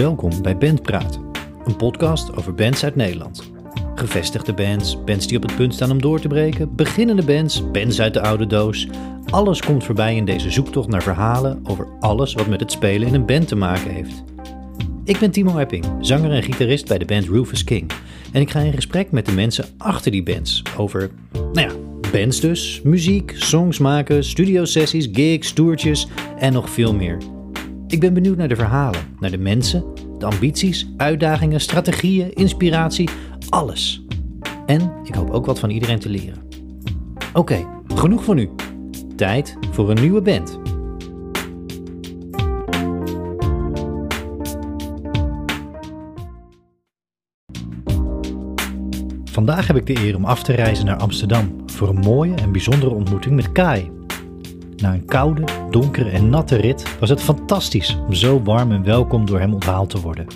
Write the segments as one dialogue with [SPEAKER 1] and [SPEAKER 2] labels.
[SPEAKER 1] Welkom bij Bandpraat, een podcast over bands uit Nederland. Gevestigde bands, bands die op het punt staan om door te breken, beginnende bands, bands uit de oude doos. Alles komt voorbij in deze zoektocht naar verhalen over alles wat met het spelen in een band te maken heeft. Ik ben Timo Epping, zanger en gitarist bij de band Rufus King. En ik ga in gesprek met de mensen achter die bands over, nou ja, bands dus, muziek, songs maken, studiosessies, gigs, toertjes en nog veel meer. Ik ben benieuwd naar de verhalen, naar de mensen, de ambities, uitdagingen, strategieën, inspiratie, alles. En ik hoop ook wat van iedereen te leren. Oké, genoeg voor nu. Tijd voor een nieuwe band. Vandaag heb ik de eer om af te reizen naar Amsterdam voor een mooie en bijzondere ontmoeting met Kai. Na een koude, donkere en natte rit was het fantastisch om zo warm en welkom door hem onthaald te worden.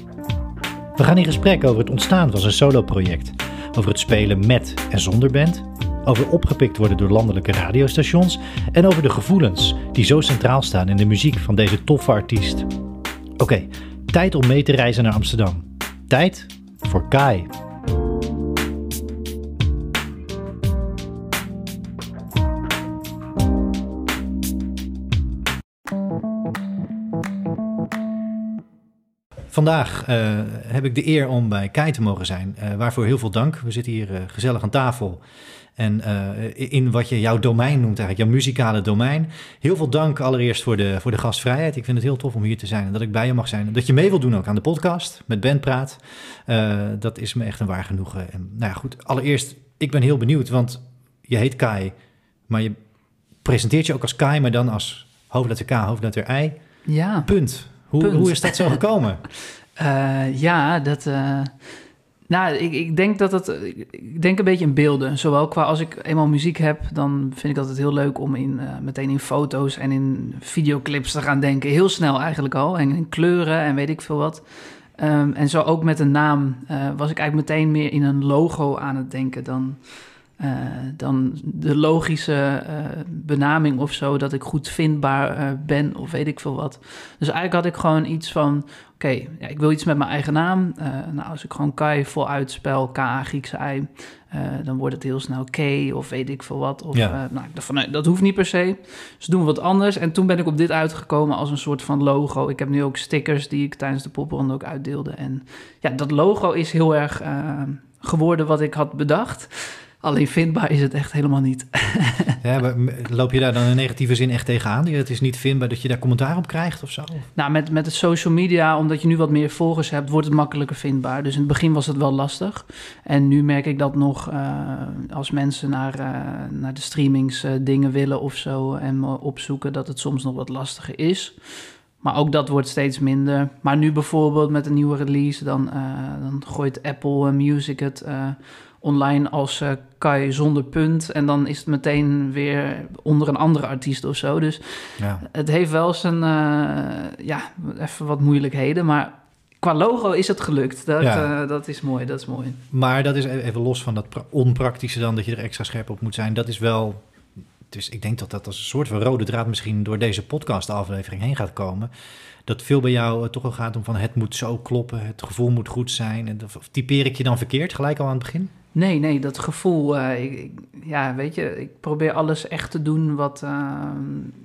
[SPEAKER 1] We gaan in gesprek over het ontstaan van zijn soloproject, over het spelen met en zonder band, over opgepikt worden door landelijke radiostations en over de gevoelens die zo centraal staan in de muziek van deze toffe artiest. Oké, tijd om mee te reizen naar Amsterdam. Tijd voor Kai. Vandaag uh, heb ik de eer om bij Kai te mogen zijn, uh, waarvoor heel veel dank. We zitten hier uh, gezellig aan tafel en in wat je jouw domein noemt, eigenlijk jouw muzikale domein. Heel veel dank allereerst voor de, voor de gastvrijheid. Ik vind het heel tof om hier te zijn en dat ik bij je mag zijn. Dat je mee wil doen ook aan de podcast met Bandpraat. dat is me echt een waar genoegen. En, nou ja, goed, allereerst, ik ben heel benieuwd, want je heet Kai, maar je presenteert je ook als Kai, maar dan als hoofdletter K, hoofdletter I.
[SPEAKER 2] Ja.
[SPEAKER 1] Punt. Hoe, hoe is dat zo gekomen?
[SPEAKER 2] uh, ja, dat. Uh, nou, ik, ik, denk dat het. Ik denk een beetje in beelden. Zowel qua als ik eenmaal muziek heb, dan vind ik het heel leuk om in, uh, meteen in foto's en in videoclips te gaan denken. Heel snel eigenlijk al. En in kleuren en weet ik veel wat. Um, en zo ook met een naam was ik eigenlijk meteen meer in een logo aan het denken dan. Uh, dan de logische uh, benaming of zo, dat ik goed vindbaar uh, ben of weet ik veel wat. Dus eigenlijk had ik gewoon iets van, oké, okay, ja, ik wil iets met mijn eigen naam. nou, als ik gewoon Kai voluit spel, K-A, Griekse I, dan wordt het heel snel K of weet ik veel wat. Of, ja. nou, ik dacht van, nee, dat hoeft niet per se. Dus doen we wat anders. En toen ben ik op dit uitgekomen als een soort van logo. Ik heb nu ook stickers die ik tijdens de popronde ook uitdeelde. En ja, dat logo is heel erg geworden wat ik had bedacht. Alleen vindbaar is het echt helemaal niet.
[SPEAKER 1] ja, maar loop je daar dan in negatieve zin echt tegenaan? Het is niet vindbaar dat je daar commentaar op krijgt of zo?
[SPEAKER 2] Nou, met, met het social media, omdat je nu wat meer volgers hebt, wordt het makkelijker vindbaar. Dus in het begin was het wel lastig. En nu merk ik dat nog uh, als mensen naar, uh, naar de streamings uh, dingen willen of zo en opzoeken, dat het soms nog wat lastiger is. Maar ook dat wordt steeds minder. Maar nu bijvoorbeeld met een nieuwe release, dan, dan gooit Apple Music het online als uh, Kai zonder punt. En dan is het meteen weer onder een andere artiest of zo. Dus ja. het heeft wel zijn, uh, ja, even wat moeilijkheden. Maar qua logo is het gelukt. Dat, ja. uh, dat is mooi, dat is mooi.
[SPEAKER 1] Maar dat is even los van dat onpraktische dan, dat je er extra scherp op moet zijn. Dat is wel... Dus ik denk dat dat als een soort van rode draad misschien door deze podcast-aflevering heen gaat komen dat veel bij jou toch wel gaat om van het moet zo kloppen, het gevoel moet goed zijn. En, of typeer ik je dan verkeerd gelijk al aan het begin?
[SPEAKER 2] Nee, nee, dat gevoel. Uh, ik, ja, weet je, ik probeer alles echt te doen wat. Uh,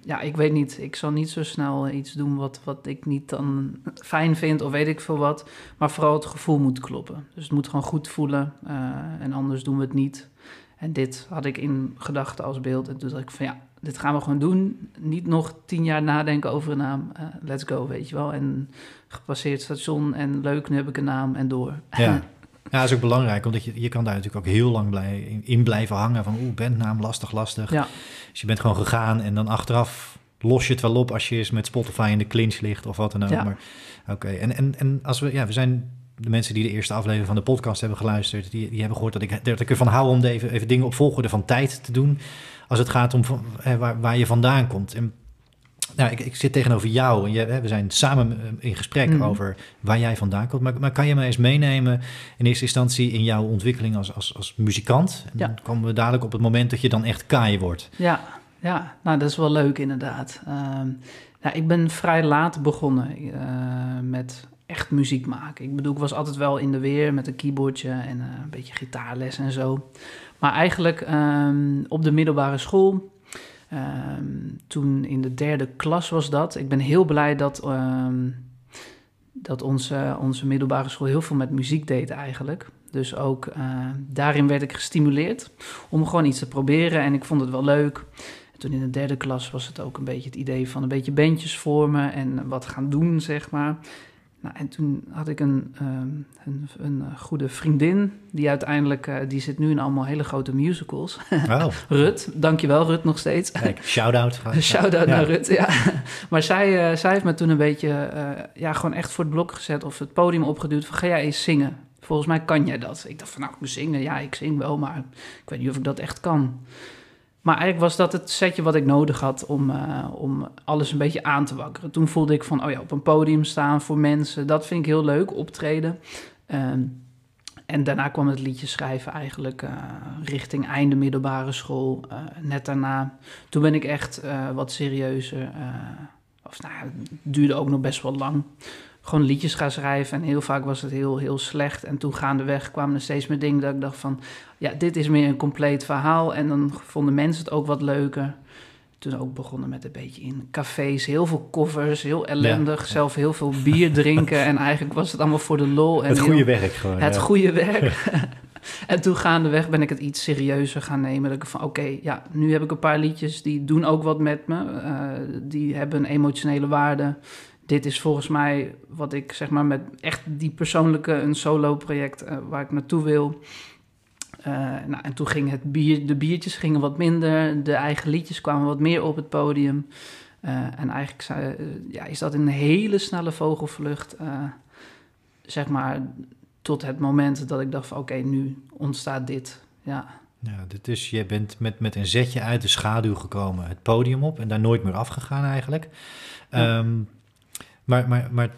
[SPEAKER 2] ja, ik weet niet. Ik zal niet zo snel iets doen wat, wat ik niet dan fijn vind of weet ik veel wat. Maar vooral het gevoel moet kloppen. Dus het moet gewoon goed voelen. Uh, en anders doen we het niet. En dit had ik in gedachten als beeld. En toen dacht ik van ja, dit gaan we gewoon doen. Niet nog tien jaar nadenken over een naam. let's go, weet je wel. En gepasseerd station en leuk, nu heb ik een naam en door.
[SPEAKER 1] Ja. Ja, dat is ook belangrijk, omdat je, je kan daar natuurlijk ook heel lang blij, in, in blijven hangen van oeh, bandnaam, lastig, lastig. Ja. Dus je bent gewoon gegaan en dan achteraf los je het wel op als je eens met Spotify in de clinch ligt of wat dan ook. Ja. Maar oké, okay. en, en, en als we, ja, we zijn de mensen die de eerste aflevering van de podcast hebben geluisterd, die, die hebben gehoord dat ik, dat ik ervan hou om even, even dingen op volgorde van tijd te doen. Als het gaat om van, waar, waar je vandaan komt. En nou, ik, ik, zit tegenover jou en je, we zijn samen eh, in gesprek mm. over waar jij vandaan komt. Maar, maar, kan je me eens meenemen in eerste instantie in jouw ontwikkeling als, als, als muzikant? En ja. dan komen we dadelijk op het moment dat je dan echt kaai wordt.
[SPEAKER 2] Ja, ja. nou dat is wel leuk inderdaad. Uh, nou, ik ben vrij laat begonnen uh, met echt muziek maken. Ik bedoel, ik was altijd wel in de weer met een keyboardje en eh, een beetje gitaarles en zo. Maar eigenlijk ehm, op de middelbare school, ehm, toen in de derde klas was dat. Ik ben heel blij dat, ehm, dat onze, onze middelbare school heel veel met muziek deed eigenlijk. Dus ook eh, daarin werd ik gestimuleerd om gewoon iets te proberen en ik vond het wel leuk. En toen in de derde klas was het ook een beetje het idee van een beetje bandjes vormen en wat gaan doen, zeg maar. Nou, en toen had ik een, um, een, een, goede vriendin, die uiteindelijk, uh, die zit nu in allemaal hele grote musicals.
[SPEAKER 1] Wow.
[SPEAKER 2] Rut, dankjewel Rut nog steeds.
[SPEAKER 1] Kijk, shout-out.
[SPEAKER 2] shout-out ja. naar Rut, ja. maar zij, uh, zij heeft me toen een beetje, uh, ja, gewoon echt voor het blok gezet of het podium opgeduwd van ga jij eens zingen. Volgens mij kan jij dat. Ik dacht van nou, ik moet zingen. Ja, ik zing wel, maar ik weet niet of ik dat echt kan. Maar eigenlijk was dat het setje wat ik nodig had om, uh, om alles een beetje aan te wakkeren. Toen voelde ik van, oh ja, op een podium staan voor mensen, dat vind ik heel leuk, optreden. Um, en daarna kwam het liedje schrijven eigenlijk uh, richting einde middelbare school. Uh, net daarna, toen ben ik echt wat serieuzer, of nou, het duurde ook nog best wel lang gewoon liedjes gaan schrijven. En heel vaak was het heel, heel slecht. En toen gaandeweg kwamen er steeds meer dingen dat ik dacht van... ja, dit is meer een compleet verhaal. En dan vonden mensen het ook wat leuker. Toen ook begonnen met een beetje in cafés. Heel veel covers, heel ellendig. Ja. Zelf heel veel bier drinken. en eigenlijk was het allemaal voor de lol. En
[SPEAKER 1] het goede
[SPEAKER 2] heel,
[SPEAKER 1] werk gewoon.
[SPEAKER 2] Het
[SPEAKER 1] ja.
[SPEAKER 2] goede werk. en toen gaandeweg ben ik het iets serieuzer gaan nemen. Dat ik van, oké, okay, ja, nu heb ik een paar liedjes... die doen ook wat met me. Uh, die hebben een emotionele waarde dit is volgens mij wat ik zeg maar met echt die persoonlijke, een solo project uh, waar ik naartoe wil. Uh, nou, en toen ging het bier, de biertjes gingen wat minder, de eigen liedjes kwamen wat meer op het podium. Uh, en eigenlijk zei, ja, is dat een hele snelle vogelvlucht, zeg maar, tot het moment dat ik dacht van oké, okay, nu ontstaat dit. Ja.
[SPEAKER 1] Ja, dit is, je bent met, met een zetje uit de schaduw gekomen, het podium op en daar nooit meer afgegaan eigenlijk. Ja. Um, maar, maar, maar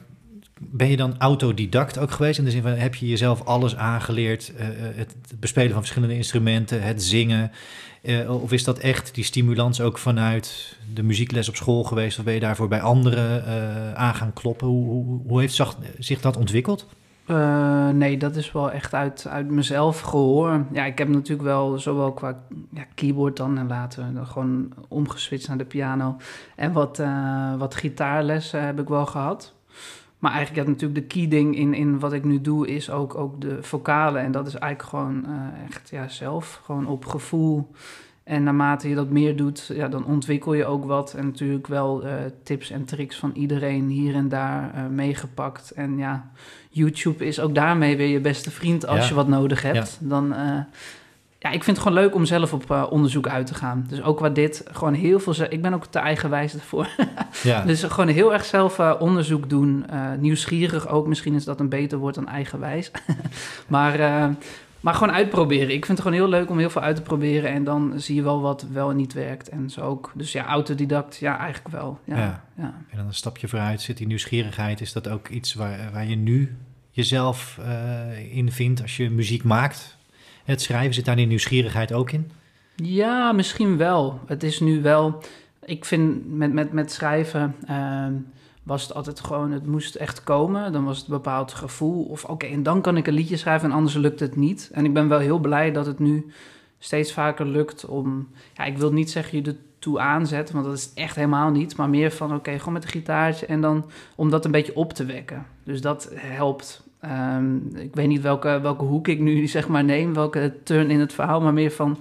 [SPEAKER 1] ben je dan autodidact ook geweest? In de zin van, heb je jezelf alles aangeleerd? Uh, het, het, bespelen van verschillende instrumenten, het zingen? Uh, of is dat echt die stimulans ook vanuit de muziekles op school geweest? Of ben je daarvoor bij anderen aan gaan kloppen? Hoe, hoe, hoe heeft zich dat ontwikkeld?
[SPEAKER 2] Uh, nee, dat is wel echt uit, uit mezelf gehoor. Ja, ik heb natuurlijk wel zowel qua ja, keyboard dan en later gewoon omgeswitcht naar de piano. En wat, uh, wat gitaarlessen heb ik wel gehad. Maar eigenlijk heb natuurlijk de key ding in, in wat ik nu doe is ook, ook de vocalen. En dat is eigenlijk gewoon uh, echt ja, zelf, gewoon op gevoel. En naarmate je dat meer doet, ja, dan ontwikkel je ook wat. En natuurlijk wel uh, tips en tricks van iedereen hier en daar uh, meegepakt. En ja, YouTube is ook daarmee weer je beste vriend als ja. je wat nodig hebt. Ja. Dan, uh, ja, ik vind het gewoon leuk om zelf op onderzoek uit te gaan. Dus ook wat dit, gewoon heel veel... Ik ben ook te eigenwijs ervoor. ja. Dus gewoon heel erg zelf onderzoek doen. nieuwsgierig ook, misschien is dat een beter woord dan eigenwijs. maar... Maar gewoon uitproberen. Ik vind het gewoon heel leuk om heel veel uit te proberen. En dan zie je wel wat wel en niet werkt. En zo ook. Dus ja, autodidact, ja, eigenlijk wel. Ja, ja.
[SPEAKER 1] ja. En dan een stapje vooruit zit die nieuwsgierigheid. Is dat ook iets waar, waar je nu jezelf uh, in vindt als je muziek maakt? Het schrijven, zit daar die nieuwsgierigheid ook in?
[SPEAKER 2] Ja, misschien wel. Het is nu wel... Ik vind met, met, met schrijven... Uh, was het altijd gewoon, het moest echt komen. Dan was het een bepaald gevoel. Of oké, en dan kan ik een liedje schrijven en anders lukt het niet. En ik ben wel heel blij dat het nu steeds vaker lukt om... Ja, ik wil niet zeggen je er toe aanzetten, want dat is echt helemaal niet. Maar meer van, oké, gewoon met een gitaartje en dan om dat een beetje op te wekken. Dus dat helpt. Um, ik weet niet welke, welke hoek ik nu zeg maar neem, welke turn in het verhaal, maar meer van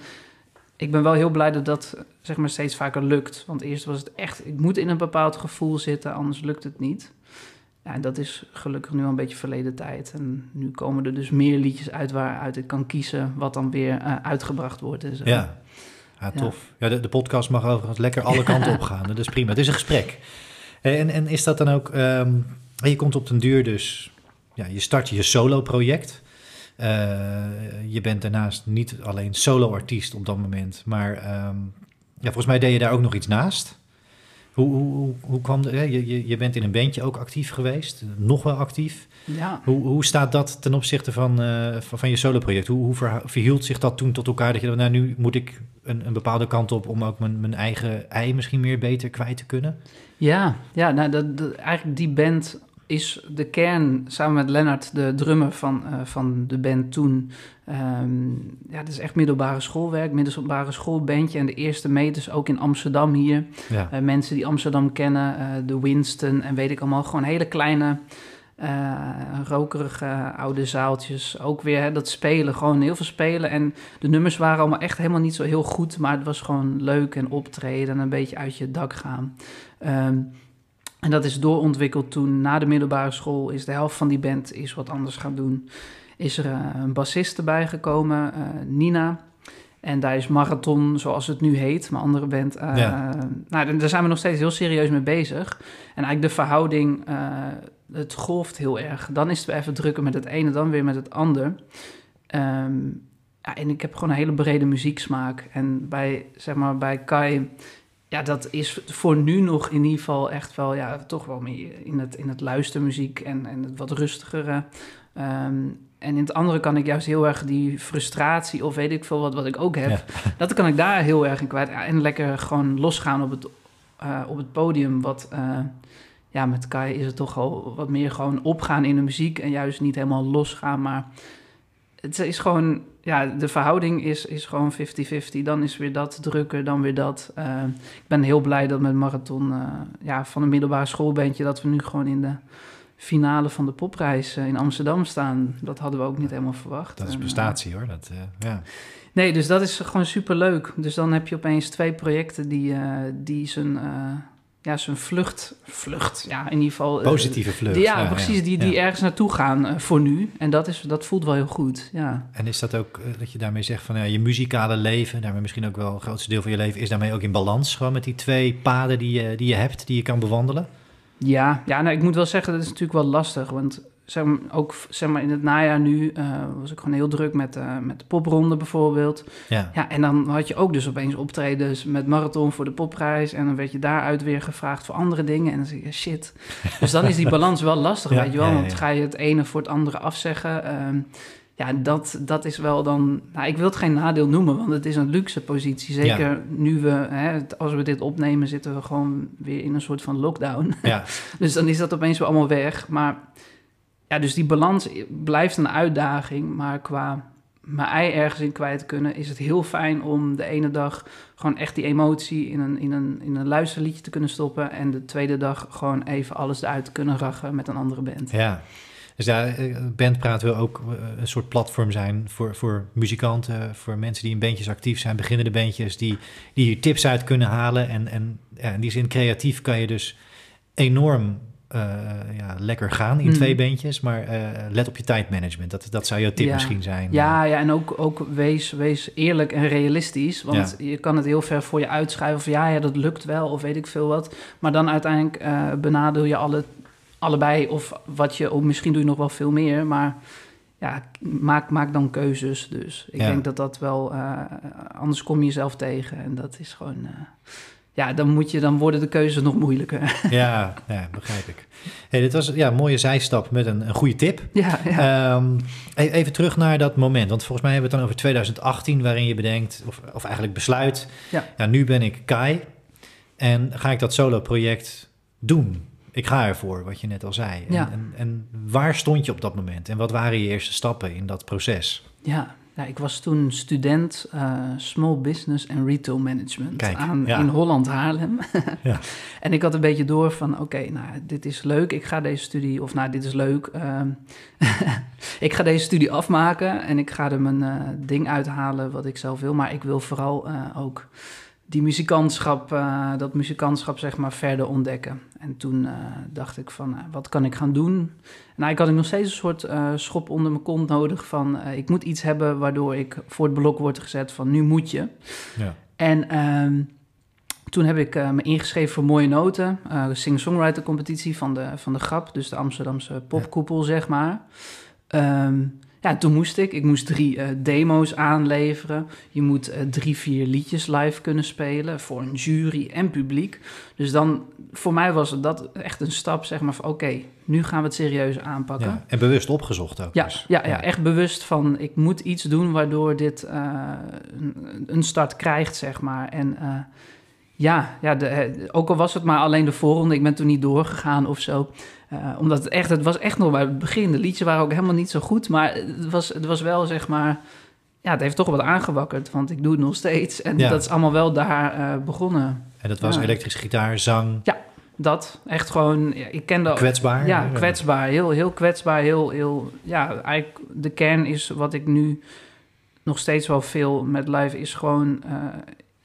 [SPEAKER 2] ik ben wel heel blij dat dat zeg maar steeds vaker lukt. Want eerst was het echt, ik moet in een bepaald gevoel zitten, anders lukt het niet. Ja, en dat is gelukkig nu al een beetje verleden tijd. En nu komen er dus meer liedjes uit waaruit ik kan kiezen wat dan weer uh, uitgebracht wordt.
[SPEAKER 1] Ja. ja, tof. Ja, de, de, podcast mag overigens lekker alle kanten op gaan. Dat is prima. Het is een gesprek. En, en is dat dan ook, um, je komt op den duur dus, ja, je start je solo-project. Uh, je bent daarnaast niet alleen solo-artiest op dat moment, maar um, ja, volgens mij deed je daar ook nog iets naast. Hoe, hoe, hoe kwam de, je, je, je bent in een bandje ook actief geweest, nog wel actief.
[SPEAKER 2] Ja.
[SPEAKER 1] Hoe, hoe staat dat ten opzichte van, uh, van, van, je solo-project? Hoe, hoe verhield zich dat toen tot elkaar? Dat je nou, nu moet ik een, een bepaalde kant op om ook mijn, mijn eigen ei misschien meer beter kwijt te kunnen?
[SPEAKER 2] Ja, ja nou, dat, dat, eigenlijk die band is de kern, samen met Lennart, de drummer van, eh, van de band toen... ehm, ja, dat is echt middelbare schoolwerk, middelbare schoolbandje. En de eerste meters ook in Amsterdam hier.
[SPEAKER 1] Ja.
[SPEAKER 2] Eh, mensen die Amsterdam kennen, eh, de Winston en weet ik allemaal. Gewoon hele kleine, rokerige oude zaaltjes. Ook weer hè, dat spelen, gewoon heel veel spelen. En de nummers waren allemaal echt helemaal niet zo heel goed. Maar het was gewoon leuk en optreden en een beetje uit je dak gaan. Ehm, en dat is doorontwikkeld toen na de middelbare school. Is de helft van die band is wat anders gaan doen. Is er eh, een bassist erbij gekomen, eh, Nina. En daar is Marathon, zoals het nu heet, mijn andere band. eh,
[SPEAKER 1] Ja.
[SPEAKER 2] nou, daar zijn we nog steeds heel serieus mee bezig. En eigenlijk de verhouding, het golft heel erg. Dan is het weer even drukker met het ene, dan weer met het ander. Ehm, ja, en ik heb gewoon een hele brede muzieksmaak. En bij, zeg maar, bij Kai, ja, dat is voor nu nog in ieder geval echt wel, ja, toch wel meer in het, in het luistermuziek en, en het wat rustigere. Ehm, en in het andere kan ik juist heel erg die frustratie of weet ik veel wat, wat ik ook heb, dat kan ik daar heel erg in kwijt. En lekker gewoon losgaan op het, eh, op het podium, wat... eh, ja, met Kai is het toch al wat meer gewoon opgaan in de muziek en juist niet helemaal losgaan, maar het is gewoon, ja, de verhouding is, is gewoon 50-50. Dan is weer dat drukker, dan weer dat. Eh, ik ben heel blij dat met Marathon, eh, ja, van een middelbare schoolbandje, dat we nu gewoon in de finale van de popprijs eh, in Amsterdam staan. Dat hadden we ook niet helemaal verwacht.
[SPEAKER 1] Dat is
[SPEAKER 2] En,
[SPEAKER 1] prestatie hoor. Dat, ja.
[SPEAKER 2] Nee, dus dat is gewoon super leuk. Dus dan heb je opeens twee projecten die, die zijn, ja, zijn vlucht, vlucht, ja, in ieder geval. eh,
[SPEAKER 1] Positieve vlucht.
[SPEAKER 2] die- ja, precies, die, die
[SPEAKER 1] Ja.
[SPEAKER 2] ergens naartoe gaan eh, voor nu. En dat, is, dat voelt wel heel goed, ja.
[SPEAKER 1] En is dat ook eh, dat je daarmee zegt van ja, je muzikale leven, daarmee misschien ook wel het grootste deel van je leven, is daarmee ook in balans gewoon met die twee paden die je, die je hebt, die je kan bewandelen?
[SPEAKER 2] Ja, ja nou, ik moet wel zeggen, dat is natuurlijk wel lastig. Want zeg maar, ook zeg maar, in het najaar nu eh, was ik gewoon heel druk met, eh, met de popronde bijvoorbeeld.
[SPEAKER 1] Ja,
[SPEAKER 2] Ja, en dan had je ook dus opeens optredens met marathon voor de popprijs. En dan werd je daaruit weer gevraagd voor andere dingen. En dan zeg je, shit. Dus dan is die balans wel lastig,
[SPEAKER 1] Ja,
[SPEAKER 2] weet je wel. Want ga je het ene voor het andere afzeggen. Ehm, ja, dat, dat is wel dan... Nou, ik wil het geen nadeel noemen, want het is een luxe positie. Zeker nu we, hè, als we dit opnemen, zitten we gewoon weer in een soort van lockdown.
[SPEAKER 1] ja,
[SPEAKER 2] Dus dan is dat opeens weer allemaal weg. Maar ja, dus die balans blijft een uitdaging. Maar qua mijn ei ergens in kwijt kunnen, is het heel fijn om de ene dag gewoon echt die emotie in een, in een, in een luisterliedje te kunnen stoppen. En de tweede dag gewoon even alles eruit te kunnen rachen met een andere band.
[SPEAKER 1] ja. Dus eh, Bandpraat wil ook eh, een soort platform zijn voor, voor muzikanten, voor mensen die in bandjes actief zijn, beginnende bandjes, die, die tips uit kunnen halen. En, en ja, in die zin creatief kan je dus enorm ja, lekker gaan in
[SPEAKER 2] Mhm.
[SPEAKER 1] twee bandjes, maar eh, let op je tijdmanagement. Dat, dat zou jouw tip
[SPEAKER 2] Ja.
[SPEAKER 1] misschien zijn.
[SPEAKER 2] Ja, ja en ook, ook wees, wees eerlijk en realistisch. Want je kan het heel ver voor je uitschuiven van ja, ja, dat lukt wel of weet ik veel wat. Maar dan uiteindelijk eh, benadeel je alle, allebei of wat je, of misschien doe je nog wel veel meer. Maar ja, maak, maak dan keuzes. Dus ik
[SPEAKER 1] Ja.
[SPEAKER 2] denk dat dat wel, eh, anders kom je jezelf tegen. En dat is gewoon, eh, ja, dan, moet je, dan worden de keuzes nog moeilijker.
[SPEAKER 1] Ja, ja begrijp ik. Hey, dit was ja, een mooie zijstap met een, een goede tip.
[SPEAKER 2] ja, ja.
[SPEAKER 1] Ehm, e- even terug naar dat moment. Want volgens mij hebben we het dan over 2018, waarin je bedenkt, of, of eigenlijk besluit,
[SPEAKER 2] Ja.
[SPEAKER 1] nu ben ik Kai en ga ik dat solo-project doen. Ik ga ervoor, wat je net al zei. En,
[SPEAKER 2] Ja.
[SPEAKER 1] en, en waar stond je op dat moment? En wat waren je eerste stappen in dat proces?
[SPEAKER 2] Ja, ja, ik was toen student eh, Small Business en Retail Management
[SPEAKER 1] Kijk,
[SPEAKER 2] aan,
[SPEAKER 1] ja.
[SPEAKER 2] in Holland Haarlem.
[SPEAKER 1] Ja.
[SPEAKER 2] En ik had een beetje door van, oké, nou, dit is leuk. Ik ga deze studie, of nou, dit is leuk. ehm, ik ga deze studie afmaken en ik ga er mijn eh, ding uithalen wat ik zelf wil. Maar ik wil vooral eh, ook die muzikantschap, dat muzikantschap zeg maar verder ontdekken. En toen dacht ik van, wat kan ik gaan doen? Nou, ik had nog steeds een soort eh, schop onder mijn kont nodig van... eh, ik moet iets hebben waardoor ik voor het blok word gezet van nu moet je.
[SPEAKER 1] Ja.
[SPEAKER 2] En ehm, toen heb ik eh, me ingeschreven voor Mooie Noten. de singer-songwriter competitie van de, van de GRAP. Dus de Amsterdamse popkoepel, zeg maar. Ehm, ja, toen moest ik. Ik moest drie eh, demo's aanleveren. Je moet eh, drie, vier liedjes live kunnen spelen voor een jury en publiek. Dus dan, voor mij was dat echt een stap, zeg maar, van oké, nu gaan we het serieus aanpakken.
[SPEAKER 1] Ja. En bewust opgezocht ook.
[SPEAKER 2] Ja,
[SPEAKER 1] dus.
[SPEAKER 2] ja, ja, echt bewust van ik moet iets doen waardoor dit eh, een, een start krijgt, zeg maar. En Ja, ja de, eh, ook al was het maar alleen de voorronde, ik ben toen niet doorgegaan of zo. Uh, omdat het echt, het was echt nog bij het begin. De liedjes waren ook helemaal niet zo goed, maar het was, het was wel zeg maar, ja, het heeft toch wat aangewakkerd, want ik doe het nog steeds. En
[SPEAKER 1] Ja.
[SPEAKER 2] dat is allemaal wel daar eh, begonnen.
[SPEAKER 1] En dat was
[SPEAKER 2] Ja.
[SPEAKER 1] elektrische gitaar, zang,
[SPEAKER 2] Ja, dat. Echt gewoon, ja, ik kende...
[SPEAKER 1] kwetsbaar.
[SPEAKER 2] Ja, kwetsbaar. Heel, heel kwetsbaar. Heel, heel, ja, eigenlijk de kern is wat ik nu nog steeds wel veel met live is gewoon eh,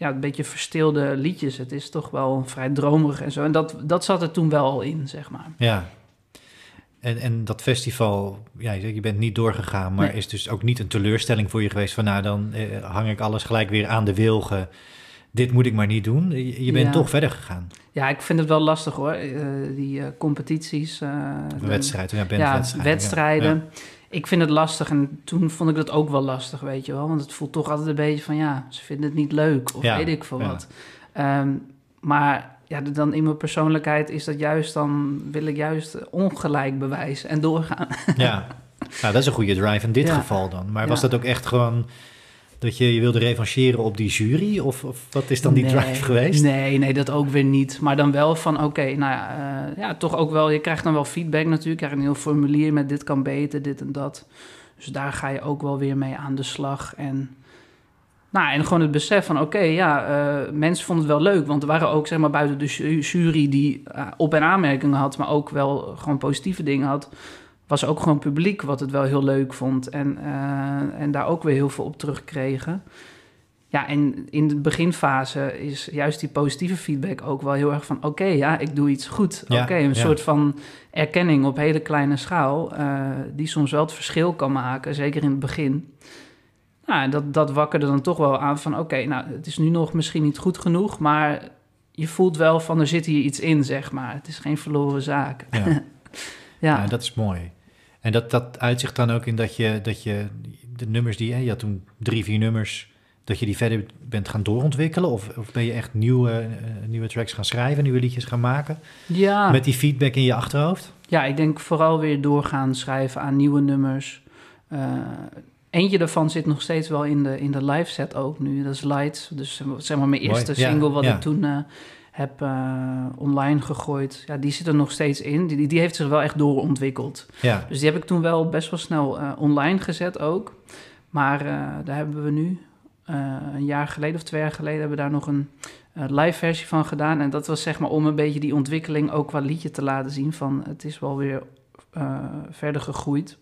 [SPEAKER 2] ja, een beetje verstilde liedjes. Het is toch wel vrij dromerig en zo. En dat, dat zat er toen wel al in, zeg maar.
[SPEAKER 1] Ja. En, en dat festival, ja, je bent niet doorgegaan, maar
[SPEAKER 2] Nee.
[SPEAKER 1] is dus ook niet een teleurstelling voor je geweest van nou, dan eh, hang ik alles gelijk weer aan de wilgen. Dit moet ik maar niet doen. Je, je bent
[SPEAKER 2] Ja.
[SPEAKER 1] toch verder gegaan.
[SPEAKER 2] Ja, ik vind het wel lastig hoor. Eh, die eh, competities. eh,
[SPEAKER 1] Een
[SPEAKER 2] de-
[SPEAKER 1] wedstrijd, ja,
[SPEAKER 2] Ja, wedstrijden.
[SPEAKER 1] Ja.
[SPEAKER 2] Ik vind het lastig en toen vond ik dat ook wel lastig, weet je wel. Want het voelt toch altijd een beetje van ja, ze vinden het niet leuk of
[SPEAKER 1] Ja,
[SPEAKER 2] weet ik veel
[SPEAKER 1] ja.
[SPEAKER 2] wat. Ehm, maar ja, dan in mijn persoonlijkheid is dat juist, dan wil ik juist ongelijk bewijs en doorgaan.
[SPEAKER 1] Ja, nou, dat is een goede drive in dit
[SPEAKER 2] Ja.
[SPEAKER 1] geval dan. Maar was dat ook echt gewoon dat je je wilde revancheren op die jury? Of, of wat is dan die
[SPEAKER 2] Nee,
[SPEAKER 1] drive geweest?
[SPEAKER 2] Nee, nee, dat ook weer niet. Maar dan wel van, oké, nou ja, eh, ja, toch ook wel... Je krijgt dan wel feedback natuurlijk. Je krijgt een heel formulier met dit kan beter, dit en dat. Dus daar ga je ook wel weer mee aan de slag. En, nou, en gewoon het besef van, oké, ja, eh, mensen vonden het wel leuk. Want er waren ook, zeg maar, buiten de ju- jury die eh, op- en aanmerkingen had... maar ook wel gewoon positieve dingen had... was ook gewoon publiek wat het wel heel leuk vond. En, eh, en daar ook weer heel veel op terugkregen. Ja, en in de beginfase is juist die positieve feedback ook wel heel erg van... oké, ja, ik doe iets goed.
[SPEAKER 1] Ja,
[SPEAKER 2] oké, een
[SPEAKER 1] ja.
[SPEAKER 2] soort van erkenning op hele kleine schaal... eh, die soms wel het verschil kan maken, zeker in het begin. Nou, dat, dat wakkerde dan toch wel aan van... oké, nou, het is nu nog misschien niet goed genoeg... maar je voelt wel van, er zit hier iets in, zeg maar. Het is geen verloren zaak.
[SPEAKER 1] Ja.
[SPEAKER 2] Ja,
[SPEAKER 1] Ja, dat is mooi. En dat, dat uitzicht dan ook in dat je, dat je de nummers die... hè, Je had toen drie, vier nummers... dat je die verder bent gaan doorontwikkelen? Of, of ben je echt nieuwe, eh, nieuwe tracks gaan schrijven, nieuwe liedjes gaan maken?
[SPEAKER 2] ja.
[SPEAKER 1] Met die feedback in je achterhoofd?
[SPEAKER 2] Ja, ik denk vooral weer doorgaan schrijven aan nieuwe nummers. Eh, eentje daarvan zit nog steeds wel in de, in de live set ook nu. Dat is Lights. Dus zeg maar mijn
[SPEAKER 1] Mooi,
[SPEAKER 2] eerste
[SPEAKER 1] ja,
[SPEAKER 2] single wat
[SPEAKER 1] ja.
[SPEAKER 2] ik toen eh, heb eh, online gegooid. Ja, die zit er nog steeds in. Die, die heeft zich wel echt doorontwikkeld.
[SPEAKER 1] Ja,
[SPEAKER 2] Dus die heb ik toen wel best wel snel eh, online gezet ook. Maar eh, daar hebben we nu een jaar geleden of twee jaar geleden... hebben we daar nog een live versie van gedaan. En dat was zeg maar om een beetje die ontwikkeling ook qua liedje te laten zien... van het is wel weer verder gegroeid.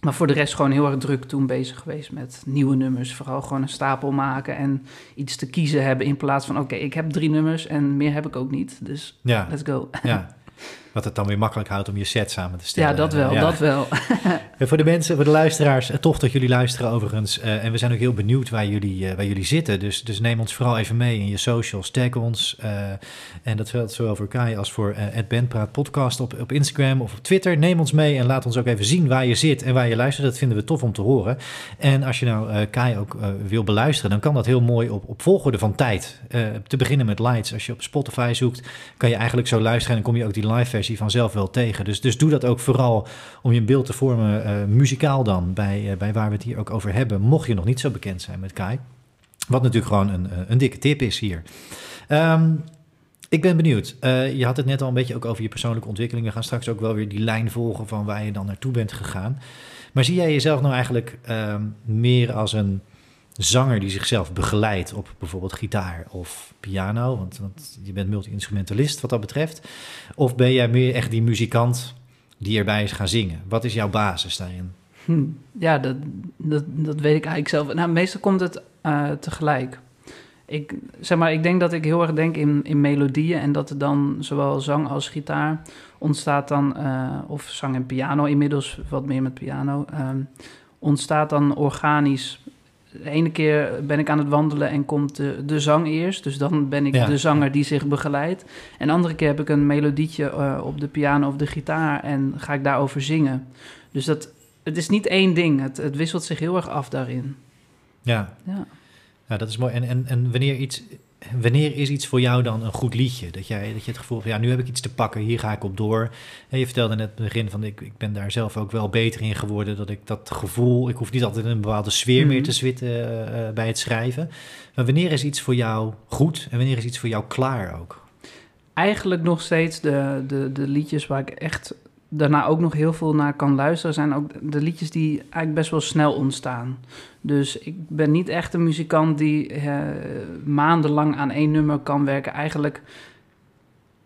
[SPEAKER 2] Maar voor de rest gewoon heel erg druk toen bezig geweest met nieuwe nummers. Vooral gewoon een stapel maken en iets te kiezen hebben... in plaats van oké, ik heb drie nummers en meer heb ik ook niet. Dus
[SPEAKER 1] ja,
[SPEAKER 2] let's go.
[SPEAKER 1] ja. Wat het dan weer makkelijk houdt om je set samen te stellen.
[SPEAKER 2] Ja, dat wel,
[SPEAKER 1] Ja.
[SPEAKER 2] dat wel.
[SPEAKER 1] Voor de mensen, voor de luisteraars, eh, tof dat jullie luisteren overigens. Eh, en we zijn ook heel benieuwd waar jullie, eh, waar jullie zitten. Dus, dus neem ons vooral even mee in je socials, tag ons. en dat geldt zowel voor Kai als voor het Bandpraat podcast op, op Instagram of op Twitter. Neem ons mee en laat ons ook even zien waar je zit en waar je luistert. Dat vinden we tof om te horen. En als je nou Kai ook wil beluisteren, dan kan dat heel mooi op, op volgorde van tijd. Te beginnen met Lights. Als je op Spotify zoekt, kan je eigenlijk zo luisteren en dan kom je ook die live versie vanzelf wel tegen. Dus, dus doe dat ook vooral om je beeld te vormen, eh, muzikaal dan, bij, eh, bij waar we het hier ook over hebben, mocht je nog niet zo bekend zijn met Kai. Wat natuurlijk gewoon een, eh, een dikke tip is hier. Ehm, ik ben benieuwd. Je had het net al een beetje ook over je persoonlijke ontwikkeling. We gaan straks ook wel weer die lijn volgen van waar je dan naartoe bent gegaan. Maar zie jij jezelf nou eigenlijk ehm, meer als een zanger die zichzelf begeleidt op bijvoorbeeld gitaar of piano? Want, want je bent multi-instrumentalist wat dat betreft. Of ben jij meer echt die muzikant die erbij is gaan zingen? Wat is jouw basis daarin?
[SPEAKER 2] Hm, ja, dat, dat, dat weet ik eigenlijk zelf. Nou, meestal komt het eh, tegelijk. Ik, zeg maar, ik denk dat ik heel erg denk in, in melodieën en dat er dan zowel zang als gitaar ontstaat dan, eh, of zang en piano, inmiddels wat meer met piano, ehm, ontstaat dan organisch. De ene keer ben ik aan het wandelen en komt de, de zang eerst, dus dan ben ik
[SPEAKER 1] Ja.
[SPEAKER 2] de zanger die zich begeleidt. En de andere keer heb ik een melodietje eh, op de piano of de gitaar en ga ik daarover zingen. Dus dat, het is niet één ding. Het, het wisselt zich heel erg af daarin.
[SPEAKER 1] Ja,
[SPEAKER 2] Ja.
[SPEAKER 1] ja dat is mooi. En, en, en wanneer iets wanneer is iets voor jou dan een goed liedje? Dat, jij, dat je het gevoel hebt, ja, nu heb ik iets te pakken, hier ga ik op door. En je vertelde net het begin van, ik, ik ben daar zelf ook wel beter in geworden. Dat ik dat gevoel, ik hoef niet altijd in een bepaalde sfeer meer
[SPEAKER 2] Mhm.
[SPEAKER 1] te zwitten eh, bij het schrijven. Maar wanneer is iets voor jou goed en wanneer is iets voor jou klaar ook?
[SPEAKER 2] Eigenlijk nog steeds de, de, de liedjes waar ik echt daarna ook nog heel veel naar kan luisteren... zijn ook de liedjes die eigenlijk best wel snel ontstaan. Dus ik ben niet echt een muzikant die eh, maandenlang aan één nummer kan werken. Eigenlijk,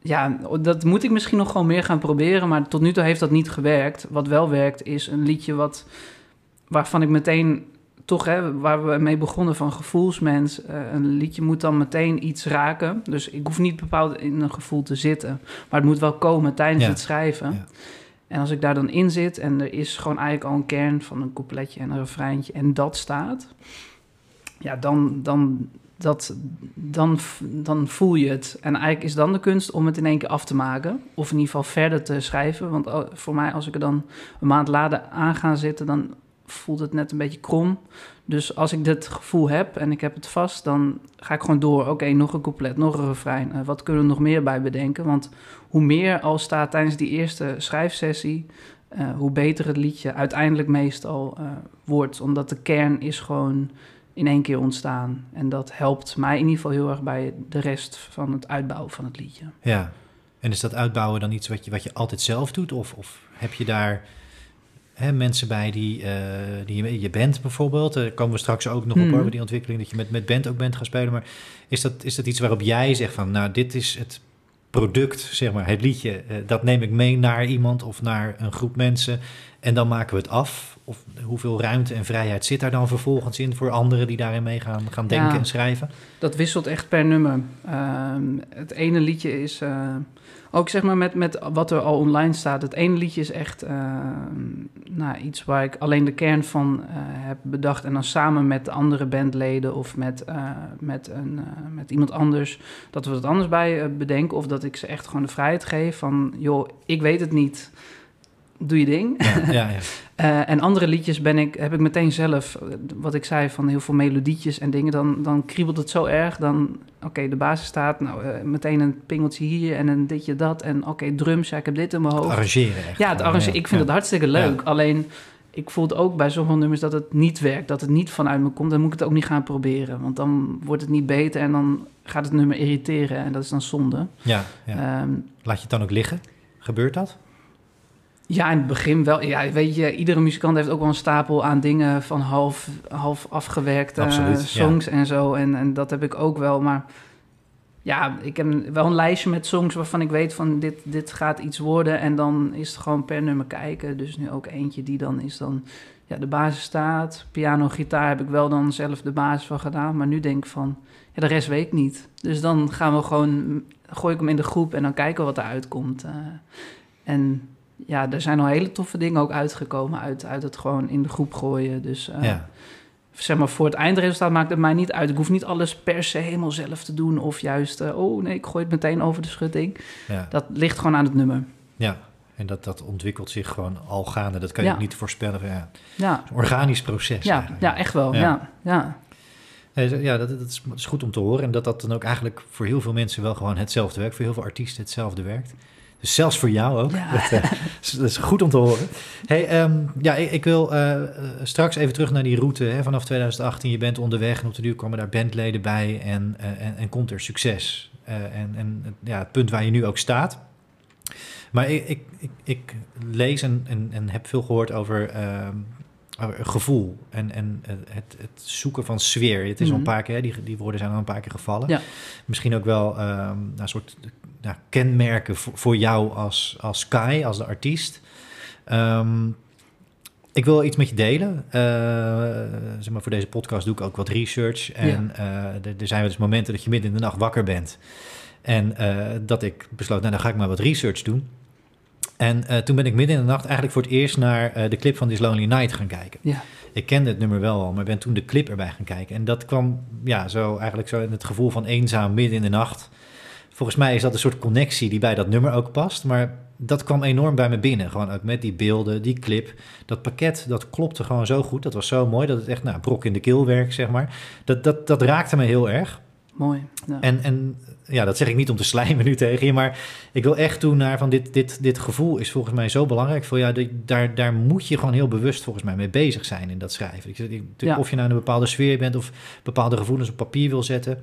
[SPEAKER 2] ja, dat moet ik misschien nog gewoon meer gaan proberen... maar tot nu toe heeft dat niet gewerkt. Wat wel werkt is een liedje wat, waarvan ik meteen toch, hè, waar we mee begonnen van gevoelsmens, eh, een liedje moet dan meteen iets raken. Dus ik hoef niet bepaald in een gevoel te zitten, maar het moet wel komen tijdens
[SPEAKER 1] Ja.
[SPEAKER 2] het schrijven.
[SPEAKER 1] Ja.
[SPEAKER 2] En als ik daar dan in zit en er is gewoon eigenlijk al een kern van een coupletje en een refreintje en dat staat, ja, dan, dan, dat, dan, dan voel je het. En eigenlijk is dan de kunst om het in één keer af te maken, of in ieder geval verder te schrijven. Want oh, voor mij, als ik er dan een maand later aan ga zitten, dan voelt het net een beetje krom. Dus als ik dit gevoel heb en ik heb het vast, dan ga ik gewoon door. Oké, nog een couplet, nog een refrein. Eh, wat kunnen we nog meer bij bedenken? Want hoe meer al staat tijdens die eerste schrijfsessie, eh, hoe beter het liedje uiteindelijk meestal eh, wordt. Omdat de kern is gewoon in één keer ontstaan. En dat helpt mij in ieder geval heel erg bij de rest van het uitbouwen van het liedje.
[SPEAKER 1] Ja, en is dat uitbouwen dan iets wat je, wat je altijd zelf doet? Of, of heb je daar hè, mensen bij die, eh, die je, je band bijvoorbeeld? Daar komen we straks ook nog op
[SPEAKER 2] Mhm.
[SPEAKER 1] over die ontwikkeling, dat je met, met band ook bent gaan spelen. Maar is dat, is dat iets waarop jij zegt van, nou, dit is het product, zeg maar, het liedje, eh, dat neem ik mee naar iemand of naar een groep mensen en dan maken we het af? Of hoeveel ruimte en vrijheid zit daar dan vervolgens in voor anderen die daarin mee gaan, gaan denken
[SPEAKER 2] Ja.
[SPEAKER 1] en schrijven?
[SPEAKER 2] Dat wisselt echt per nummer. Ehm, het ene liedje is, eh, ook zeg maar met, met wat er al online staat. Het ene liedje is echt ehm, nou, iets waar ik alleen de kern van eh, heb bedacht. En dan samen met andere bandleden of met, eh, met, een, eh, met iemand anders. Dat we het anders bij eh, bedenken. Of dat ik ze echt gewoon de vrijheid geef van, joh, ik weet het niet. Doe je ding.
[SPEAKER 1] Ja, ja, ja.
[SPEAKER 2] Eh, en andere liedjes ben ik, heb ik meteen zelf, eh, wat ik zei, van heel veel melodietjes en dingen. Dan, dan kriebelt het zo erg. Dan, oké, de basis staat, nou, eh, meteen een pingeltje hier en een ditje dat. En oké, drums, ja, ik heb dit in mijn hoofd.
[SPEAKER 1] arrangeren echt.
[SPEAKER 2] ja, het arrangeren, ik vind het hartstikke leuk. Alleen, ik voel het ook bij sommige nummers dat het niet werkt. Dat het niet vanuit me komt. Dan moet ik het ook niet gaan proberen. Want dan wordt het niet beter en dan gaat het nummer irriteren. En dat is dan zonde.
[SPEAKER 1] Ja, ja.
[SPEAKER 2] Ehm,
[SPEAKER 1] Laat je het dan ook liggen? Gebeurt dat?
[SPEAKER 2] Ja, in het begin wel. Ja, weet je, iedere muzikant heeft ook wel een stapel aan dingen van half, half afgewerkte
[SPEAKER 1] Absoluut, ja.
[SPEAKER 2] songs en zo. En, en dat heb ik ook wel. Maar ja, ik heb wel een lijstje met songs waarvan ik weet van dit, dit gaat iets worden. En dan is het gewoon per nummer kijken. Dus nu ook eentje die dan is dan... Ja, de basis staat. Piano, gitaar heb ik wel dan zelf de basis van gedaan. Maar nu denk ik van, ja, de rest weet ik niet. Dus dan gaan we gewoon... Gooi ik hem in de groep en dan kijken wat eruit komt. Eh, en ja, er zijn al hele toffe dingen ook uitgekomen uit, uit het gewoon in de groep gooien. Dus eh,
[SPEAKER 1] ja.
[SPEAKER 2] zeg maar, voor het eindresultaat maakt het mij niet uit. Ik hoef niet alles per se helemaal zelf te doen. Of juist, eh, oh nee, ik gooi het meteen over de schutting.
[SPEAKER 1] ja.
[SPEAKER 2] Dat ligt gewoon aan het nummer.
[SPEAKER 1] Ja, en dat, dat ontwikkelt zich gewoon al gaande. Dat kan je
[SPEAKER 2] Ja.
[SPEAKER 1] niet voorspellen. Ja,
[SPEAKER 2] Ja,
[SPEAKER 1] een organisch proces.
[SPEAKER 2] ja,
[SPEAKER 1] eigenlijk.
[SPEAKER 2] ja echt wel.
[SPEAKER 1] Ja.
[SPEAKER 2] Ja, ja.
[SPEAKER 1] Ja, dat, dat, is, dat is goed om te horen. En dat dat dan ook eigenlijk voor heel veel mensen wel gewoon hetzelfde werkt. Voor heel veel artiesten hetzelfde werkt. Dus zelfs voor jou ook.
[SPEAKER 2] Ja.
[SPEAKER 1] Dat, eh, is, dat is goed om te horen. Hey, ehm, ja, ik, ik wil eh, eh, straks even terug naar die route. Hè, vanaf 2018, je bent onderweg en op de duur komen daar bandleden bij en, en, en komt er succes. En en ja, het punt waar je nu ook staat. Maar ik, ik, ik, ik lees en, en, en heb veel gehoord over, ehm, over gevoel en, en het, het zoeken van sfeer. Het is al een
[SPEAKER 2] Mhm.
[SPEAKER 1] paar keer, hè, die, die woorden zijn al een paar keer gevallen.
[SPEAKER 2] Ja.
[SPEAKER 1] Misschien ook wel ehm, nou, een soort nou, kenmerken voor, voor jou als, als Kai, als de artiest. Ehm, ik wil iets met je delen. Eh, zeg maar, voor deze podcast doe ik ook wat research. En eh, er, er zijn wel eens momenten dat je midden in de nacht wakker bent. En eh, dat ik besloot, nou dan ga ik maar wat research doen. En toen ben ik midden in de nacht eigenlijk voor het eerst naar de clip van This Lonely Night gaan kijken.
[SPEAKER 2] Ja.
[SPEAKER 1] Ik kende het nummer wel al, maar ben toen de clip erbij gaan kijken. En dat kwam ja, zo eigenlijk zo in het gevoel van eenzaam midden in de nacht. Volgens mij is dat een soort connectie die bij dat nummer ook past. Maar dat kwam enorm bij me binnen. Gewoon ook met die beelden, die clip. Dat pakket, dat klopte gewoon zo goed. Dat was zo mooi dat het echt nou, brok in de keel werkt, zeg maar. Dat, dat, dat raakte me heel erg.
[SPEAKER 2] Mooi. Ja.
[SPEAKER 1] En, en ja, dat zeg ik niet om te slijmen nu tegen je, maar ik wil echt toe naar van dit, dit, dit gevoel is volgens mij zo belangrijk voor jou. Daar, daar moet je gewoon heel bewust volgens mij mee bezig zijn in dat schrijven. Ik,
[SPEAKER 2] Ja.
[SPEAKER 1] Of je nou in een bepaalde sfeer bent of bepaalde gevoelens op papier wil zetten.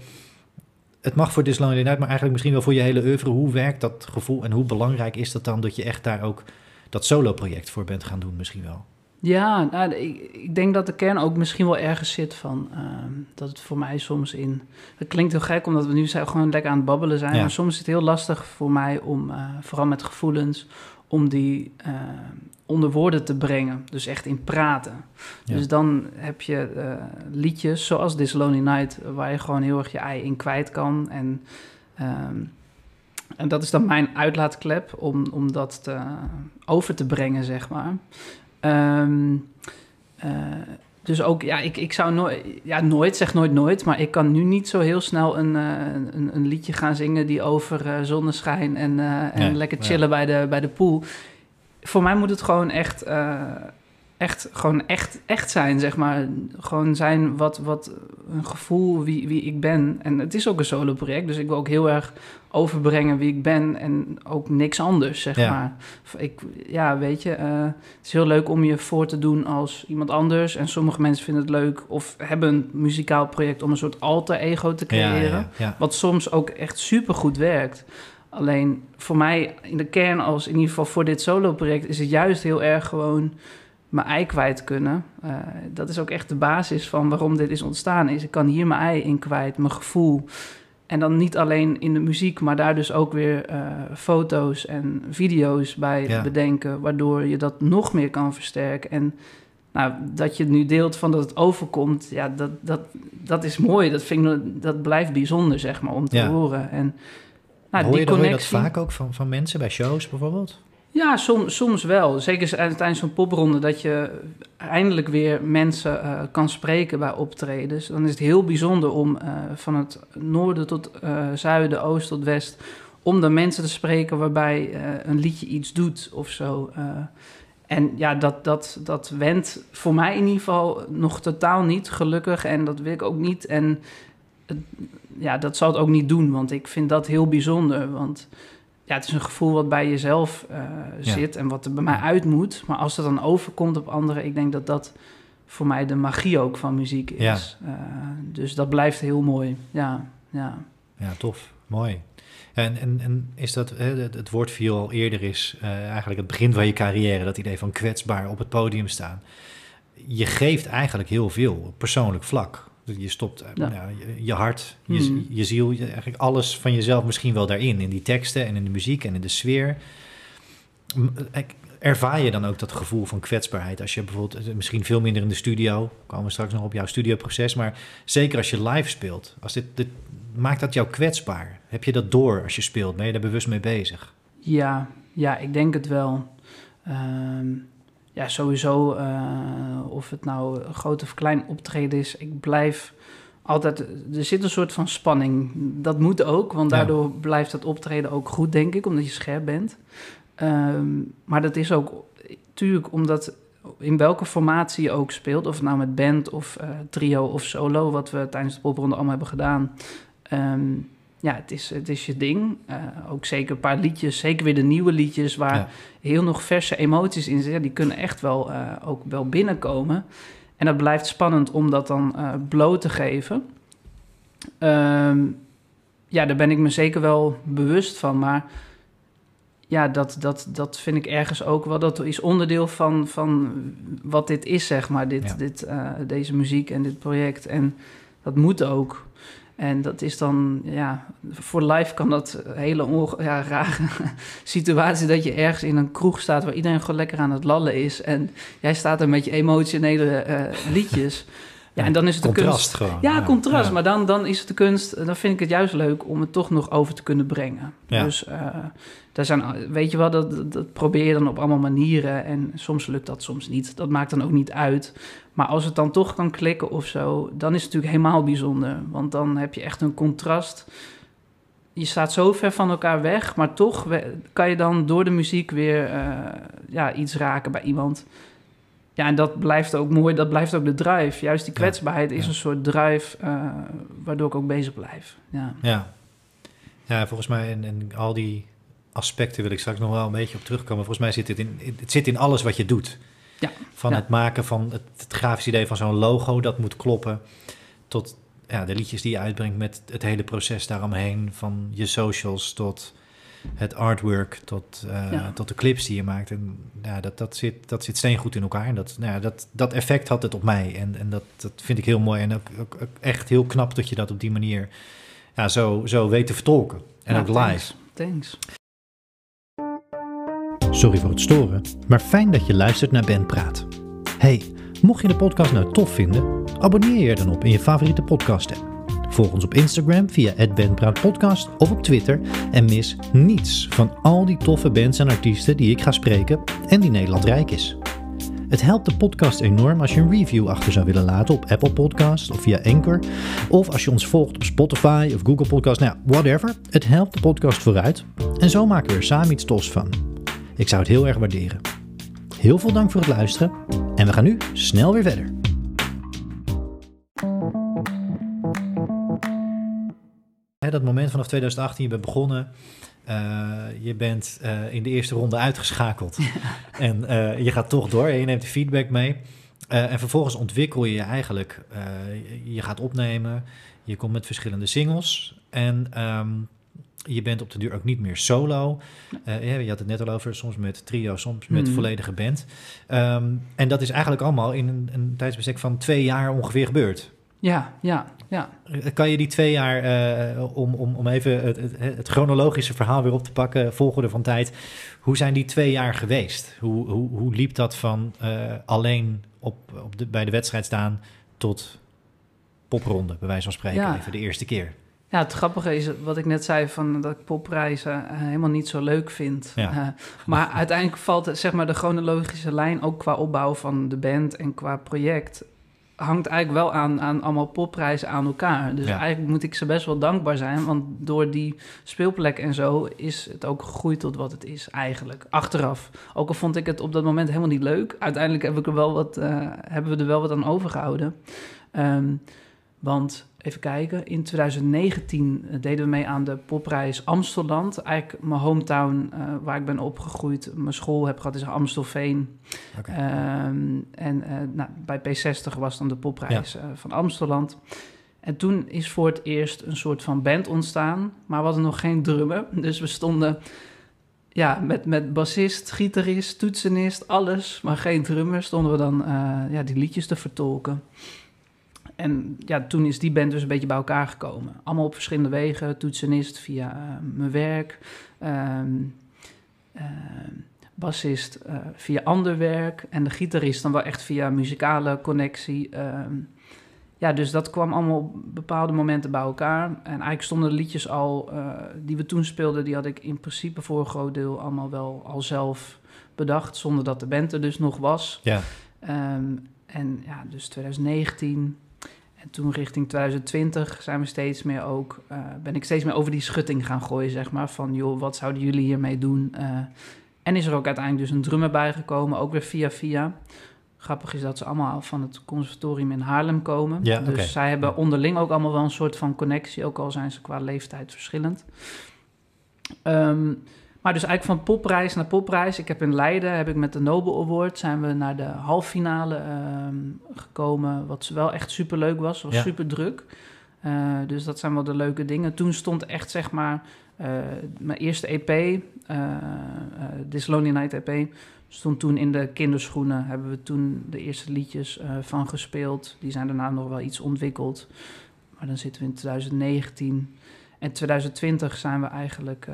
[SPEAKER 1] Het mag voor This Lonely Night, maar eigenlijk misschien wel voor je hele oeuvre. Hoe werkt dat gevoel en hoe belangrijk is dat dan dat je echt daar ook dat solo-project voor bent gaan doen misschien wel?
[SPEAKER 2] Ja, nou, ik, ik denk dat de kern ook misschien wel ergens zit van ehm, dat het voor mij soms in. Het klinkt heel gek omdat we nu zijn gewoon lekker aan het babbelen zijn,
[SPEAKER 1] Ja.
[SPEAKER 2] maar soms is het heel lastig voor mij om, eh, vooral met gevoelens, om die eh, onder woorden te brengen. Dus echt in praten.
[SPEAKER 1] Ja.
[SPEAKER 2] Dus dan heb je eh, liedjes zoals This Lonely Night, waar je gewoon heel erg je ei in kwijt kan. En, ehm, en dat is dan mijn uitlaatklep om, om dat te, over te brengen, zeg maar. Ehm, eh, dus ook, ja, ik, ik zou nooit, ja, nooit, zeg nooit nooit, maar ik kan nu niet zo heel snel een, eh, een, een liedje gaan zingen die over zonneschijn en, en
[SPEAKER 1] Nee,
[SPEAKER 2] lekker
[SPEAKER 1] ja.
[SPEAKER 2] chillen bij, de, bij de pool. Voor mij moet het gewoon echt, eh, echt, gewoon echt, echt zijn, zeg maar. Gewoon zijn wat, wat een gevoel wie, wie ik ben. En het is ook een solo project, dus ik wil ook heel erg overbrengen wie ik ben en ook niks anders, zeg
[SPEAKER 1] Ja.
[SPEAKER 2] maar. Ik, ja, weet je, eh, het is heel leuk om je voor te doen als iemand anders. En sommige mensen vinden het leuk of hebben een muzikaal project om een soort alter ego te creëren.
[SPEAKER 1] Ja, ja, ja.
[SPEAKER 2] Wat soms ook echt supergoed werkt. Alleen voor mij in de kern, als in ieder geval voor dit solo-project, is het juist heel erg gewoon mijn ei kwijt kunnen. Eh, dat is ook echt de basis van waarom dit is ontstaan. Is ik kan hier mijn ei in kwijt, mijn gevoel. En dan niet alleen in de muziek, maar daar dus ook weer eh, foto's en video's bij
[SPEAKER 1] Ja.
[SPEAKER 2] bedenken, waardoor je dat nog meer kan versterken. En nou, dat je het nu deelt van dat het overkomt, ja, dat, dat, dat is mooi. Dat, vind ik, dat blijft bijzonder, zeg maar, om te
[SPEAKER 1] Ja.
[SPEAKER 2] horen. En nou,
[SPEAKER 1] hoor,
[SPEAKER 2] die
[SPEAKER 1] je, dat- hoor je dat
[SPEAKER 2] connectie.
[SPEAKER 1] vaak ook van, van mensen bij shows bijvoorbeeld?
[SPEAKER 2] Ja, som, soms wel. Zeker tijdens zo'n popronde dat je eindelijk weer mensen eh, kan spreken bij optredens. Dan is het heel bijzonder om eh, van het noorden tot eh, zuiden, oost tot west... om dan mensen te spreken waarbij een liedje iets doet of zo. en ja, dat, dat, dat wendt voor mij in ieder geval nog totaal niet, gelukkig. En dat wil ik ook niet. En het- ja, dat zal het ook niet doen, want ik vind dat heel bijzonder. Want ja, het is een gevoel wat bij jezelf eh,
[SPEAKER 1] Ja.
[SPEAKER 2] zit en wat er bij mij uit moet. Maar als het dan overkomt op anderen, ik denk dat dat voor mij de magie ook van muziek is. Eh, dus dat blijft heel mooi. Ja, ja.
[SPEAKER 1] Ja, tof. Mooi. En, en, en is dat, het, woord viel al eerder is eh, eigenlijk het begin van je carrière, dat idee van kwetsbaar op het podium staan. Je geeft eigenlijk heel veel op persoonlijk vlak. Je stopt eh,
[SPEAKER 2] Ja.
[SPEAKER 1] je, je hart, je,
[SPEAKER 2] Hmm.
[SPEAKER 1] je ziel, je, eigenlijk alles van jezelf misschien wel daarin. In die teksten en in de muziek en in de sfeer. Eh, Ervaar je dan ook dat gevoel van kwetsbaarheid als je bijvoorbeeld, eh, misschien veel minder in de studio, komen we straks nog op jouw studioproces, maar zeker als je live speelt, als dit, dit, maakt dat jou kwetsbaar? Heb je dat door als je speelt? Ben je daar bewust mee bezig?
[SPEAKER 2] Ja, ja, ik denk het wel. Ehm, ja, sowieso, eh, of het nou een groot of klein optreden is, ik blijf altijd... Er zit een soort van spanning. Dat moet ook, want
[SPEAKER 1] Ja.
[SPEAKER 2] daardoor blijft het optreden ook goed, denk ik, omdat je scherp bent. Ehm, maar dat is ook, natuurlijk, omdat in welke formatie je ook speelt, of het nou met band of eh, trio of solo, wat we tijdens de popronde allemaal hebben gedaan... Ehm, ja, het is, het is je ding. Eh, ook zeker een paar liedjes, zeker weer de nieuwe liedjes... waar
[SPEAKER 1] Ja.
[SPEAKER 2] heel nog verse emoties in zitten. Die kunnen echt wel, eh, ook wel binnenkomen. En dat blijft spannend om dat dan eh, bloot te geven. Ehm, ja, daar ben ik me zeker wel bewust van. Maar ja, dat, dat, dat vind ik ergens ook wel. Dat is onderdeel van, van wat dit is, zeg maar. Dit,
[SPEAKER 1] Ja.
[SPEAKER 2] dit, deze muziek en dit project. En dat moet ook. En dat is dan, ja, voor live kan dat hele onge- ja, rare situatie dat je ergens in een kroeg staat waar iedereen gewoon lekker aan het lallen is. En jij staat er met je emotionele eh, liedjes. Ja, en dan is het de
[SPEAKER 1] Contrast
[SPEAKER 2] kunst.
[SPEAKER 1] gewoon.
[SPEAKER 2] Ja, contrast.
[SPEAKER 1] Ja.
[SPEAKER 2] Maar dan, dan is het de kunst. Dan vind ik het juist leuk om het toch nog over te kunnen brengen.
[SPEAKER 1] Ja.
[SPEAKER 2] Dus eh, daar zijn, weet je wel, dat, dat- dat probeer je dan op allemaal manieren. En soms lukt dat, soms niet. Dat maakt dan ook niet uit. Maar als het dan toch kan klikken of zo, dan is het natuurlijk helemaal bijzonder. Want dan heb je echt een contrast. Je staat zo ver van elkaar weg, maar toch kan je dan door de muziek weer eh, ja, iets raken bij iemand. ja, en dat blijft ook mooi, dat blijft ook de drive. Juist die
[SPEAKER 1] Ja,
[SPEAKER 2] kwetsbaarheid is
[SPEAKER 1] ja.
[SPEAKER 2] een soort drive uh, waardoor ik ook bezig blijf. Ja,
[SPEAKER 1] Ja, ja volgens mij en, en al die aspecten wil ik straks nog wel een beetje op terugkomen. Volgens mij zit het in, het zit in alles wat je doet.
[SPEAKER 2] Ja.
[SPEAKER 1] Van
[SPEAKER 2] Ja.
[SPEAKER 1] het maken van het, het grafisch idee van zo'n logo, dat moet kloppen. Tot ja, de liedjes die je uitbrengt met het hele proces daaromheen. Van je socials tot het artwork, tot, uh,
[SPEAKER 2] Ja.
[SPEAKER 1] tot de clips die je maakt. En ja, dat, dat, zit, dat zit steengoed in elkaar. En dat, nou ja, dat, dat effect had het op mij. En, en dat, dat vind ik heel mooi. En ook, ook, ook echt heel knap dat je dat op die manier ja, zo, zo weet te vertolken. En
[SPEAKER 2] Ja,
[SPEAKER 1] ook live.
[SPEAKER 2] thanks. Thanks.
[SPEAKER 1] Sorry voor het storen, maar fijn dat je luistert naar Ben Praat. Hey, mocht je de podcast nou tof vinden, abonneer je er dan op in je favoriete podcast app. Volg ons op Instagram via @benpraatpodcast of op Twitter en mis niets van al die toffe bands en artiesten die ik ga spreken en die Nederland rijk is. Het helpt de podcast enorm als je een review achter zou willen laten op Apple Podcasts of via Anchor. Of als je ons volgt op Spotify of Google Podcasts, nou whatever. Het helpt de podcast vooruit. En zo maken we er samen iets tofs van. Ik zou het heel erg waarderen. Heel veel dank voor het luisteren en we gaan nu snel weer verder. Dat moment vanaf 2018, je bent begonnen. Uh, je bent uh, in de eerste ronde uitgeschakeld. En uh, je gaat toch door en je neemt de feedback mee. En vervolgens ontwikkel je je eigenlijk. Je gaat opnemen. Je komt met verschillende singles. En um, je bent op de duur ook niet meer solo. Uh, je had het net al over, soms met trio, soms met
[SPEAKER 2] Mhm.
[SPEAKER 1] volledige band. Um, en dat is eigenlijk allemaal in een, een tijdsbestek van twee jaar ongeveer gebeurd.
[SPEAKER 2] Ja, ja, ja.
[SPEAKER 1] Kan je die twee jaar, uh, om, om, om even het, het, het, chronologische verhaal weer op te pakken, volgorde van tijd. Hoe zijn die twee jaar geweest? Hoe, hoe, hoe liep dat van uh, alleen op, op de, bij de wedstrijd staan tot popronde, bij wijze van spreken,
[SPEAKER 2] Ja.
[SPEAKER 1] even de eerste keer?
[SPEAKER 2] Ja, het grappige is wat ik net zei, van dat ik popprijzen uh, helemaal niet zo leuk vind.
[SPEAKER 1] Ja.
[SPEAKER 2] Uh, maar uiteindelijk valt zeg maar, de chronologische lijn ook qua opbouw van de band en qua project hangt eigenlijk wel aan, aan allemaal popprijzen aan elkaar. Dus
[SPEAKER 1] Ja.
[SPEAKER 2] eigenlijk moet ik ze best wel dankbaar zijn, want door die speelplek en zo is het ook gegroeid tot wat het is eigenlijk. Achteraf. Ook al vond ik het op dat moment helemaal niet leuk. Uiteindelijk heb ik er wel wat, uh, hebben we er wel wat aan overgehouden. Um, want even kijken, in 2019 deden we mee aan de popprijs Amstelland. Eigenlijk mijn hometown uh, waar ik ben opgegroeid. Mijn school heb gehad is Amstelveen.
[SPEAKER 1] Okay.
[SPEAKER 2] Um, en uh, nou, bij P60 was dan de popprijs ja. uh, van Amstelland. En toen is voor het eerst een soort van band ontstaan. Maar we hadden nog geen drummer. Dus we stonden ja, met, met bassist, gitarist, toetsenist, alles. Maar geen drummer stonden we dan ja, die liedjes te vertolken. En ja, toen is die band dus een beetje bij elkaar gekomen. Allemaal op verschillende wegen. Toetsenist via uh, mijn werk. Um, uh, bassist uh, via ander werk. En de gitarist dan wel echt via muzikale connectie. Um, ja, dus dat kwam allemaal op bepaalde momenten bij elkaar. En eigenlijk stonden de liedjes al uh, die we toen speelden... die had ik in principe voor een groot deel allemaal wel al zelf bedacht... zonder dat de band er dus nog was.
[SPEAKER 1] Ja.
[SPEAKER 2] Um, en ja, dus 2019... En toen richting 2020 zijn we steeds meer ook, uh, ben ik steeds meer over die schutting gaan gooien, zeg maar. Van joh, wat zouden jullie hiermee doen? Uh, en is er ook uiteindelijk dus een drummer bijgekomen, ook weer via via. Grappig is dat ze allemaal van het conservatorium in Haarlem komen.
[SPEAKER 1] Ja,
[SPEAKER 2] dus
[SPEAKER 1] okay.
[SPEAKER 2] zij hebben onderling ook allemaal wel een soort van connectie, ook al zijn ze qua leeftijd verschillend. Um, maar dus eigenlijk van popprijs naar popprijs. Ik heb in Leiden, heb ik met de Nobel Award, zijn we naar de halffinale um, gekomen. Wat wel echt super leuk was, was
[SPEAKER 1] Ja.
[SPEAKER 2] super druk. Uh, dus dat zijn wel de leuke dingen. Toen stond echt zeg maar uh, mijn eerste EP, uh, This Lonely Night EP, stond toen in de kinderschoenen. Hebben we toen de eerste liedjes van gespeeld. Die zijn daarna nog wel iets ontwikkeld. Maar dan zitten we in 2019. En 2020 zijn we eigenlijk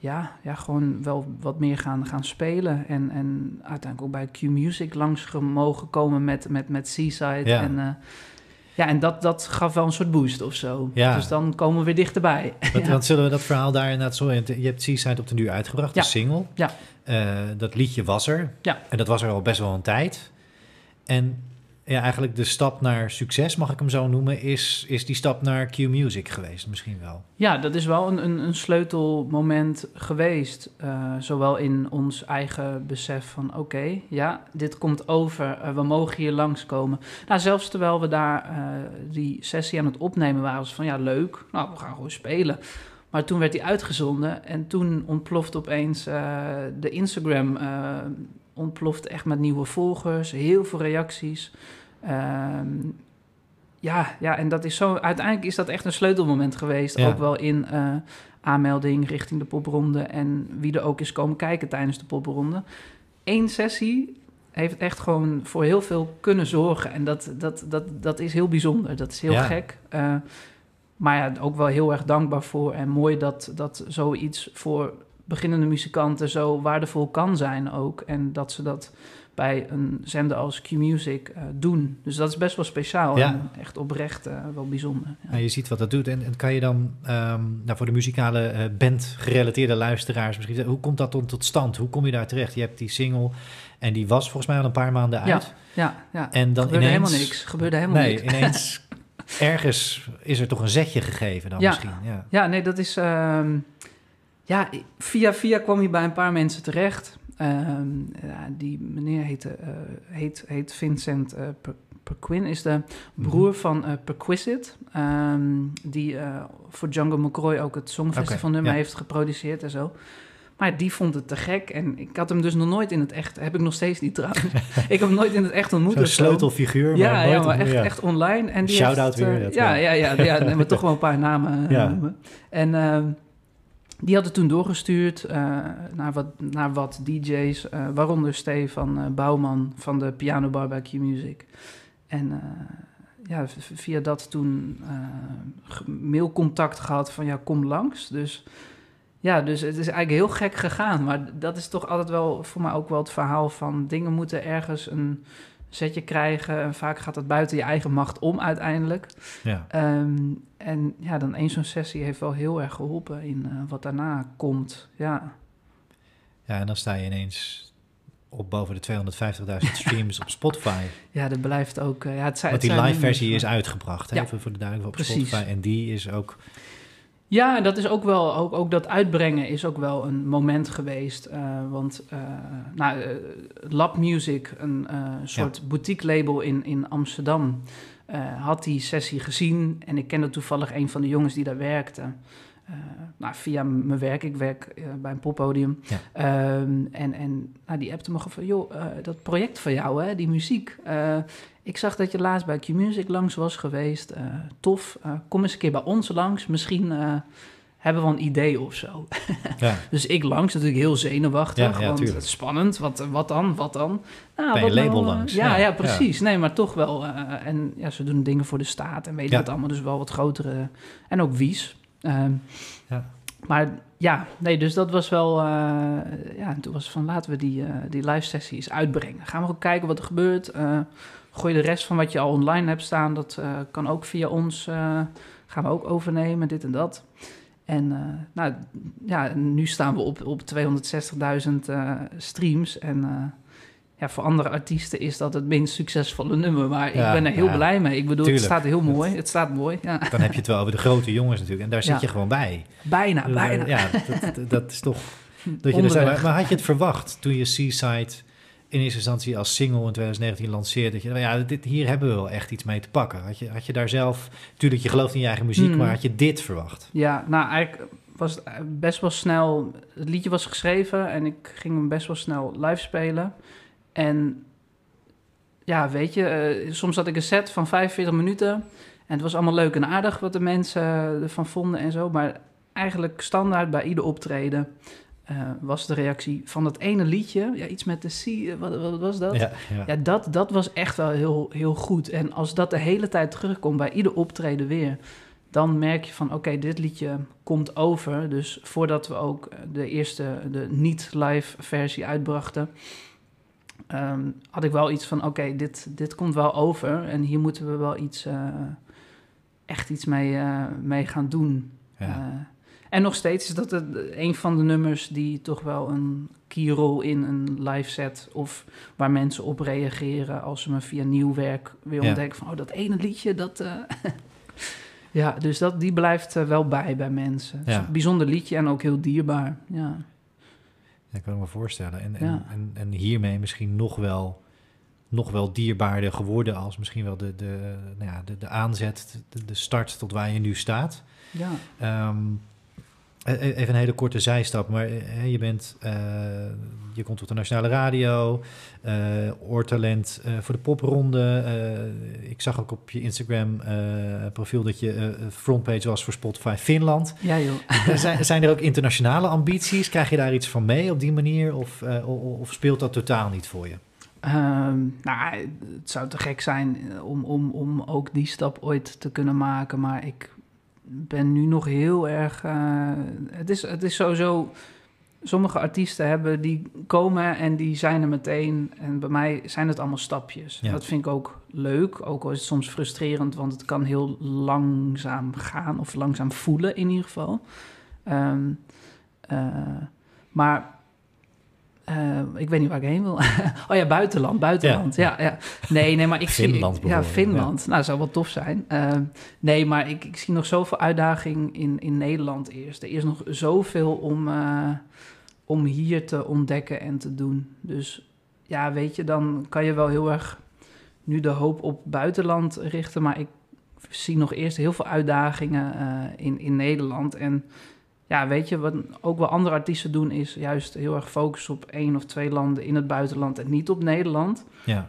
[SPEAKER 2] ja, ja, gewoon wel wat meer gaan, gaan spelen. En, en uiteindelijk ook bij Q-Music langs mogen komen met, met, met Seaside.
[SPEAKER 1] Ja.
[SPEAKER 2] En, uh, ja, en dat, dat gaf wel een soort boost of zo.
[SPEAKER 1] Ja.
[SPEAKER 2] Dus dan komen we weer dichterbij.
[SPEAKER 1] Want,
[SPEAKER 2] ja.
[SPEAKER 1] want zullen we dat verhaal daar inderdaad zo... Je hebt Seaside op de duur uitgebracht,
[SPEAKER 2] Ja.
[SPEAKER 1] de single.
[SPEAKER 2] Ja.
[SPEAKER 1] Uh, dat liedje was er.
[SPEAKER 2] Ja.
[SPEAKER 1] En dat was er al best wel een tijd. En ja, eigenlijk de stap naar succes, mag ik hem zo noemen, is, is die stap naar Q-Music geweest misschien wel.
[SPEAKER 2] Ja, dat is wel een, een, een sleutelmoment geweest. Uh, zowel in ons eigen besef van oké, ja, dit komt over, uh, we mogen hier langskomen. Nou, zelfs terwijl we daar uh, die sessie aan het opnemen waren, was van ja, leuk, nou, we gaan gewoon spelen. Maar toen werd die uitgezonden en toen ontploft opeens de Instagram ontploft echt met nieuwe volgers, heel veel reacties. Um, ja, ja, en dat is zo. Uiteindelijk is dat echt een sleutelmoment geweest. Ook wel in uh, aanmelding richting de popronde. En wie er ook is komen kijken tijdens de popronde. Eén sessie heeft echt gewoon voor heel veel kunnen zorgen. En dat, dat, dat, dat is heel bijzonder. Dat is heel gek. Uh, maar ja, ook wel heel erg dankbaar voor. En mooi dat, dat zoiets voor beginnende muzikanten zo waardevol kan zijn ook. En dat ze dat bij een zender als Q-Music uh, doen. Dus dat is best wel speciaal ja. en echt oprecht uh, wel bijzonder. Ja.
[SPEAKER 1] Nou, je ziet wat dat doet. En, en kan je dan um, nou, voor de muzikale uh, band gerelateerde luisteraars misschien hoe komt dat dan tot stand? Hoe kom je daar terecht? Je hebt die single en die was volgens mij al een paar maanden uit.
[SPEAKER 2] Ja, ja. ja.
[SPEAKER 1] En dan
[SPEAKER 2] gebeurde
[SPEAKER 1] ineens,
[SPEAKER 2] helemaal niks. Gebeurde helemaal
[SPEAKER 1] nee,
[SPEAKER 2] niks.
[SPEAKER 1] ineens ergens is er toch een zetje gegeven dan
[SPEAKER 2] ja.
[SPEAKER 1] misschien. Ja.
[SPEAKER 2] ja, nee, dat is... Um, ja, via via kwam je bij een paar mensen terecht. Um, ja, die meneer heette, uh, heet, heet Vincent uh, Perquin, is de broer mm -hmm. van uh, Perquisite, um, die voor Django McCroy ook het Songfestival okay, nummer ja. heeft geproduceerd en zo. Maar die vond het te gek en ik had hem dus nog nooit in het echt, heb ik nog steeds niet trouwens. ik heb hem nooit in het echt ontmoet.
[SPEAKER 1] Een sleutelfiguur,
[SPEAKER 2] ja,
[SPEAKER 1] maar,
[SPEAKER 2] ja, maar echt, ja. echt online. En die
[SPEAKER 1] Shout-out weer.
[SPEAKER 2] Ja, ja, ja, ja, ja, maar toch wel een paar namen
[SPEAKER 1] ja.
[SPEAKER 2] noemen. En... Die had het toen doorgestuurd uh, naar, wat, naar wat DJ's, uh, waaronder Stefan uh, Bouwman van de Piano Bar bij Q-Music. En ja, via dat toen mailcontact gehad van ja, kom langs. Dus ja, dus het is eigenlijk heel gek gegaan. Maar dat is toch altijd wel voor mij ook wel het verhaal van dingen moeten ergens een zetje krijgen. En vaak gaat dat buiten je eigen macht om uiteindelijk.
[SPEAKER 1] Ja.
[SPEAKER 2] Um, en ja, dan één zo'n sessie heeft wel heel erg geholpen in uh, wat daarna komt. Ja.
[SPEAKER 1] ja, en dan sta je ineens op boven de 250.000 streams op Spotify.
[SPEAKER 2] Ja, dat blijft ook... Uh, ja, het zijn,
[SPEAKER 1] Want die live versie is uitgebracht, hè,
[SPEAKER 2] Ja.
[SPEAKER 1] even voor de duidelijkheid op
[SPEAKER 2] Precies.
[SPEAKER 1] Spotify. En die is ook...
[SPEAKER 2] Ja, dat is ook wel, ook, ook dat uitbrengen is ook wel een moment geweest. Uh, want uh, nou, uh, Lab Music, een soort boutique label in, in Amsterdam, had die sessie gezien. En ik kende toevallig een van de jongens die daar werkte. nou, via mijn werk, ik werk bij een poppodium.
[SPEAKER 1] Ja.
[SPEAKER 2] Ehm, en en nou, die appte me gewoon van, joh, dat project van jou, hè, die muziek... Ik zag dat je laatst bij Q-Music langs was geweest. Uh, tof. Uh, kom eens een keer bij ons langs. Misschien uh, hebben we een idee of zo.
[SPEAKER 1] Ja.
[SPEAKER 2] dus ik langs, natuurlijk heel zenuwachtig.
[SPEAKER 1] Ja, ja,
[SPEAKER 2] want
[SPEAKER 1] tuurlijk.
[SPEAKER 2] het is spannend. Wat, wat dan? Wat dan? Nou,
[SPEAKER 1] Bij
[SPEAKER 2] wat
[SPEAKER 1] label
[SPEAKER 2] nou,
[SPEAKER 1] langs,
[SPEAKER 2] Ja,
[SPEAKER 1] ja,
[SPEAKER 2] precies. Nee, maar toch wel. eh, en ja, ze doen dingen voor de staat en weet
[SPEAKER 1] Ja.
[SPEAKER 2] wat allemaal. Dus wel wat grotere. En ook wies. Ehm,
[SPEAKER 1] Ja.
[SPEAKER 2] Maar ja, nee, dus dat was wel... eh, ja, en toen was van laten we die, eh, die live sessie eens uitbrengen. Gaan we ook kijken wat er gebeurt. Eh, gooi de rest van wat je al online hebt staan, dat eh, kan ook via ons, eh, gaan we ook overnemen, dit en dat. En eh, nou, ja, nu staan we op, op 260.000 eh, streams. En ja, voor andere artiesten is dat het minst succesvolle nummer. Maar
[SPEAKER 1] Ja,
[SPEAKER 2] ik ben er heel
[SPEAKER 1] ja.
[SPEAKER 2] blij mee. Ik bedoel,
[SPEAKER 1] Tuurlijk.
[SPEAKER 2] het staat heel mooi. Het staat mooi, ja.
[SPEAKER 1] Dan heb je het wel over de grote jongens natuurlijk. En daar zit je gewoon bij.
[SPEAKER 2] Bijna, bijna.
[SPEAKER 1] Ja, dat, dat, is toch... Dat je er maar had je het verwacht toen je Seaside in eerste instantie als single in 2019 lanceerde? Dat je, nou ja, dit, hier hebben we wel echt iets mee te pakken. Had je, had je daar zelf... Tuurlijk, je gelooft in je eigen muziek,
[SPEAKER 2] Hmm.
[SPEAKER 1] maar had je dit verwacht?
[SPEAKER 2] Ja, nou eigenlijk was het best wel snel. Het liedje was geschreven en ik ging hem best wel snel live spelen. En ja, weet je, eh, soms had ik een set van 45 minuten. En het was allemaal leuk en aardig wat de mensen ervan vonden en zo. Maar eigenlijk standaard bij ieder optreden eh, was de reactie van dat ene liedje. Ja, iets met de C, wat, wat was dat?
[SPEAKER 1] Ja, ja.
[SPEAKER 2] Ja, dat, dat was echt wel heel, heel goed. En als dat de hele tijd terugkomt bij ieder optreden weer, dan merk je van oké, dit liedje komt over. Dus voordat we ook de eerste, de niet-live versie uitbrachten, ehm, had ik wel iets van oké, dit, dit komt wel over. En hier moeten we wel iets, eh, echt iets mee, eh, mee gaan doen.
[SPEAKER 1] Ja.
[SPEAKER 2] Eh, en nog steeds is dat het, een van de nummers die toch wel een keyrol in een live set. Of waar mensen op reageren als ze me via nieuw werk weer
[SPEAKER 1] Ja.
[SPEAKER 2] ontdekken van... oh, dat ene liedje, dat... eh, ja, dus dat, die blijft eh, wel bij bij mensen.
[SPEAKER 1] Ja.
[SPEAKER 2] een bijzonder liedje en ook heel dierbaar, ja.
[SPEAKER 1] Dat kan ik me voorstellen. En, en,
[SPEAKER 2] Ja.
[SPEAKER 1] en, en hiermee misschien nog wel, nog wel dierbaarder geworden als misschien wel de, de, nou ja, de, de aanzet, de, de start tot waar je nu staat.
[SPEAKER 2] ja.
[SPEAKER 1] Ehm, even een hele korte zijstap, maar eh, je bent, eh, je komt op de nationale radio, eh oortalent voor de popronde. Ik zag ook op je Instagram profiel dat je frontpage was voor Spotify Finland.
[SPEAKER 2] Ja, joh.
[SPEAKER 1] Zijn, zijn er ook internationale ambities? Krijg je daar iets van mee op die manier? Of, of speelt dat totaal niet voor je?
[SPEAKER 2] Ehm, nou, het zou te gek zijn om, om, om ook die stap ooit te kunnen maken. Maar ik ben nu nog heel erg. eh, het, is, het is sowieso. Sommige artiesten hebben die komen en die zijn er meteen. En bij mij zijn het allemaal stapjes.
[SPEAKER 1] Ja.
[SPEAKER 2] Dat vind ik ook leuk. Ook al is het soms frustrerend, want het kan heel langzaam gaan. Of langzaam voelen in ieder geval. Ehm, eh, maar ik weet niet waar ik heen wil. oh ja, buitenland, buitenland. Ja, ja. Nee, nee, maar ik
[SPEAKER 1] Finland
[SPEAKER 2] zie... Ja, Finland. Nou, dat zou wel tof zijn. Eh, nee, maar ik, ik zie nog zoveel uitdaging in, in Nederland eerst. Er is nog zoveel om, eh, om hier te ontdekken en te doen. Dus ja, weet je, dan kan je wel heel erg nu de hoop op buitenland richten. Maar ik zie nog eerst heel veel uitdagingen eh, in, in Nederland. En ja, weet je, wat ook wel andere artiesten doen, is juist heel erg focussen op één of twee landen in het buitenland en niet op Nederland.
[SPEAKER 1] Ja,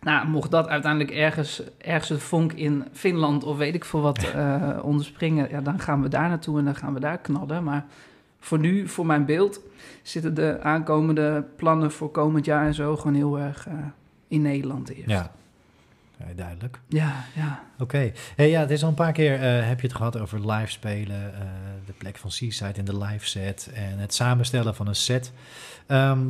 [SPEAKER 2] Nou, mocht dat uiteindelijk ergens, ergens een vonk in Finland of weet ik veel wat eh, onderspringen, ja, dan gaan we daar naartoe en dan gaan we daar knallen. Maar voor nu, voor mijn beeld, zitten de aankomende plannen voor komend jaar en zo gewoon heel erg eh, in Nederland eerst.
[SPEAKER 1] ja. Ja, duidelijk.
[SPEAKER 2] ja. ja.
[SPEAKER 1] Oké. Hey, ja, het is al een paar keer eh, heb je het gehad over live spelen, eh, de plek van Seaside in de live set en het samenstellen van een set. Ehm,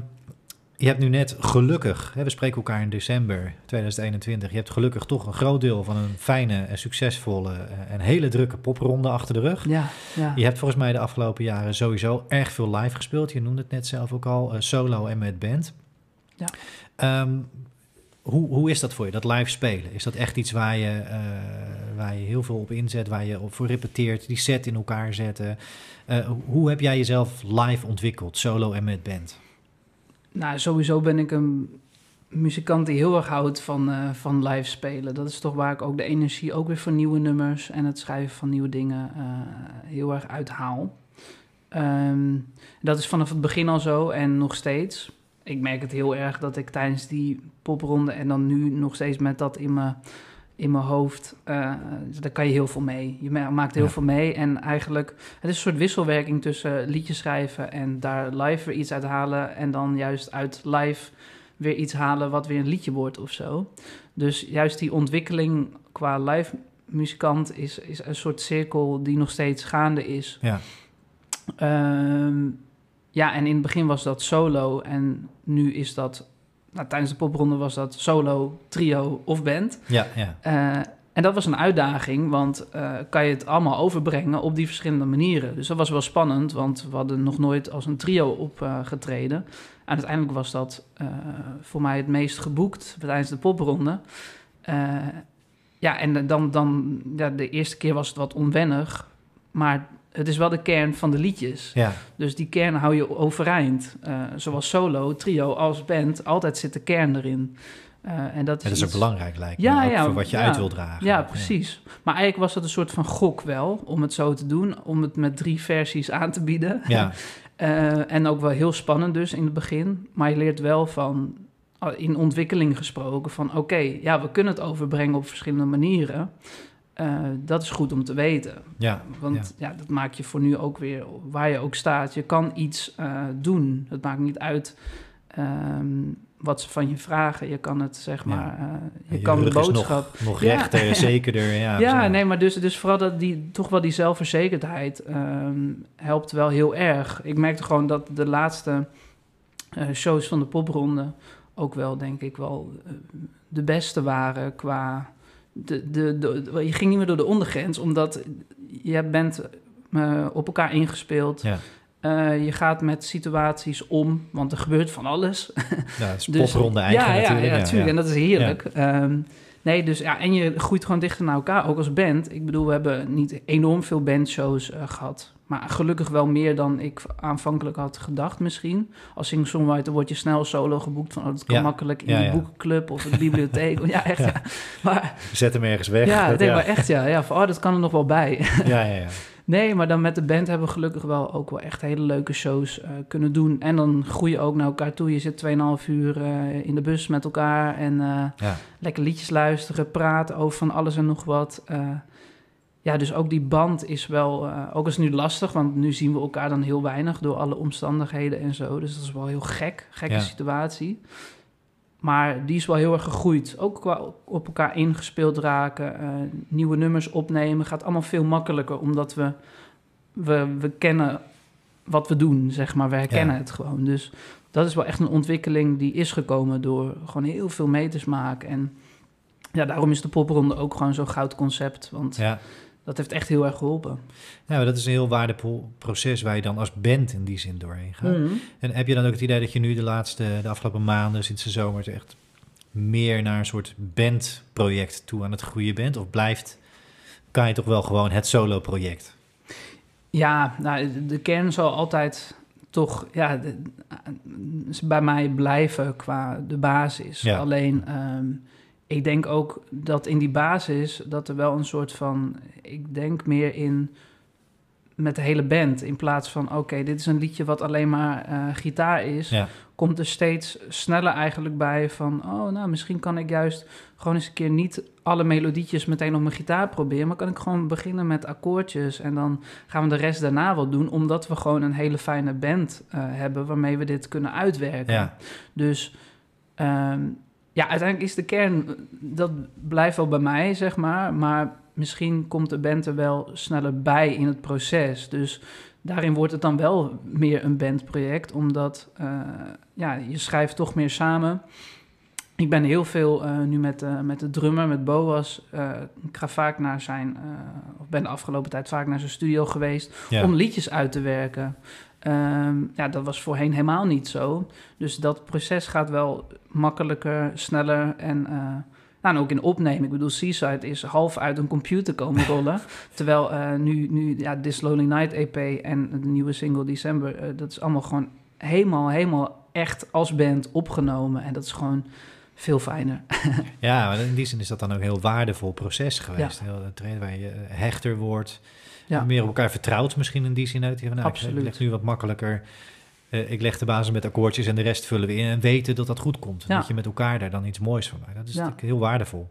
[SPEAKER 1] je hebt nu net gelukkig, hè, we spreken elkaar in december 2021, je hebt gelukkig toch een groot deel van een fijne en succesvolle eh, en hele drukke popronde achter de rug.
[SPEAKER 2] Ja, ja.
[SPEAKER 1] Je hebt volgens mij de afgelopen jaren sowieso erg veel live gespeeld. Je noemde het net zelf ook al, eh, solo en met band.
[SPEAKER 2] Ja.
[SPEAKER 1] Ehm, hoe, hoe is dat voor je, dat live spelen? Is dat echt iets waar je, eh, waar je heel veel op inzet, waar je op voor repeteert, die set in elkaar zetten? Eh, hoe heb jij jezelf live ontwikkeld, solo en met band?
[SPEAKER 2] Nou, sowieso ben ik een muzikant die heel erg houdt van, eh, van live spelen. Dat is toch waar ik ook de energie, ook weer voor nieuwe nummers en het schrijven van nieuwe dingen heel erg uithaal. Ehm, dat is vanaf het begin al zo en nog steeds. Ik merk het heel erg dat ik tijdens die popronde en dan nu nog steeds met dat in mijn, in mijn hoofd, eh, daar kan je heel veel mee. Je ma- maakt heel
[SPEAKER 1] Ja.
[SPEAKER 2] veel mee en eigenlijk, het is een soort wisselwerking tussen liedjes schrijven en daar live weer iets uit halen en dan juist uit live weer iets halen wat weer een liedje wordt of zo. Dus juist die ontwikkeling qua live muzikant is, is een soort cirkel die nog steeds gaande is.
[SPEAKER 1] Ja,
[SPEAKER 2] Ehm, ja, en in het begin was dat solo en nu is dat, nou, tijdens de popronde was dat solo, trio of band.
[SPEAKER 1] ja, ja.
[SPEAKER 2] Eh, en dat was een uitdaging, want eh, kan je het allemaal overbrengen op die verschillende manieren. Dus dat was wel spannend, want we hadden nog nooit als een trio opgetreden. en uiteindelijk was dat eh, voor mij het meest geboekt tijdens de popronde. Eh, ja, en dan, dan ja, de eerste keer was het wat onwennig, maar het is wel de kern van de liedjes.
[SPEAKER 1] ja.
[SPEAKER 2] Dus die kern hou je overeind. Eh, zowel solo, trio als band, altijd zit de kern erin. Eh, en dat is,
[SPEAKER 1] En dat is ook
[SPEAKER 2] iets-
[SPEAKER 1] belangrijk lijkt
[SPEAKER 2] Ja,
[SPEAKER 1] voor wat je
[SPEAKER 2] ja.
[SPEAKER 1] uit wil dragen.
[SPEAKER 2] Ja, precies. Maar eigenlijk was dat een soort van gok wel, om het zo te doen. Om het met drie versies aan te bieden.
[SPEAKER 1] Ja,
[SPEAKER 2] Eh, en ook wel heel spannend dus in het begin. Maar je leert wel van, oh, in ontwikkeling gesproken, van oké, ja, we kunnen het overbrengen op verschillende manieren. Eh, dat is goed om te weten.
[SPEAKER 1] ja,
[SPEAKER 2] Want ja. dat maakt je voor nu ook weer, waar je ook staat, je kan iets eh, doen. Het maakt niet uit ehm, wat ze van je vragen. Je kan het, zeg
[SPEAKER 1] Ja.
[SPEAKER 2] maar, eh, je,
[SPEAKER 1] Je
[SPEAKER 2] kan de boodschap...
[SPEAKER 1] nog, nog rechter, zekerder. Ja,
[SPEAKER 2] Ja, nee, maar dus, dus vooral dat die, toch wel die zelfverzekerdheid ehm, helpt wel heel erg. Ik merkte gewoon dat de laatste shows van de popronde ook wel, denk ik, wel de beste waren qua... De, de, de, je ging niet meer door de ondergrens, omdat je bent eh, op elkaar ingespeeld.
[SPEAKER 1] Ja.
[SPEAKER 2] Eh, je gaat met situaties om, want er gebeurt van alles.
[SPEAKER 1] Nou, het is
[SPEAKER 2] Dus-
[SPEAKER 1] popronde eigen
[SPEAKER 2] ja,
[SPEAKER 1] natuurlijk.
[SPEAKER 2] Ja, ja, tuurlijk. En dat is heerlijk.
[SPEAKER 1] Ja.
[SPEAKER 2] Nee, dus ja, en je groeit gewoon dichter naar elkaar, ook als band. Ik bedoel, we hebben niet enorm veel bandshows eh, gehad. Maar gelukkig wel meer dan ik aanvankelijk had gedacht misschien. Als singer-songwriter word je snel solo geboekt van... Oh, dat kan
[SPEAKER 1] Ja.
[SPEAKER 2] makkelijk in
[SPEAKER 1] Ja,
[SPEAKER 2] de
[SPEAKER 1] ja.
[SPEAKER 2] boekenclub of de bibliotheek. ja, echt, ja. Maar
[SPEAKER 1] Zet hem ergens weg.
[SPEAKER 2] ja,
[SPEAKER 1] Dat-
[SPEAKER 2] nee, maar echt, ja. ja van, oh, dat kan er nog wel bij.
[SPEAKER 1] ja, ja, ja.
[SPEAKER 2] Nee, maar dan met de band hebben we gelukkig wel ook wel echt hele leuke shows eh, kunnen doen. En dan groei je ook naar elkaar toe. Je zit 2,5 uur eh, in de bus met elkaar en
[SPEAKER 1] ja.
[SPEAKER 2] lekker liedjes luisteren, praten over van alles en nog wat. Ja, dus ook die band is wel, ook is nu lastig, want nu zien we elkaar dan heel weinig door alle omstandigheden en zo. Dus dat is wel heel gek, gekke
[SPEAKER 1] Ja.
[SPEAKER 2] situatie. Maar die is wel heel erg gegroeid. Ook qua op elkaar ingespeeld raken, eh, nieuwe nummers opnemen. Gaat allemaal veel makkelijker, omdat we, we, we kennen wat we doen, zeg maar. We herkennen
[SPEAKER 1] Ja.
[SPEAKER 2] het gewoon. Dus dat is wel echt een ontwikkeling die is gekomen door gewoon heel veel meters maken. En ja, daarom is de popronde ook gewoon zo'n goud concept. Want
[SPEAKER 1] ja.
[SPEAKER 2] Dat heeft echt heel erg geholpen.
[SPEAKER 1] Ja, maar dat is een heel waardevol proces waar je dan als band in die zin doorheen gaat. En heb je dan ook het idee dat je nu de laatste, de afgelopen maanden, sinds de zomer, echt meer naar een soort bandproject toe aan het groeien bent? Of blijft, kan je toch wel gewoon het solo-project?
[SPEAKER 2] Ja, nou, de- kern zal altijd toch ja, de- bij mij blijven qua de basis.
[SPEAKER 1] Ja.
[SPEAKER 2] Alleen, ehm, ik denk ook dat in die basis dat er wel een soort van... Ik denk meer in met de hele band. In plaats van, oké, dit is een liedje wat alleen maar eh, gitaar is...
[SPEAKER 1] Ja,
[SPEAKER 2] komt er steeds sneller eigenlijk bij van... oh, nou, misschien kan ik juist gewoon eens een keer niet alle melodietjes meteen op mijn gitaar proberen... maar kan ik gewoon beginnen met akkoordjes... en dan gaan we de rest daarna wel doen... omdat we gewoon een hele fijne band eh, hebben... waarmee we dit kunnen uitwerken.
[SPEAKER 1] ja,
[SPEAKER 2] Dus ehm, ja, uiteindelijk is de kern... dat blijft wel bij mij, zeg maar... maar misschien komt de band er wel sneller bij in het proces. Dus daarin wordt het dan wel meer een bandproject, omdat uh, ja, je schrijft toch meer samen. Ik ben heel veel uh, nu met, uh, met de drummer, met Boas. Ik ga vaak naar zijn, of ben de afgelopen tijd vaak naar zijn studio geweest ja. om liedjes uit te werken. Um, ja, dat was voorheen helemaal niet zo. Dus dat proces gaat wel makkelijker, sneller en nou, en ook in opnemen. Ik bedoel, Seaside is half uit een computer komen rollen. terwijl uh, nu, nu ja, This Lonely Night EP en de nieuwe single December... Uh, dat is allemaal gewoon helemaal, helemaal echt als band opgenomen. En dat is gewoon veel fijner.
[SPEAKER 1] ja, maar in die zin is dat dan ook een heel waardevol proces geweest. Ja. Heel trainer waar je hechter wordt. Ja. Meer op elkaar vertrouwt misschien in die zin uit. Nou,
[SPEAKER 2] Absoluut.
[SPEAKER 1] Ik leg nu wat makkelijker... Uh, ik leg de basis met akkoordjes en de rest vullen we in en weten dat dat goed komt. Ja. Dat je met elkaar daar dan iets moois van maakt. Dat is ja. natuurlijk heel waardevol.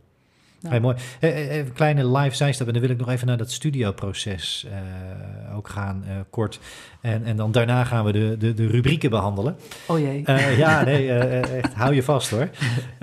[SPEAKER 1] Ja. Hey, mooi. Even kleine live zijstap en dan wil ik nog even naar dat studioproces uh, ook gaan, uh, kort. En, en dan daarna gaan we de, de, de rubrieken behandelen.
[SPEAKER 2] Oh jee.
[SPEAKER 1] Uh, ja, nee, echt, hou je vast hoor.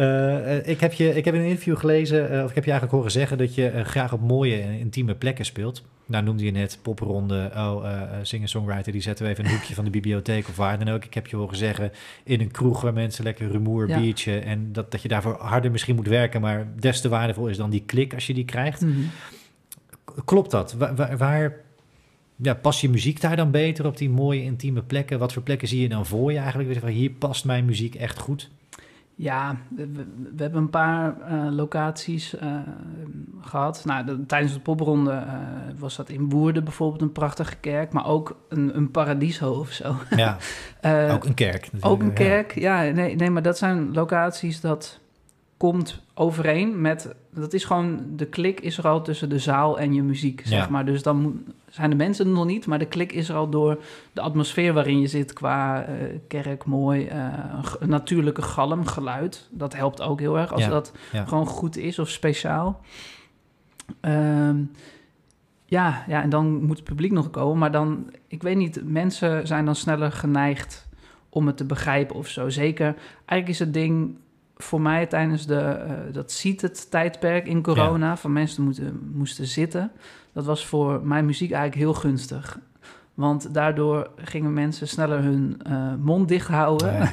[SPEAKER 1] ik, heb je, ik heb in een interview gelezen, of ik heb je eigenlijk horen zeggen dat je graag op mooie en intieme plekken speelt. Nou noemde je net popronde, oh, singer-songwriter, die zetten we even in een hoekje van de bibliotheek of waar dan ook. Ik heb je horen zeggen, in een kroeg waar mensen lekker rumoer, ja. biertje... en dat, dat je daarvoor harder misschien moet werken, maar des te waardevol is dan die klik als je die krijgt.
[SPEAKER 2] Mhm.
[SPEAKER 1] Mm -hmm. Klopt dat? Waar ja, past je muziek daar dan beter op die mooie intieme plekken? Wat voor plekken zie je dan voor je eigenlijk? Van, hier past mijn muziek echt goed?
[SPEAKER 2] Ja, we, we, hebben een paar uh, locaties uh, gehad. Nou, de, tijdens de popronde uh, was dat in Woerden bijvoorbeeld een prachtige kerk, maar ook een, een paradiso of zo.
[SPEAKER 1] Ja, ook een kerk.
[SPEAKER 2] Ook een kerk, ja. ja. nee, nee, maar dat zijn locaties dat komt overeen met... Dat is gewoon, de klik is er al tussen de zaal en je muziek, zeg ja. maar. Dus dan moet, zijn de mensen er nog niet, maar de klik is er al door de atmosfeer waarin je zit qua uh, kerk, mooi, uh, een natuurlijke galm, geluid. Dat helpt ook heel erg als
[SPEAKER 1] ja,
[SPEAKER 2] dat
[SPEAKER 1] ja.
[SPEAKER 2] gewoon goed is of speciaal. Um, ja, ja, en dan moet het publiek nog komen, maar dan, ik weet niet, mensen zijn dan sneller geneigd om het te begrijpen of zo. Zeker, eigenlijk is het ding voor mij tijdens de, uh, dat ziet het tijdperk in corona, ja. van mensen moeten, moesten zitten. Dat was voor mijn muziek eigenlijk heel gunstig. Want daardoor gingen mensen sneller hun uh, mond dicht houden.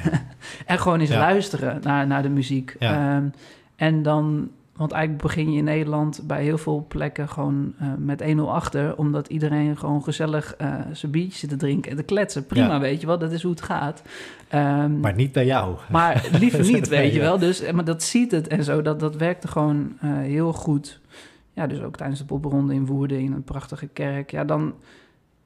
[SPEAKER 2] En gewoon eens luisteren naar, naar de muziek. Um, en dan want eigenlijk begin je in Nederland bij heel veel plekken gewoon uh, met 1-0 achter. Omdat iedereen gewoon gezellig uh, zijn biertje zit te drinken en te kletsen. Prima, ja. weet je wel, dat is hoe het gaat.
[SPEAKER 1] Um, maar niet bij jou.
[SPEAKER 2] Maar liever niet, weet je wel. Dus, maar dat ziet het en zo, dat, dat werkte gewoon uh, heel goed. Ja, dus ook tijdens de popronde in Woerden in een prachtige kerk. Ja, dan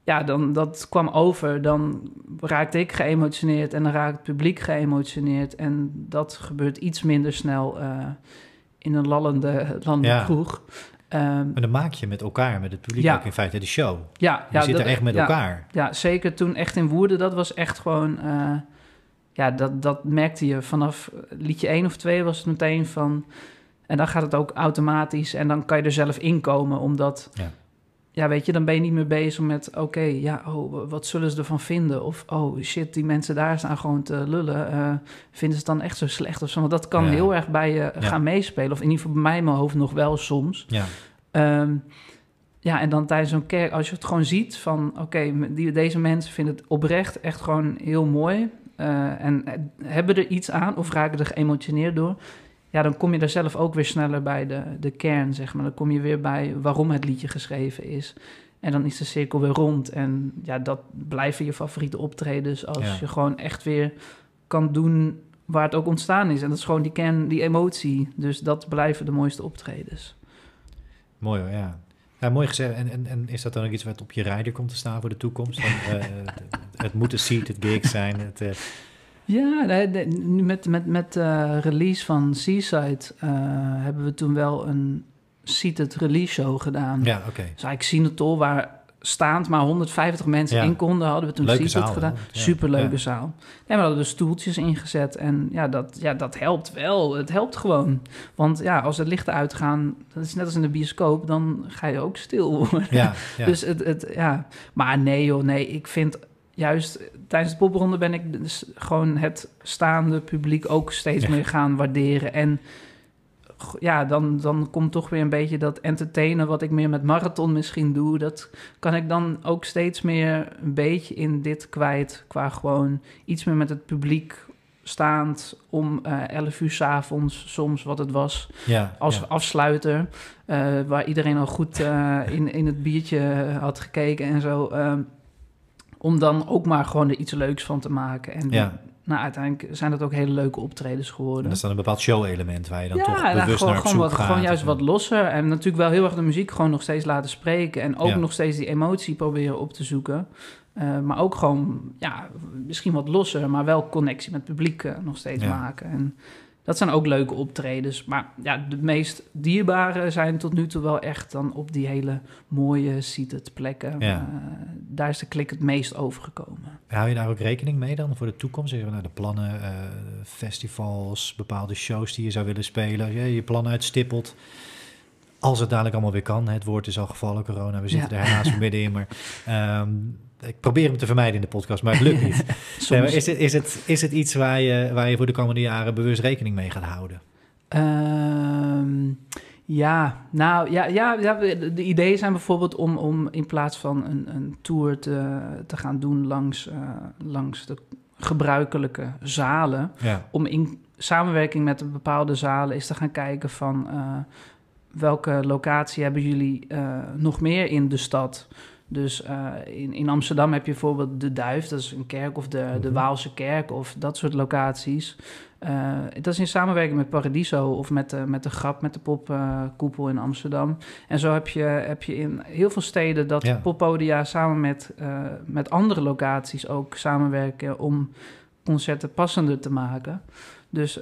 [SPEAKER 2] ja, dan dat kwam over. Dan raakte ik geëmotioneerd en dan raakt het publiek geëmotioneerd. En dat gebeurt iets minder snel uh, in een lallende, lallende ja. kroeg.
[SPEAKER 1] Um, maar dan maak je met elkaar, met het publiek ja. ook in feite de show.
[SPEAKER 2] Ja,
[SPEAKER 1] je
[SPEAKER 2] ja,
[SPEAKER 1] zit
[SPEAKER 2] dat,
[SPEAKER 1] er echt met elkaar.
[SPEAKER 2] Ja, zeker toen echt in Woerden, dat was echt gewoon... Uh, ja, dat, dat merkte je vanaf liedje 1 of 2 was het meteen van... En dan gaat het ook automatisch en dan kan je er zelf inkomen, omdat...
[SPEAKER 1] Ja
[SPEAKER 2] ja, weet je, dan ben je niet meer bezig met... oké, ja, oh, wat zullen ze ervan vinden? Of, oh shit, die mensen daar staan gewoon te lullen. Uh, vinden ze het dan echt zo slecht of zo? Want dat kan
[SPEAKER 1] Ja.
[SPEAKER 2] heel erg bij je
[SPEAKER 1] Ja.
[SPEAKER 2] gaan meespelen. Of in ieder geval bij mij in mijn hoofd nog wel soms.
[SPEAKER 1] Ja,
[SPEAKER 2] Ehm, ja, en dan tijdens zo'n kerk, als je het gewoon ziet van... oké, die deze mensen vinden het oprecht echt gewoon heel mooi... eh, en eh, hebben er iets aan of raken er geëmotioneerd door... ja, dan kom je daar zelf ook weer sneller bij de, de kern, zeg maar. Dan kom je weer bij waarom het liedje geschreven is. En dan is de cirkel weer rond. En ja, dat blijven je favoriete optredens... als
[SPEAKER 1] Ja.
[SPEAKER 2] je gewoon echt weer kan doen waar het ook ontstaan is. En dat is gewoon die kern, die emotie. Dus dat blijven de mooiste optredens.
[SPEAKER 1] mooi hoor, ja. Ja, mooi gezegd. En, en, en is dat dan ook iets wat op je rijder komt te staan voor de toekomst? Van, eh, het, het moet een seat, het gig zijn. Het, eh,
[SPEAKER 2] Ja, met, met, met eh, release van Seaside eh, hebben we toen wel een seated release show gedaan.
[SPEAKER 1] ja, oké.
[SPEAKER 2] Dus eigenlijk Sinatol, waar staand maar 150 mensen
[SPEAKER 1] Ja.
[SPEAKER 2] in konden, hadden we toen
[SPEAKER 1] Leuke
[SPEAKER 2] seated
[SPEAKER 1] zaal,
[SPEAKER 2] gedaan.
[SPEAKER 1] Ja.
[SPEAKER 2] Superleuke
[SPEAKER 1] Ja.
[SPEAKER 2] zaal. En we hadden er stoeltjes ingezet en ja dat, ja, dat helpt wel. Het helpt gewoon. Want ja, als de lichten uitgaan, dat is net als in de bioscoop, dan ga je ook stil worden.
[SPEAKER 1] Ja, ja.
[SPEAKER 2] Dus het, het, ja. Maar nee joh, nee, ik vind juist tijdens de popronde ben ik dus gewoon het staande publiek ook steeds meer gaan waarderen. En ja, dan, dan komt toch weer een beetje dat entertainen wat ik meer met marathon misschien doe. Dat kan ik dan ook steeds meer een beetje in dit kwijt. Qua gewoon iets meer met het publiek staand om eh 11 uur 's avonds soms wat het was
[SPEAKER 1] ja,
[SPEAKER 2] als
[SPEAKER 1] ja.
[SPEAKER 2] afsluiter. eh, waar iedereen al goed eh, in, in het biertje had gekeken en zo. ehm, om dan ook maar gewoon er iets leuks van te maken. En
[SPEAKER 1] Ja.
[SPEAKER 2] nou, uiteindelijk zijn dat ook hele leuke optredens
[SPEAKER 1] En
[SPEAKER 2] geworden.
[SPEAKER 1] dat is dan een bepaald show-element waar je dan
[SPEAKER 2] ja,
[SPEAKER 1] toch
[SPEAKER 2] nou,
[SPEAKER 1] bewust
[SPEAKER 2] gewoon,
[SPEAKER 1] naar op
[SPEAKER 2] gewoon,
[SPEAKER 1] zoek
[SPEAKER 2] wat,
[SPEAKER 1] gaat.
[SPEAKER 2] gewoon juist wat losser. En natuurlijk wel heel erg de muziek gewoon nog steeds laten spreken. En ook
[SPEAKER 1] Ja.
[SPEAKER 2] nog steeds die emotie proberen op te zoeken. Eh, maar ook gewoon, ja, misschien wat losser, maar wel connectie met het publiek eh, nog steeds maken. En dat zijn ook leuke optredens. Maar ja, de meest dierbare zijn tot nu toe wel echt dan op die hele mooie seated plekken.
[SPEAKER 1] Ja.
[SPEAKER 2] Eh, daar is de klik het meest overgekomen.
[SPEAKER 1] Hou je daar ook rekening mee dan voor de toekomst? Zeggen we nou de plannen, eh, festivals, bepaalde shows die je zou willen spelen. Je je plannen uitstippelt. Als het dadelijk allemaal weer kan. Het woord is al gevallen, corona. We zitten
[SPEAKER 2] Ja.
[SPEAKER 1] er helaas middenin. Maar ehm, ik probeer hem te vermijden in de podcast, maar het lukt niet.
[SPEAKER 2] Soms,
[SPEAKER 1] Nee, maar is, het, is, het, is het iets waar je, waar je voor de komende jaren bewust rekening mee gaat houden?
[SPEAKER 2] Ehm, ja, nou ja, ja, ja de, de ideeën zijn bijvoorbeeld om, om in plaats van een, een tour te, te gaan doen langs, eh, langs de gebruikelijke zalen,
[SPEAKER 1] Ja,
[SPEAKER 2] om in samenwerking met een bepaalde zalen eens te gaan kijken van eh, welke locatie hebben jullie eh, nog meer in de stad. Dus eh, in, in Amsterdam heb je bijvoorbeeld de Duif, dat is een kerk, of de, de
[SPEAKER 1] Mhm.
[SPEAKER 2] Waalse kerk, of dat soort locaties. Eh, dat is in samenwerking met Paradiso of met de, met de Grap, met de popkoepel in Amsterdam. En zo heb je, heb je in heel veel steden dat
[SPEAKER 1] Ja.
[SPEAKER 2] poppodia samen met, eh, met andere locaties ook samenwerken om concerten passender te maken. Dus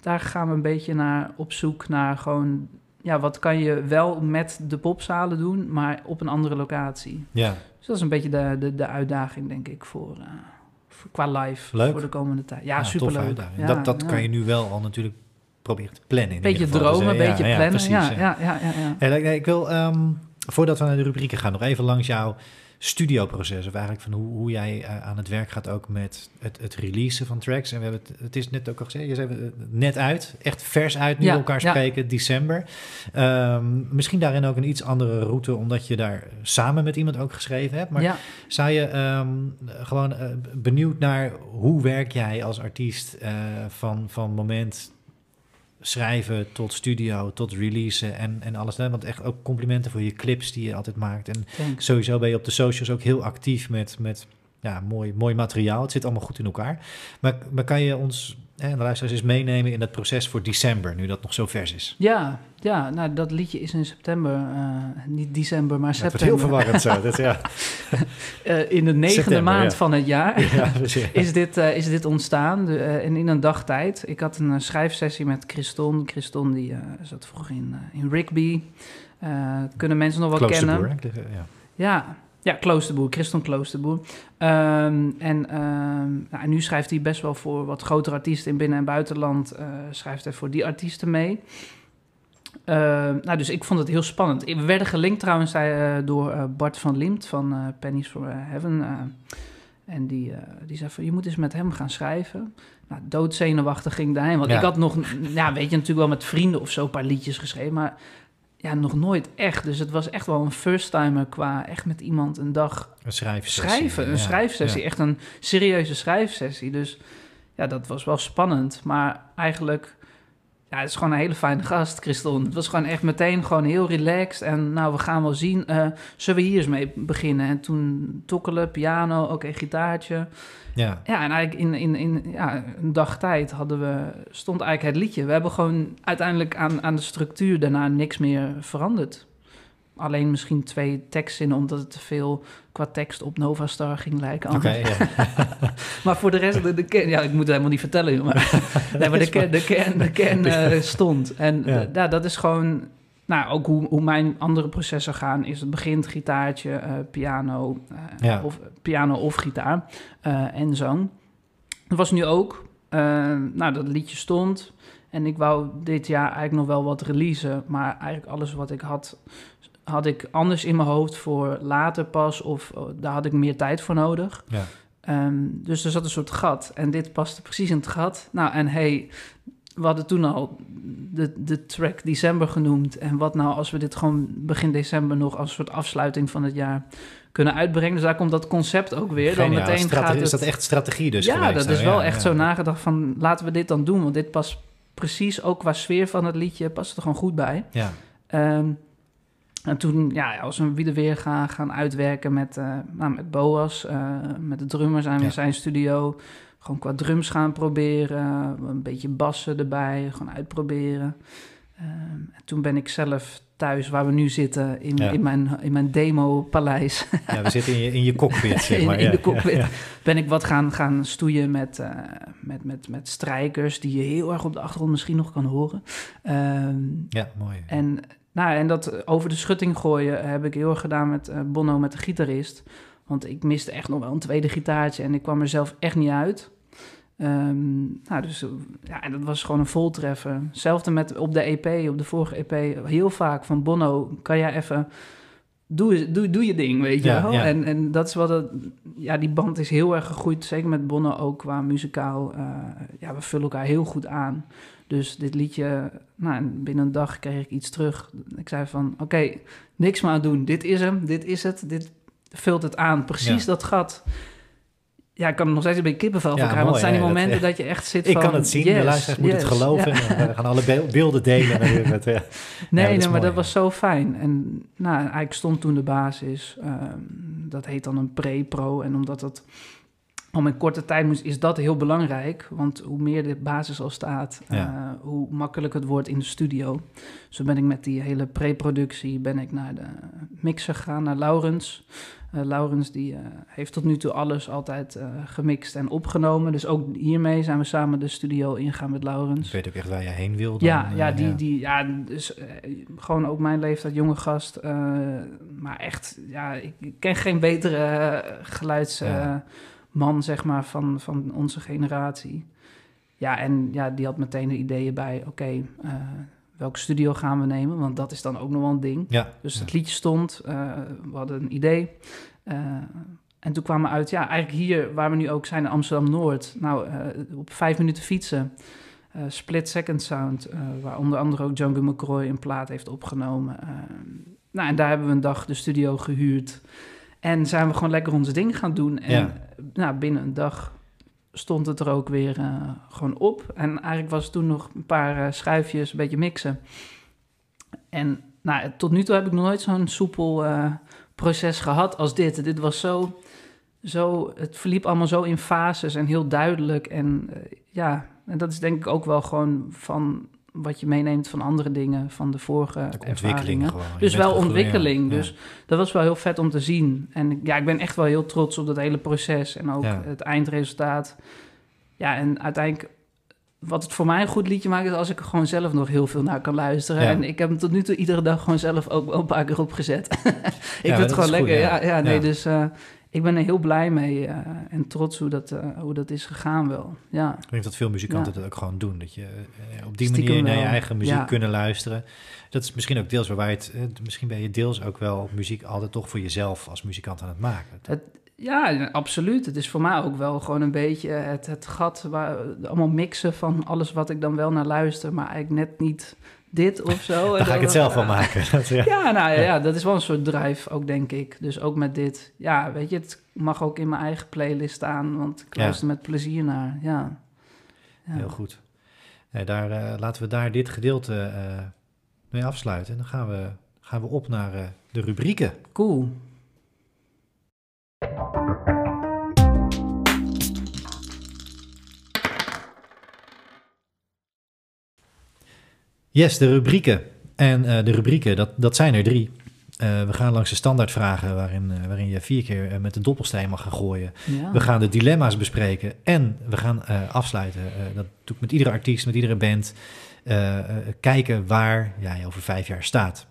[SPEAKER 2] daar gaan we een beetje naar op zoek naar gewoon, ja, wat kan je wel met de popzalen doen, maar op een andere locatie.
[SPEAKER 1] ja.
[SPEAKER 2] Dus dat is een beetje de, de, de uitdaging, denk ik, voor, eh, voor- qua live
[SPEAKER 1] Leuk.
[SPEAKER 2] voor de komende tijd. Ja,
[SPEAKER 1] Ja,
[SPEAKER 2] superleuk. Ja,
[SPEAKER 1] dat dat
[SPEAKER 2] ja.
[SPEAKER 1] kan je nu wel al natuurlijk proberen te plannen.
[SPEAKER 2] Beetje dromen,
[SPEAKER 1] Dus,
[SPEAKER 2] een
[SPEAKER 1] eh,
[SPEAKER 2] beetje
[SPEAKER 1] ja,
[SPEAKER 2] plannen.
[SPEAKER 1] Ja,
[SPEAKER 2] Ja, ja, ja.
[SPEAKER 1] Hey, ik wil, ehm, voordat we naar de rubrieken gaan, nog even langs jouw studioproces. Of eigenlijk van hoe, hoe jij eh, aan het werk gaat ook met het, het releasen van tracks. En we hebben het, het is net ook al gezegd, je zei eh, net uit, echt vers uit, nu
[SPEAKER 2] Ja,
[SPEAKER 1] elkaar
[SPEAKER 2] ja.
[SPEAKER 1] spreken, december. Ehm, misschien daarin ook een iets andere route, omdat je daar samen met iemand ook geschreven hebt. Maar
[SPEAKER 2] ja.
[SPEAKER 1] zou je ehm, gewoon eh, benieuwd naar hoe werk jij als artiest eh, van, van moment schrijven tot studio, tot releasen en, en alles. Hè? Want echt ook complimenten voor je clips die je altijd maakt. En
[SPEAKER 2] Thanks.
[SPEAKER 1] sowieso ben je op de socials ook heel actief met, met ja, mooi, mooi materiaal. Het zit allemaal goed in elkaar. Maar, maar kan je ons hè, de luisteraars eens meenemen in dat proces voor december, nu dat nog zo vers is?
[SPEAKER 2] Ja, ja, nou dat liedje is in september, eh, niet december, maar
[SPEAKER 1] Dat wordt
[SPEAKER 2] september.
[SPEAKER 1] heel verwarrend zo. Dat, ja.
[SPEAKER 2] Eh, in de negende
[SPEAKER 1] September,
[SPEAKER 2] maand
[SPEAKER 1] ja.
[SPEAKER 2] van het jaar
[SPEAKER 1] Ja, dus ja.
[SPEAKER 2] is, dit, eh, is dit ontstaan. En in een dag tijd. Ik had een schrijfsessie met Christon. Christon die zat vroeger in, in Rigby. Kunnen mensen nog wel kennen.
[SPEAKER 1] Ja.
[SPEAKER 2] Ja, ja Kloosterboer, Christon Kloosterboer. Ehm, en ehm, nou, nu schrijft hij best wel voor wat grotere artiesten in binnen- en buitenland. eh, schrijft hij voor die artiesten mee. Ehm, nou, dus ik vond het heel spannend. We werden gelinkt trouwens eh, door eh, Bart van Liemt van Pennies for Heaven. en die, die zei van, je moet eens met hem gaan schrijven. Nou, doodzenuwachtig ging daarheen. Want
[SPEAKER 1] Ja.
[SPEAKER 2] ik had nog, ja, weet je, natuurlijk wel met vrienden of zo een paar liedjes geschreven. Maar ja, nog nooit echt. Dus het was echt wel een first-timer qua echt met iemand een dag
[SPEAKER 1] Een schrijfsessie.
[SPEAKER 2] schrijven. Een
[SPEAKER 1] ja.
[SPEAKER 2] schrijfsessie,
[SPEAKER 1] Ja.
[SPEAKER 2] echt een serieuze schrijfsessie. Dus ja, dat was wel spannend. Maar eigenlijk, ja, het is gewoon een hele fijne gast, Christon. Het was gewoon echt meteen gewoon heel relaxed. En nou, we gaan wel zien. eh, zullen we hier eens mee beginnen? En toen tokkelen, piano, oké, gitaartje.
[SPEAKER 1] Ja.
[SPEAKER 2] Ja, en eigenlijk in, in, in ja, een dag tijd hadden we, stond eigenlijk het liedje. We hebben gewoon uiteindelijk aan, aan de structuur daarna niks meer veranderd. Alleen misschien twee tekstzinnen, omdat het te veel qua tekst op Novastar ging lijken.
[SPEAKER 1] Ja.
[SPEAKER 2] Maar voor de rest, de, de kern, ja, ik moet het helemaal niet vertellen, maar, nee, maar de kern, de kern, de kern eh, stond. En
[SPEAKER 1] Ja.
[SPEAKER 2] eh, ja, dat is gewoon, nou, ook hoe, hoe mijn andere processen gaan, is het begint gitaartje, eh, piano,
[SPEAKER 1] Ja.
[SPEAKER 2] of, piano of gitaar en zang. Dat was nu ook, nou, dat liedje stond en ik wou dit jaar eigenlijk nog wel wat releasen, maar eigenlijk alles wat ik had, had ik anders in mijn hoofd voor later pas, of oh, daar had ik meer tijd voor nodig.
[SPEAKER 1] Ja.
[SPEAKER 2] Ehm, dus er zat een soort gat. En dit paste precies in het gat. Nou, en hey, we hadden toen al de, de track December genoemd. En wat nou als we dit gewoon begin december nog als soort afsluiting van het jaar kunnen uitbrengen. Dus daar komt dat concept ook weer. Dan
[SPEAKER 1] Geniaal.
[SPEAKER 2] meteen gaat het...
[SPEAKER 1] Is dat echt strategie dus
[SPEAKER 2] ja,
[SPEAKER 1] geweest?
[SPEAKER 2] dat is wel
[SPEAKER 1] Ja,
[SPEAKER 2] echt
[SPEAKER 1] ja.
[SPEAKER 2] zo nagedacht van laten we dit dan doen. Want dit past precies ook qua sfeer van het liedje past er gewoon goed bij.
[SPEAKER 1] Ja,
[SPEAKER 2] Ehm, en toen, ja, als we weer weer gaan, gaan uitwerken met, eh, nou, met Boas, eh, met de drummer zijn we
[SPEAKER 1] Ja.
[SPEAKER 2] in zijn studio. Gewoon qua drums gaan proberen, een beetje bassen erbij, gewoon uitproberen. Ehm, en toen ben ik zelf thuis, waar we nu zitten, in,
[SPEAKER 1] Ja.
[SPEAKER 2] in mijn, in mijn demo-paleis,
[SPEAKER 1] ja, we zitten in je, in je cockpit, zeg
[SPEAKER 2] in,
[SPEAKER 1] maar.
[SPEAKER 2] in de cockpit,
[SPEAKER 1] Ja,
[SPEAKER 2] ben ik wat gaan, gaan stoeien met, eh, met, met, met strijkers, die je heel erg op de achtergrond misschien nog kan horen. Ehm,
[SPEAKER 1] Ja, mooi.
[SPEAKER 2] en, nou, en dat over de schutting gooien heb ik heel erg gedaan met eh, Bono, met de gitarist. Want ik miste echt nog wel een tweede gitaartje en ik kwam er zelf echt niet uit. Ehm, nou, dus eh, ja, en dat was gewoon een voltreffer. Hetzelfde met op de EP, op de vorige EP, heel vaak van Bono, kan jij even, doe, doe, doe je ding, weet je
[SPEAKER 1] Ja,
[SPEAKER 2] wel.
[SPEAKER 1] ja.
[SPEAKER 2] En, en dat is wat het, ja, die band is heel erg gegroeid, zeker met Bono ook qua muzikaal. eh, ja, we vullen elkaar heel goed aan. Dus dit liedje, nou, en binnen een dag kreeg ik iets terug. Ik zei van, oké, niks meer aan doen. Dit is hem, dit is het, dit vult het aan. Precies
[SPEAKER 1] Ja.
[SPEAKER 2] dat gat. Ja, ik kan er nog steeds een beetje kippenvel van
[SPEAKER 1] Ja,
[SPEAKER 2] krijgen. Want het zijn die
[SPEAKER 1] dat-
[SPEAKER 2] momenten dat, je echt zit
[SPEAKER 1] Ik
[SPEAKER 2] van...
[SPEAKER 1] kan het zien,
[SPEAKER 2] yes,
[SPEAKER 1] de luisteraars moeten het geloven.
[SPEAKER 2] ja.
[SPEAKER 1] We gaan alle be- beelden delen. met, ja.
[SPEAKER 2] Nee, nee, maar dat was zo fijn. En nou, eigenlijk stond toen de basis. ehm, dat heet dan een pre-pro. En omdat dat om in korte tijd moest, is dat heel belangrijk. Want hoe meer de basis al staat,
[SPEAKER 1] Ja.
[SPEAKER 2] eh, hoe makkelijk het wordt in de studio. Zo ben ik met die hele pre-productie ben ik naar de mixer gegaan, naar Laurens. Eh, Laurens die eh, heeft tot nu toe alles altijd gemixt en opgenomen. Dus ook hiermee zijn we samen de studio ingegaan met Laurens.
[SPEAKER 1] Ik weet ook echt waar je heen wil. Dan,
[SPEAKER 2] Ja, ja, die, die, ja, dus gewoon ook mijn leeftijd, jonge gast. maar echt, ja, ik, ken geen betere eh, geluidsman, zeg maar, van, van onze generatie. Ja, en ja, die had meteen de ideeën bij, oké, eh, welke studio gaan we nemen? Want dat is dan ook nog wel een ding.
[SPEAKER 1] Ja,
[SPEAKER 2] Dus
[SPEAKER 1] ja.
[SPEAKER 2] het liedje stond, eh, we hadden een idee. Eh, en toen kwamen we uit, ja, eigenlijk hier waar we nu ook zijn, in Amsterdam-Noord. Nou, op vijf minuten fietsen. Split Second Sound, waar onder andere ook Django McCroy een plaat heeft opgenomen. Nou, en daar hebben we een dag de studio gehuurd. En zijn we gewoon lekker ons ding gaan doen. En
[SPEAKER 1] Ja.
[SPEAKER 2] nou, binnen een dag stond het er ook weer eh, gewoon op. En eigenlijk was het toen nog een paar uh, schuifjes, een beetje mixen. En nou, tot nu toe heb ik nog nooit zo'n soepel uh, proces gehad als dit. Dit was zo, zo, het verliep allemaal zo in fases en heel duidelijk. En ja, en dat is denk ik ook wel gewoon van wat je meeneemt van andere dingen, van de vorige de ervaringen. Gewoon. Dus wel ontwikkeling. Dus dat was wel heel vet om te zien. En ja, ik ben echt wel heel trots op dat hele proces en ook het eindresultaat. Ja, en uiteindelijk, wat het voor mij een goed liedje maakt, is als ik er gewoon zelf nog heel veel naar kan luisteren. En ik heb hem tot nu toe iedere dag gewoon zelf ook wel een paar keer opgezet. ik vind het gewoon lekker. ja. ja, nee, dus uh, ik ben er heel blij mee uh, en trots hoe dat, uh, hoe dat is gegaan wel. Ja.
[SPEAKER 1] Ik denk dat veel muzikanten ja. dat ook gewoon doen. Dat je uh, op die Stiekem manier naar je eigen muziek ja. kunnen luisteren. Dat is misschien ook deels waar je het... misschien ben je deels ook wel muziek altijd toch voor jezelf als muzikant aan het maken.
[SPEAKER 2] Het, ja, absoluut. Het is voor mij ook wel gewoon een beetje het, het gat... Waar, allemaal mixen van alles wat ik dan wel naar luister... maar eigenlijk net niet dit of zo.
[SPEAKER 1] Dan ga ik het zelf wel maken.
[SPEAKER 2] ja. ja, nou ja, ja, dat is wel een soort drive ook, denk ik. Dus ook met dit. Ja, weet je, het mag ook in mijn eigen playlist staan, want ik luister met plezier naar. Ja.
[SPEAKER 1] ja. Heel goed. Nee, daar, uh, laten we daar dit gedeelte uh, mee afsluiten. En dan gaan we, gaan we op naar uh, de rubrieken.
[SPEAKER 2] Cool.
[SPEAKER 1] Yes, de rubrieken. En uh, de rubrieken, dat, dat zijn er drie. Uh, we gaan langs de standaardvragen waarin, uh, waarin je vier keer met de doppelsteen mag gaan gooien. Ja. We gaan de dilemma's bespreken en we gaan afsluiten. dat doe ik met iedere artiest, met iedere band. kijken waar jij over vijf jaar staat.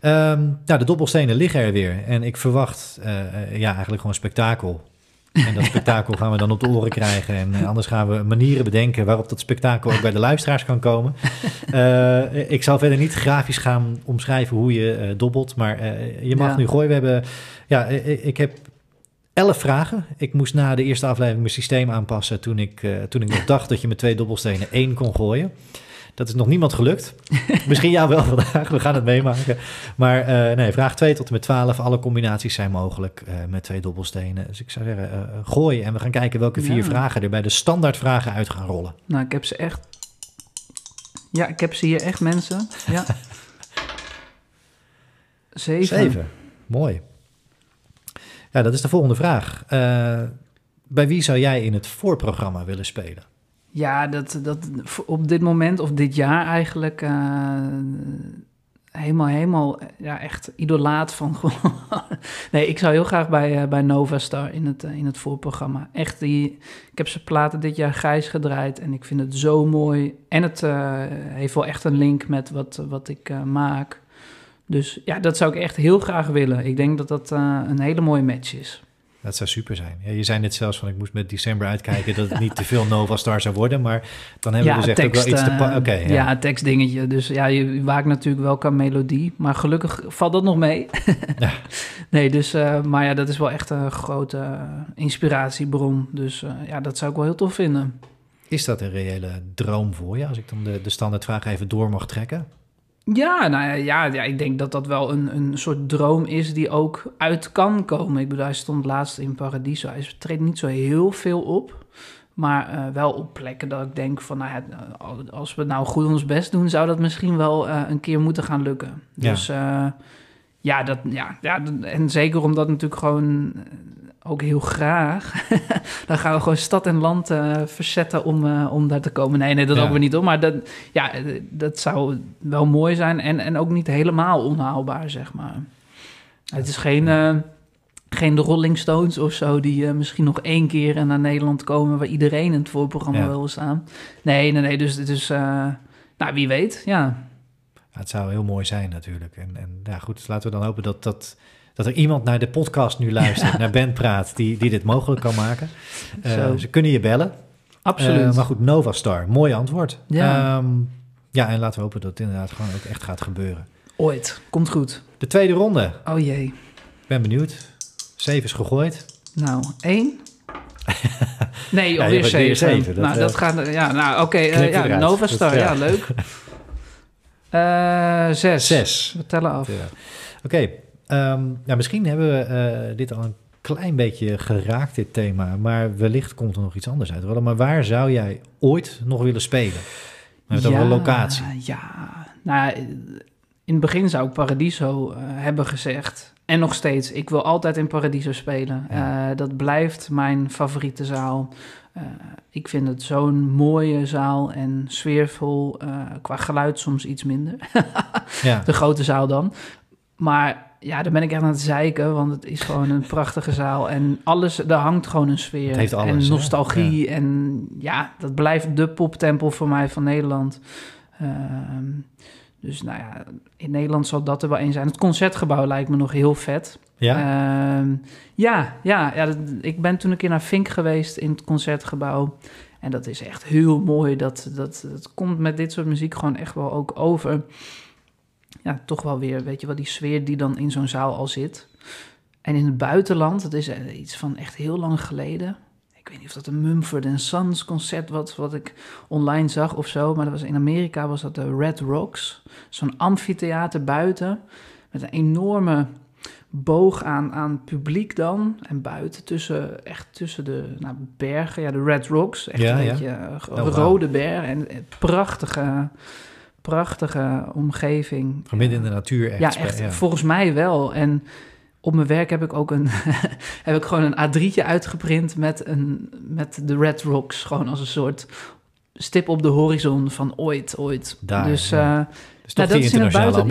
[SPEAKER 1] Um, nou, de doppelstenen liggen er weer. En ik verwacht ja, eigenlijk gewoon spektakel. En dat spektakel gaan we dan op de oren krijgen. En eh, anders gaan we manieren bedenken waarop dat spektakel ook bij de luisteraars kan komen. Uh, ik zal verder niet grafisch gaan omschrijven hoe je uh, dobbelt. Maar uh, je mag ja. nu gooien. We hebben, ja, ik heb elf vragen. Ik moest na de eerste aflevering mijn systeem aanpassen toen ik, toen ik nog dacht dat je met twee dobbelstenen één kon gooien. Dat is nog niemand gelukt. Misschien jou wel vandaag, we gaan het meemaken. Maar uh, nee, vraag 2 tot en met 12, alle combinaties zijn mogelijk uh, met twee dobbelstenen. Dus ik zou zeggen, uh, gooi en we gaan kijken welke vier ja. vragen er bij de standaardvragen uit gaan rollen.
[SPEAKER 2] Nou, ik heb ze echt... Ja, ik heb ze hier echt, mensen. Ja. Zeven.
[SPEAKER 1] Zeven, mooi. Ja, dat is de volgende vraag. bij wie zou jij in het voorprogramma willen spelen?
[SPEAKER 2] Ja, dat, dat op dit moment of dit jaar eigenlijk uh, helemaal, helemaal, ja, echt idolaat van. nee, ik zou heel graag bij, uh, bij Nova Star in het, uh, in het voorprogramma. Echt, die, ik heb ze platen dit jaar grijs gedraaid en ik vind het zo mooi. En het heeft wel echt een link met wat, wat ik maak. Dus ja, dat zou ik echt heel graag willen. Ik denk dat dat een hele mooie match is.
[SPEAKER 1] Dat zou super zijn. Ja, je zei net zelfs van ik moest met december uitkijken dat het niet te veel Nova Star zou worden, maar dan hebben
[SPEAKER 2] ja,
[SPEAKER 1] we dus echt ook wel iets te
[SPEAKER 2] Oké. Okay, ja. ja, tekstdingetje. Dus ja, je waakt natuurlijk wel qua melodie, maar gelukkig valt dat nog mee. ja. Nee, dus, uh, maar ja, dat is wel echt een grote uh, inspiratiebron. Dus uh, ja, dat zou ik wel heel tof vinden.
[SPEAKER 1] Is dat een reële droom voor je, als ik dan de, de standaardvraag even door mag trekken?
[SPEAKER 2] Ja, nou ja, ja, ik denk dat dat wel een, een soort droom is die ook uit kan komen. Ik bedoel, hij stond laatst in Paradiso. Hij treedt niet zo heel veel op. Maar uh, wel op plekken dat ik denk van, nou ja, als we nou goed ons best doen, zou dat misschien wel uh, een keer moeten gaan lukken. Dus ja, uh, ja, dat, ja, ja, en zeker omdat natuurlijk gewoon ook heel graag. dan gaan we gewoon stad en land uh, verzetten om, uh, om daar te komen. Nee, nee, dat ja. ook weer niet om. Maar dat, ja, dat zou wel mooi zijn en, en ook niet helemaal onhaalbaar, zeg maar. Het is geen, uh, geen de Rolling Stones of zo... die misschien nog één keer naar Nederland komen... waar iedereen in het voorprogramma ja. wil staan. Nee, nee, nee. Dus is... nou, wie weet, ja.
[SPEAKER 1] Het zou heel mooi zijn natuurlijk. En, en ja, goed, dus laten we dan hopen dat... dat dat er iemand naar de podcast nu luistert, naar Ben Praat, die, die dit mogelijk kan maken. Uh, ze kunnen je bellen.
[SPEAKER 2] Absoluut. Uh,
[SPEAKER 1] maar goed, Nova Star, mooi antwoord. Ja. Um, ja, en laten we hopen dat het inderdaad gewoon ook echt gaat gebeuren.
[SPEAKER 2] Ooit, komt goed.
[SPEAKER 1] De tweede ronde.
[SPEAKER 2] Oh jee.
[SPEAKER 1] Ik ben benieuwd. Zeven is gegooid.
[SPEAKER 2] Nou, één. Nee, alweer ja, zeven. zeven. Dat, nou, dat uh, gaat... Ja, nou, oké. Okay, ja, Nova Star, dat, ja. leuk. Zes.
[SPEAKER 1] Zes.
[SPEAKER 2] We tellen af.
[SPEAKER 1] Oké, okay. Um, nou, misschien hebben we uh, dit al een klein beetje geraakt, dit thema. Maar wellicht komt er nog iets anders uit. Maar waar zou jij ooit nog willen spelen? We hebben het over een locatie.
[SPEAKER 2] Ja, nou, in het begin zou ik Paradiso uh, hebben gezegd. En nog steeds, ik wil altijd in Paradiso spelen.
[SPEAKER 1] Ja.
[SPEAKER 2] Uh, dat blijft mijn favoriete zaal. Uh, ik vind het zo'n mooie zaal en sfeervol. qua geluid soms iets minder.
[SPEAKER 1] ja.
[SPEAKER 2] De grote zaal dan. Maar ja, daar ben ik echt aan het zeiken, want het is gewoon een prachtige zaal. En alles, daar hangt gewoon een sfeer.
[SPEAKER 1] Het heeft alles,
[SPEAKER 2] en nostalgie.
[SPEAKER 1] Ja.
[SPEAKER 2] En ja, dat blijft de poptempel voor mij van Nederland. Uh, dus nou ja, in Nederland zal dat er wel een zijn. Het concertgebouw lijkt me nog heel vet.
[SPEAKER 1] Ja?
[SPEAKER 2] Uh, ja, ja, ja, ik ben toen een keer naar Fink geweest in het concertgebouw. En dat is echt heel mooi. Dat, dat, dat komt met dit soort muziek gewoon echt wel ook over ja, toch wel weer, weet je wel, die sfeer die dan in zo'n zaal al zit. En in het buitenland, dat is iets van echt heel lang geleden. Ik weet niet of dat een Mumford Sons concert was, wat ik online zag of zo. Maar dat was in Amerika was dat de Red Rocks. Zo'n amfitheater buiten. Met een enorme boog aan, aan publiek dan. En buiten tussen, echt tussen de nou, bergen. Ja, de Red Rocks. Echt
[SPEAKER 1] Ja,
[SPEAKER 2] een
[SPEAKER 1] ja.
[SPEAKER 2] beetje uh,
[SPEAKER 1] Oh,
[SPEAKER 2] rode bergen. En eh, prachtige, prachtige omgeving.
[SPEAKER 1] Van midden in de natuur echt.
[SPEAKER 2] Ja, echt.
[SPEAKER 1] ja.
[SPEAKER 2] Volgens mij wel. En op mijn werk heb ik ook een, heb ik gewoon een A3'tje uitgeprint met, een, met de Red Rocks. Gewoon als een soort stip op de horizon van ooit, ooit.
[SPEAKER 1] Daar,
[SPEAKER 2] dus
[SPEAKER 1] ja.
[SPEAKER 2] eh,
[SPEAKER 1] Dus
[SPEAKER 2] nou, dat is in het buiten.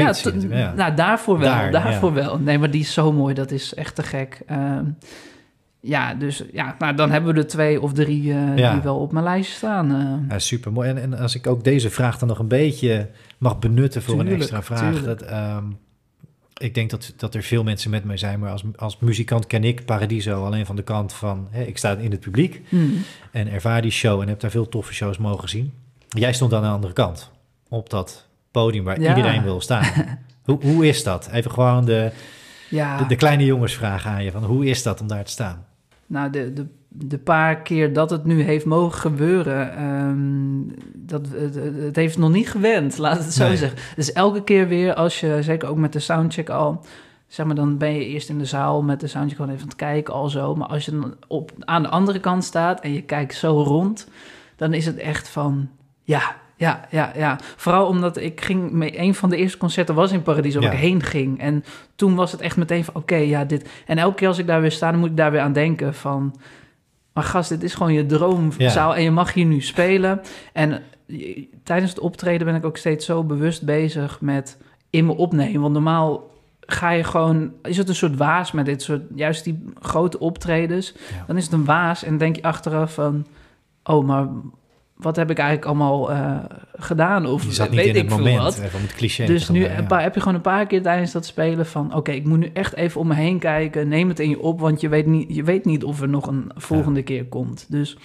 [SPEAKER 2] Ja,
[SPEAKER 1] ja.
[SPEAKER 2] Nou, daarvoor wel.
[SPEAKER 1] Daar,
[SPEAKER 2] daarvoor wel. Nee, maar die is zo mooi. Dat is echt te gek. Ehm, ja, dus ja, nou, dan hebben we er twee of drie eh,
[SPEAKER 1] Ja.
[SPEAKER 2] die wel op mijn lijst staan. eh.
[SPEAKER 1] Ja, super mooi. En, en als ik ook deze vraag dan nog een beetje mag benutten voor een extra vraag.
[SPEAKER 2] tuurlijk.
[SPEAKER 1] Dat, ehm, ik denk dat, dat er veel mensen met mij zijn, maar als, als muzikant ken ik Paradiso alleen van de kant van, hè, ik sta in het publiek
[SPEAKER 2] Hmm.
[SPEAKER 1] en ervaar die show en heb daar veel toffe shows mogen zien. Jij stond aan de andere kant, op dat podium waar
[SPEAKER 2] Ja.
[SPEAKER 1] iedereen wil staan. hoe, hoe is dat? Even gewoon de,
[SPEAKER 2] Ja.
[SPEAKER 1] de, de kleine jongensvraag aan je, van hoe is dat om daar te staan?
[SPEAKER 2] Nou, de, de, de paar keer dat het nu heeft mogen gebeuren, ehm, dat, het, het heeft nog niet gewend, laat het zo
[SPEAKER 1] Nee.
[SPEAKER 2] zeggen. Dus elke keer weer als je, zeker ook met de soundcheck al, zeg maar, dan ben je eerst in de zaal met de soundcheck gewoon even aan het kijken al zo. Maar als je dan op, aan de andere kant staat en je kijkt zo rond, dan is het echt van, ja, ja, ja, ja. Vooral omdat ik ging, met een van de eerste concerten was in Paradiso, waar
[SPEAKER 1] Ja.
[SPEAKER 2] ik heen ging. En toen was het echt meteen van, oké, ja, dit. En elke keer als ik daar weer sta, dan moet ik daar weer aan denken van... Maar gast, dit is gewoon je droomzaal en je mag hier nu spelen. En tijdens het optreden ben ik ook steeds zo bewust bezig met in me opnemen. Want normaal ga je gewoon... Is het een soort waas met dit soort... Juist die grote optredens.
[SPEAKER 1] Ja.
[SPEAKER 2] Dan is het een waas en denk je achteraf van... Oh, maar wat heb ik eigenlijk allemaal eh, gedaan? Of
[SPEAKER 1] Je zat niet
[SPEAKER 2] weet
[SPEAKER 1] in
[SPEAKER 2] ik
[SPEAKER 1] het moment,
[SPEAKER 2] wat.
[SPEAKER 1] even het cliché
[SPEAKER 2] Dus nu
[SPEAKER 1] ja.
[SPEAKER 2] paar, heb je gewoon een paar keer tijdens dat spelen van... oké, ik moet nu echt even om me heen kijken. Neem het in je op, want je weet niet, je weet niet of er nog een volgende keer komt. Dus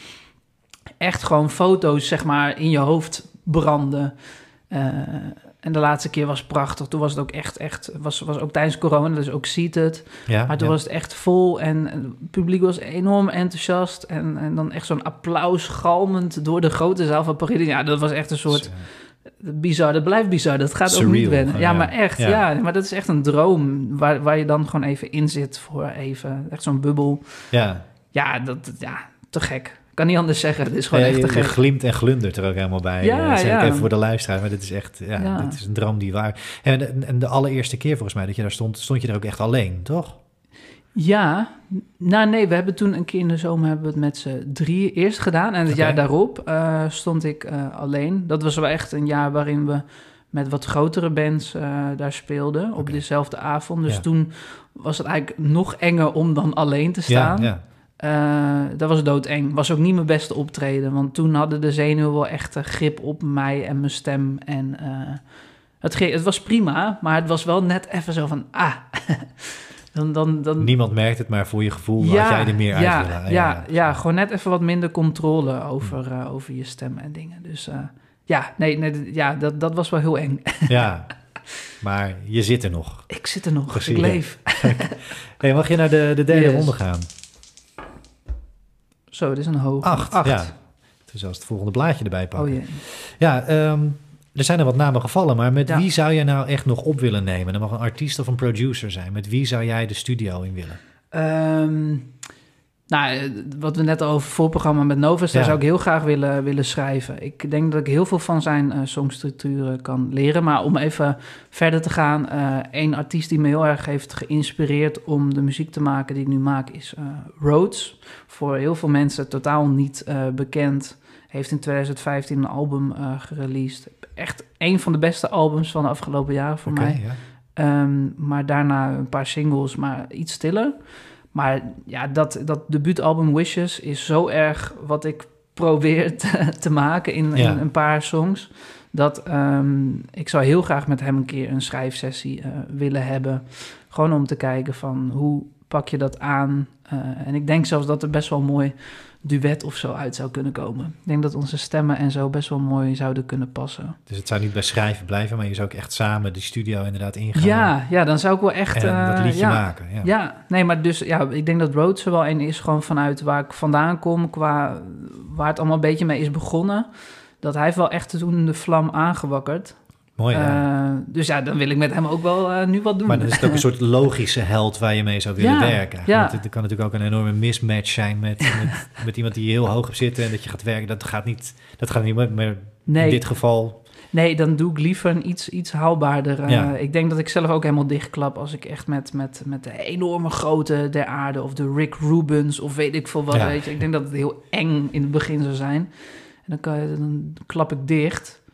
[SPEAKER 2] echt gewoon foto's, zeg maar, in je hoofd branden. Eh, en de laatste keer was prachtig. Toen was het ook echt, echt... was, was ook tijdens corona, dus ook seated.
[SPEAKER 1] Ja,
[SPEAKER 2] Maar toen
[SPEAKER 1] ja.
[SPEAKER 2] was het echt vol en en het publiek was enorm enthousiast. En, en dan echt zo'n applaus galmend door de grote zaal van Paris. Ja, dat was echt een soort bizar. Dat blijft bizar. Dat gaat ook niet wennen. ja. maar echt.
[SPEAKER 1] Ja.
[SPEAKER 2] Ja. maar dat is echt een droom waar, waar je dan gewoon even in zit voor even. Echt zo'n bubbel.
[SPEAKER 1] Ja,
[SPEAKER 2] Ja, dat, ja, te gek. Ik kan niet anders zeggen. Het is gewoon
[SPEAKER 1] Ja,
[SPEAKER 2] echt
[SPEAKER 1] je, je glimt en glundert er ook helemaal bij.
[SPEAKER 2] Ja,
[SPEAKER 1] Ja, zeg
[SPEAKER 2] ja.
[SPEAKER 1] ik even voor de luisteraar, maar dit is echt, ja,
[SPEAKER 2] Ja.
[SPEAKER 1] dit is een droom die waar. En, de- en de allereerste keer volgens mij dat je daar stond, stond je er ook echt alleen, toch?
[SPEAKER 2] Ja, nou nee, we hebben toen een keer in de zomer hebben we het met z'n drieën eerst gedaan. En het jaar daarop eh, stond ik eh, alleen. Dat was wel echt een jaar waarin we met wat grotere bands eh, daar speelden op dezelfde avond. Dus
[SPEAKER 1] Ja.
[SPEAKER 2] toen was het eigenlijk nog enger om dan alleen te
[SPEAKER 1] Ja,
[SPEAKER 2] staan.
[SPEAKER 1] ja.
[SPEAKER 2] Eh, dat was doodeng. Was ook niet mijn beste optreden. Want toen hadden de zenuwen wel echt eh, grip op mij en mijn stem. En eh, het, het was prima, maar het was wel net even zo van... Ah, dan, dan, dan,
[SPEAKER 1] Niemand merkt het, maar voor je gevoel had jij er meer
[SPEAKER 2] ja,
[SPEAKER 1] uit willen.
[SPEAKER 2] Ja, ja, gewoon net even wat minder controle over, eh, over je stem en dingen. Dus ja, nee, nee ja, dat, dat was wel heel eng.
[SPEAKER 1] Ja, maar je zit er nog.
[SPEAKER 2] ik zit er nog,
[SPEAKER 1] Precies,
[SPEAKER 2] ik
[SPEAKER 1] ja.
[SPEAKER 2] leef.
[SPEAKER 1] Hey, mag je naar de, de derde
[SPEAKER 2] Yes.
[SPEAKER 1] ronde gaan?
[SPEAKER 2] Zo, dit is een hoog.
[SPEAKER 1] Acht,
[SPEAKER 2] Acht.
[SPEAKER 1] ja. Dus als het volgende blaadje erbij pakken.
[SPEAKER 2] Oh jee.
[SPEAKER 1] Ja, ehm, er zijn er wat namen gevallen, maar met
[SPEAKER 2] Ja.
[SPEAKER 1] wie zou jij nou echt nog op willen nemen? Dat mag een artiest of een producer zijn. Met wie zou jij de studio in willen?
[SPEAKER 2] Ehm, nou, eh, wat we net over voorprogramma met Novus, daar
[SPEAKER 1] Ja.
[SPEAKER 2] zou ik heel graag willen, willen schrijven. Ik denk dat ik heel veel van zijn eh songstructuren kan leren. Maar om even verder te gaan, eh één artiest die me heel erg heeft geïnspireerd om de muziek te maken die ik nu maak, is eh, Rhodes. Voor heel veel mensen totaal niet bekend. Heeft in 2015 een album gereleased. Echt een van de beste albums van de afgelopen jaren voor mij.
[SPEAKER 1] ja.
[SPEAKER 2] Ehm, maar daarna een paar singles, maar iets stiller. Maar ja, dat, dat debuutalbum Wishes is zo erg wat ik probeer te, te maken in,
[SPEAKER 1] Ja.
[SPEAKER 2] in een paar songs. Dat ehm, ik zou heel graag met hem een keer een schrijfsessie eh, willen hebben. Gewoon om te kijken van hoe pak je dat aan. Eh, en ik denk zelfs dat er best wel mooi duet of zo uit zou kunnen komen. Ik denk dat onze stemmen en zo best wel mooi zouden kunnen passen.
[SPEAKER 1] Dus het zou niet bij schrijven blijven, maar je zou ook echt samen die studio inderdaad ingaan.
[SPEAKER 2] Ja, ja, dan zou ik wel echt...
[SPEAKER 1] En dat
[SPEAKER 2] eh,
[SPEAKER 1] liedje
[SPEAKER 2] ja,
[SPEAKER 1] maken. Ja.
[SPEAKER 2] Ja, nee, maar dus ja, ik denk dat Rhodes er wel een is gewoon vanuit waar ik vandaan kom, qua waar het allemaal een beetje mee is begonnen. Dat hij heeft wel echt toen de vlam aangewakkerd.
[SPEAKER 1] Mooi, ja.
[SPEAKER 2] Eh, dus ja, dan wil ik met hem ook wel eh, nu wat doen.
[SPEAKER 1] Maar dan is het ook een soort logische held waar je mee zou willen
[SPEAKER 2] Ja,
[SPEAKER 1] werken.
[SPEAKER 2] ja.
[SPEAKER 1] Want het kan natuurlijk ook een enorme mismatch zijn met, met, met iemand die heel hoog op zit en dat je gaat werken. Dat gaat niet, dat gaat niet meer. Maar in
[SPEAKER 2] nee,
[SPEAKER 1] dit geval,
[SPEAKER 2] nee, dan doe ik liever een iets, iets haalbaarder. eh,
[SPEAKER 1] Ja.
[SPEAKER 2] Ik denk dat ik zelf ook helemaal dichtklap als ik echt met, met, met de enorme grote der aarde of de Rick Rubens of weet ik veel wat,
[SPEAKER 1] Ja.
[SPEAKER 2] weet je. Ik denk dat het heel eng in het begin zou zijn. En dan, kan je, dan klap ik dicht.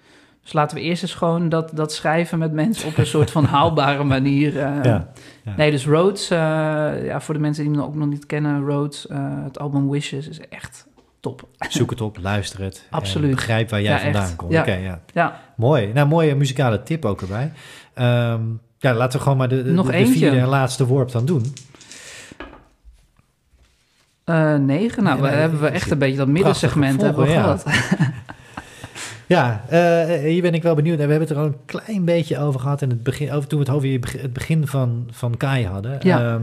[SPEAKER 2] Dus laten we eerst eens gewoon dat, dat schrijven met mensen op een soort van haalbare manier. eh.
[SPEAKER 1] Ja, ja.
[SPEAKER 2] Nee, dus Rhodes, eh, ja, voor de mensen die hem ook nog niet kennen, Rhodes, eh, het album Wishes is echt top.
[SPEAKER 1] zoek het op, luister het.
[SPEAKER 2] Absoluut.
[SPEAKER 1] begrijp waar jij
[SPEAKER 2] Ja,
[SPEAKER 1] vandaan
[SPEAKER 2] echt.
[SPEAKER 1] komt.
[SPEAKER 2] Ja.
[SPEAKER 1] Oké, ja.
[SPEAKER 2] Ja,
[SPEAKER 1] Mooi. Nou, mooie muzikale tip ook erbij. Ehm, ja, laten we gewoon maar de, de,
[SPEAKER 2] Nog
[SPEAKER 1] de vierde en laatste worp dan doen.
[SPEAKER 2] negen. Nou, we hebben we echt een beetje dat middensegment hebben we gehad.
[SPEAKER 1] Ja, eh, hier ben ik wel benieuwd. En we hebben het er al een klein beetje over gehad in het begin, over toen we het over het begin van, van Kai hadden.
[SPEAKER 2] Ja.
[SPEAKER 1] Ehm,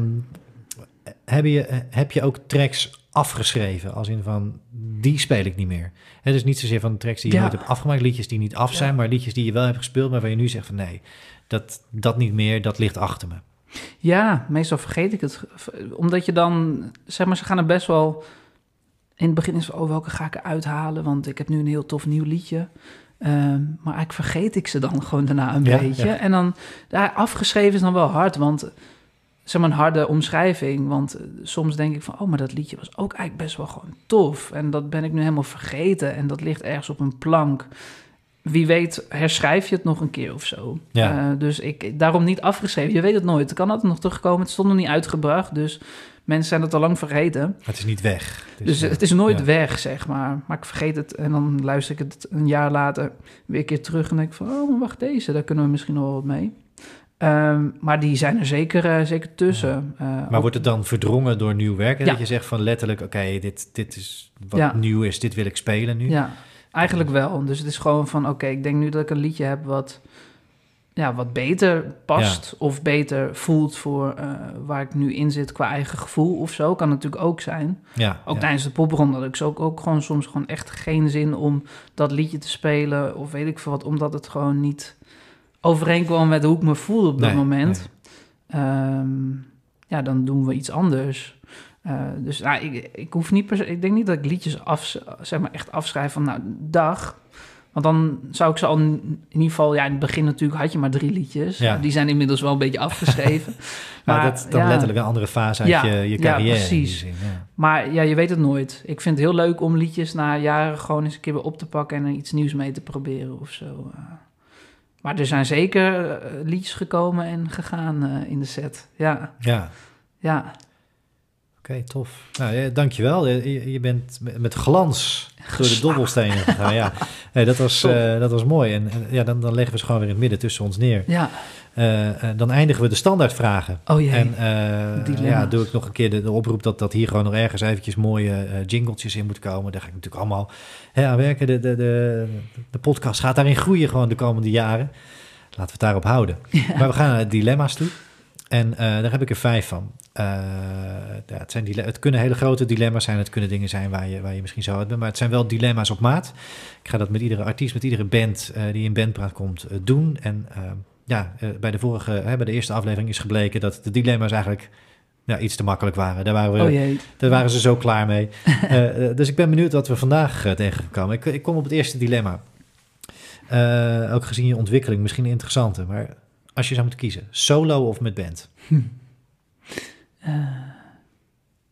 [SPEAKER 1] heb, je, heb je ook tracks afgeschreven? Als in van, die speel ik niet meer. Het is niet zozeer van de tracks die je
[SPEAKER 2] Ja.
[SPEAKER 1] nooit hebt afgemaakt, liedjes die niet af zijn,
[SPEAKER 2] Ja.
[SPEAKER 1] maar liedjes die je wel hebt gespeeld, maar waar je nu zegt van nee, dat, dat niet meer, dat ligt achter me.
[SPEAKER 2] Ja, meestal vergeet ik het. Omdat je dan, zeg maar, ze gaan er best wel... In het begin is van, oh, welke ga ik eruit halen? Want ik heb nu een heel tof nieuw liedje. Ehm, maar eigenlijk vergeet ik ze dan gewoon daarna een
[SPEAKER 1] Ja,
[SPEAKER 2] beetje.
[SPEAKER 1] ja.
[SPEAKER 2] En dan, ja, afgeschreven is dan wel hard, want... Zeg maar een harde omschrijving, want eh, soms denk ik van... oh, maar dat liedje was ook eigenlijk best wel gewoon tof. En dat ben ik nu helemaal vergeten en dat ligt ergens op een plank. Wie weet herschrijf je het nog een keer of zo.
[SPEAKER 1] Ja.
[SPEAKER 2] Eh, dus ik, daarom niet afgeschreven. Je weet het nooit. Het kan altijd nog terugkomen. Het stond nog niet uitgebracht, dus mensen zijn het al lang vergeten.
[SPEAKER 1] Maar het is niet weg.
[SPEAKER 2] Dus,
[SPEAKER 1] eh,
[SPEAKER 2] het is nooit
[SPEAKER 1] ja.
[SPEAKER 2] weg, zeg maar. Maar ik vergeet het en dan luister ik het een jaar later weer een keer terug en denk ik van... oh, wacht, deze, daar kunnen we misschien nog wel wat mee. Ehm, maar die zijn er zeker, eh, zeker tussen. Eh,
[SPEAKER 1] Maar
[SPEAKER 2] ook-
[SPEAKER 1] wordt het dan verdrongen door nieuw werk?
[SPEAKER 2] Ja.
[SPEAKER 1] Dat je zegt van letterlijk, oké, dit, dit is wat
[SPEAKER 2] Ja.
[SPEAKER 1] nieuw is, dit wil ik spelen nu.
[SPEAKER 2] Ja, eigenlijk wel. Dus het is gewoon van, oké, ik denk nu dat ik een liedje heb wat, ja, wat beter past of beter voelt voor eh, waar ik nu in zit qua eigen gevoel of zo. Kan natuurlijk ook zijn.
[SPEAKER 1] Ja,
[SPEAKER 2] Ook
[SPEAKER 1] ja.
[SPEAKER 2] tijdens de popronde had ik zo ook, ook gewoon soms gewoon echt geen zin om dat liedje te spelen of weet ik veel wat, omdat het gewoon niet overeenkwam met hoe ik me voelde op dat
[SPEAKER 1] Nee,
[SPEAKER 2] moment. Ehm, ja, dan doen we iets anders. Eh, dus nou, ik, ik hoef niet per se, ik denk niet dat ik liedjes af, zeg maar echt afschrijf van nou dag. Want dan zou ik ze al in ieder geval, ja, in het begin natuurlijk had je maar drie liedjes.
[SPEAKER 1] Ja.
[SPEAKER 2] Die zijn inmiddels wel een beetje afgeschreven.
[SPEAKER 1] Maar, dat is dan
[SPEAKER 2] ja.
[SPEAKER 1] letterlijk een andere fase uit
[SPEAKER 2] Ja,
[SPEAKER 1] je, je
[SPEAKER 2] ja,
[SPEAKER 1] carrière. die
[SPEAKER 2] precies.
[SPEAKER 1] zin, ja.
[SPEAKER 2] Maar ja, je weet het nooit. Ik vind het heel leuk om liedjes na jaren gewoon eens een keer weer op te pakken en er iets nieuws mee te proberen of zo. eh. Maar er zijn zeker eh, liedjes gekomen en gegaan eh, in de set. Ja,
[SPEAKER 1] Ja,
[SPEAKER 2] ja.
[SPEAKER 1] Oké, tof. Nou, ja, dankjewel. Je, bent met- glans door de dobbelstenen gegaan. Ja, Nee, dat, was, eh, dat was mooi. En, en ja, dan, dan leggen we ze gewoon weer in het midden tussen ons neer.
[SPEAKER 2] Ja,
[SPEAKER 1] Eh, eh, dan eindigen we de standaardvragen.
[SPEAKER 2] oh jee.
[SPEAKER 1] En
[SPEAKER 2] Dilemma's.
[SPEAKER 1] ja, doe ik nog een keer de, de oproep dat, dat hier gewoon nog ergens eventjes mooie jingletjes in moet komen. Daar ga ik natuurlijk allemaal hè, aan werken. De, de, de, de podcast gaat daarin groeien gewoon de komende jaren. Laten we het daarop houden. Maar we gaan naar dilemma's toe. En eh, daar heb ik er vijf van. Eh, ja, het, zijn het kunnen hele grote dilemma's zijn. Het kunnen dingen zijn waar je, waar je misschien zo uit bent. Maar het zijn wel dilemma's op maat. Ik ga dat met iedere artiest, met iedere band eh, die in bandpraat komt doen. En eh, ja, bij de vorige, hè, bij de eerste aflevering is gebleken dat de dilemma's eigenlijk ja, iets te makkelijk waren. Daar waren, we,
[SPEAKER 2] Oh
[SPEAKER 1] daar waren ze zo klaar mee. Dus ik ben benieuwd wat we vandaag tegenkomen. Ik, ik kom op het eerste dilemma. Ook gezien je ontwikkeling, misschien een interessante. Maar als je zou moeten kiezen, solo of met band?
[SPEAKER 2] Hm. Uh,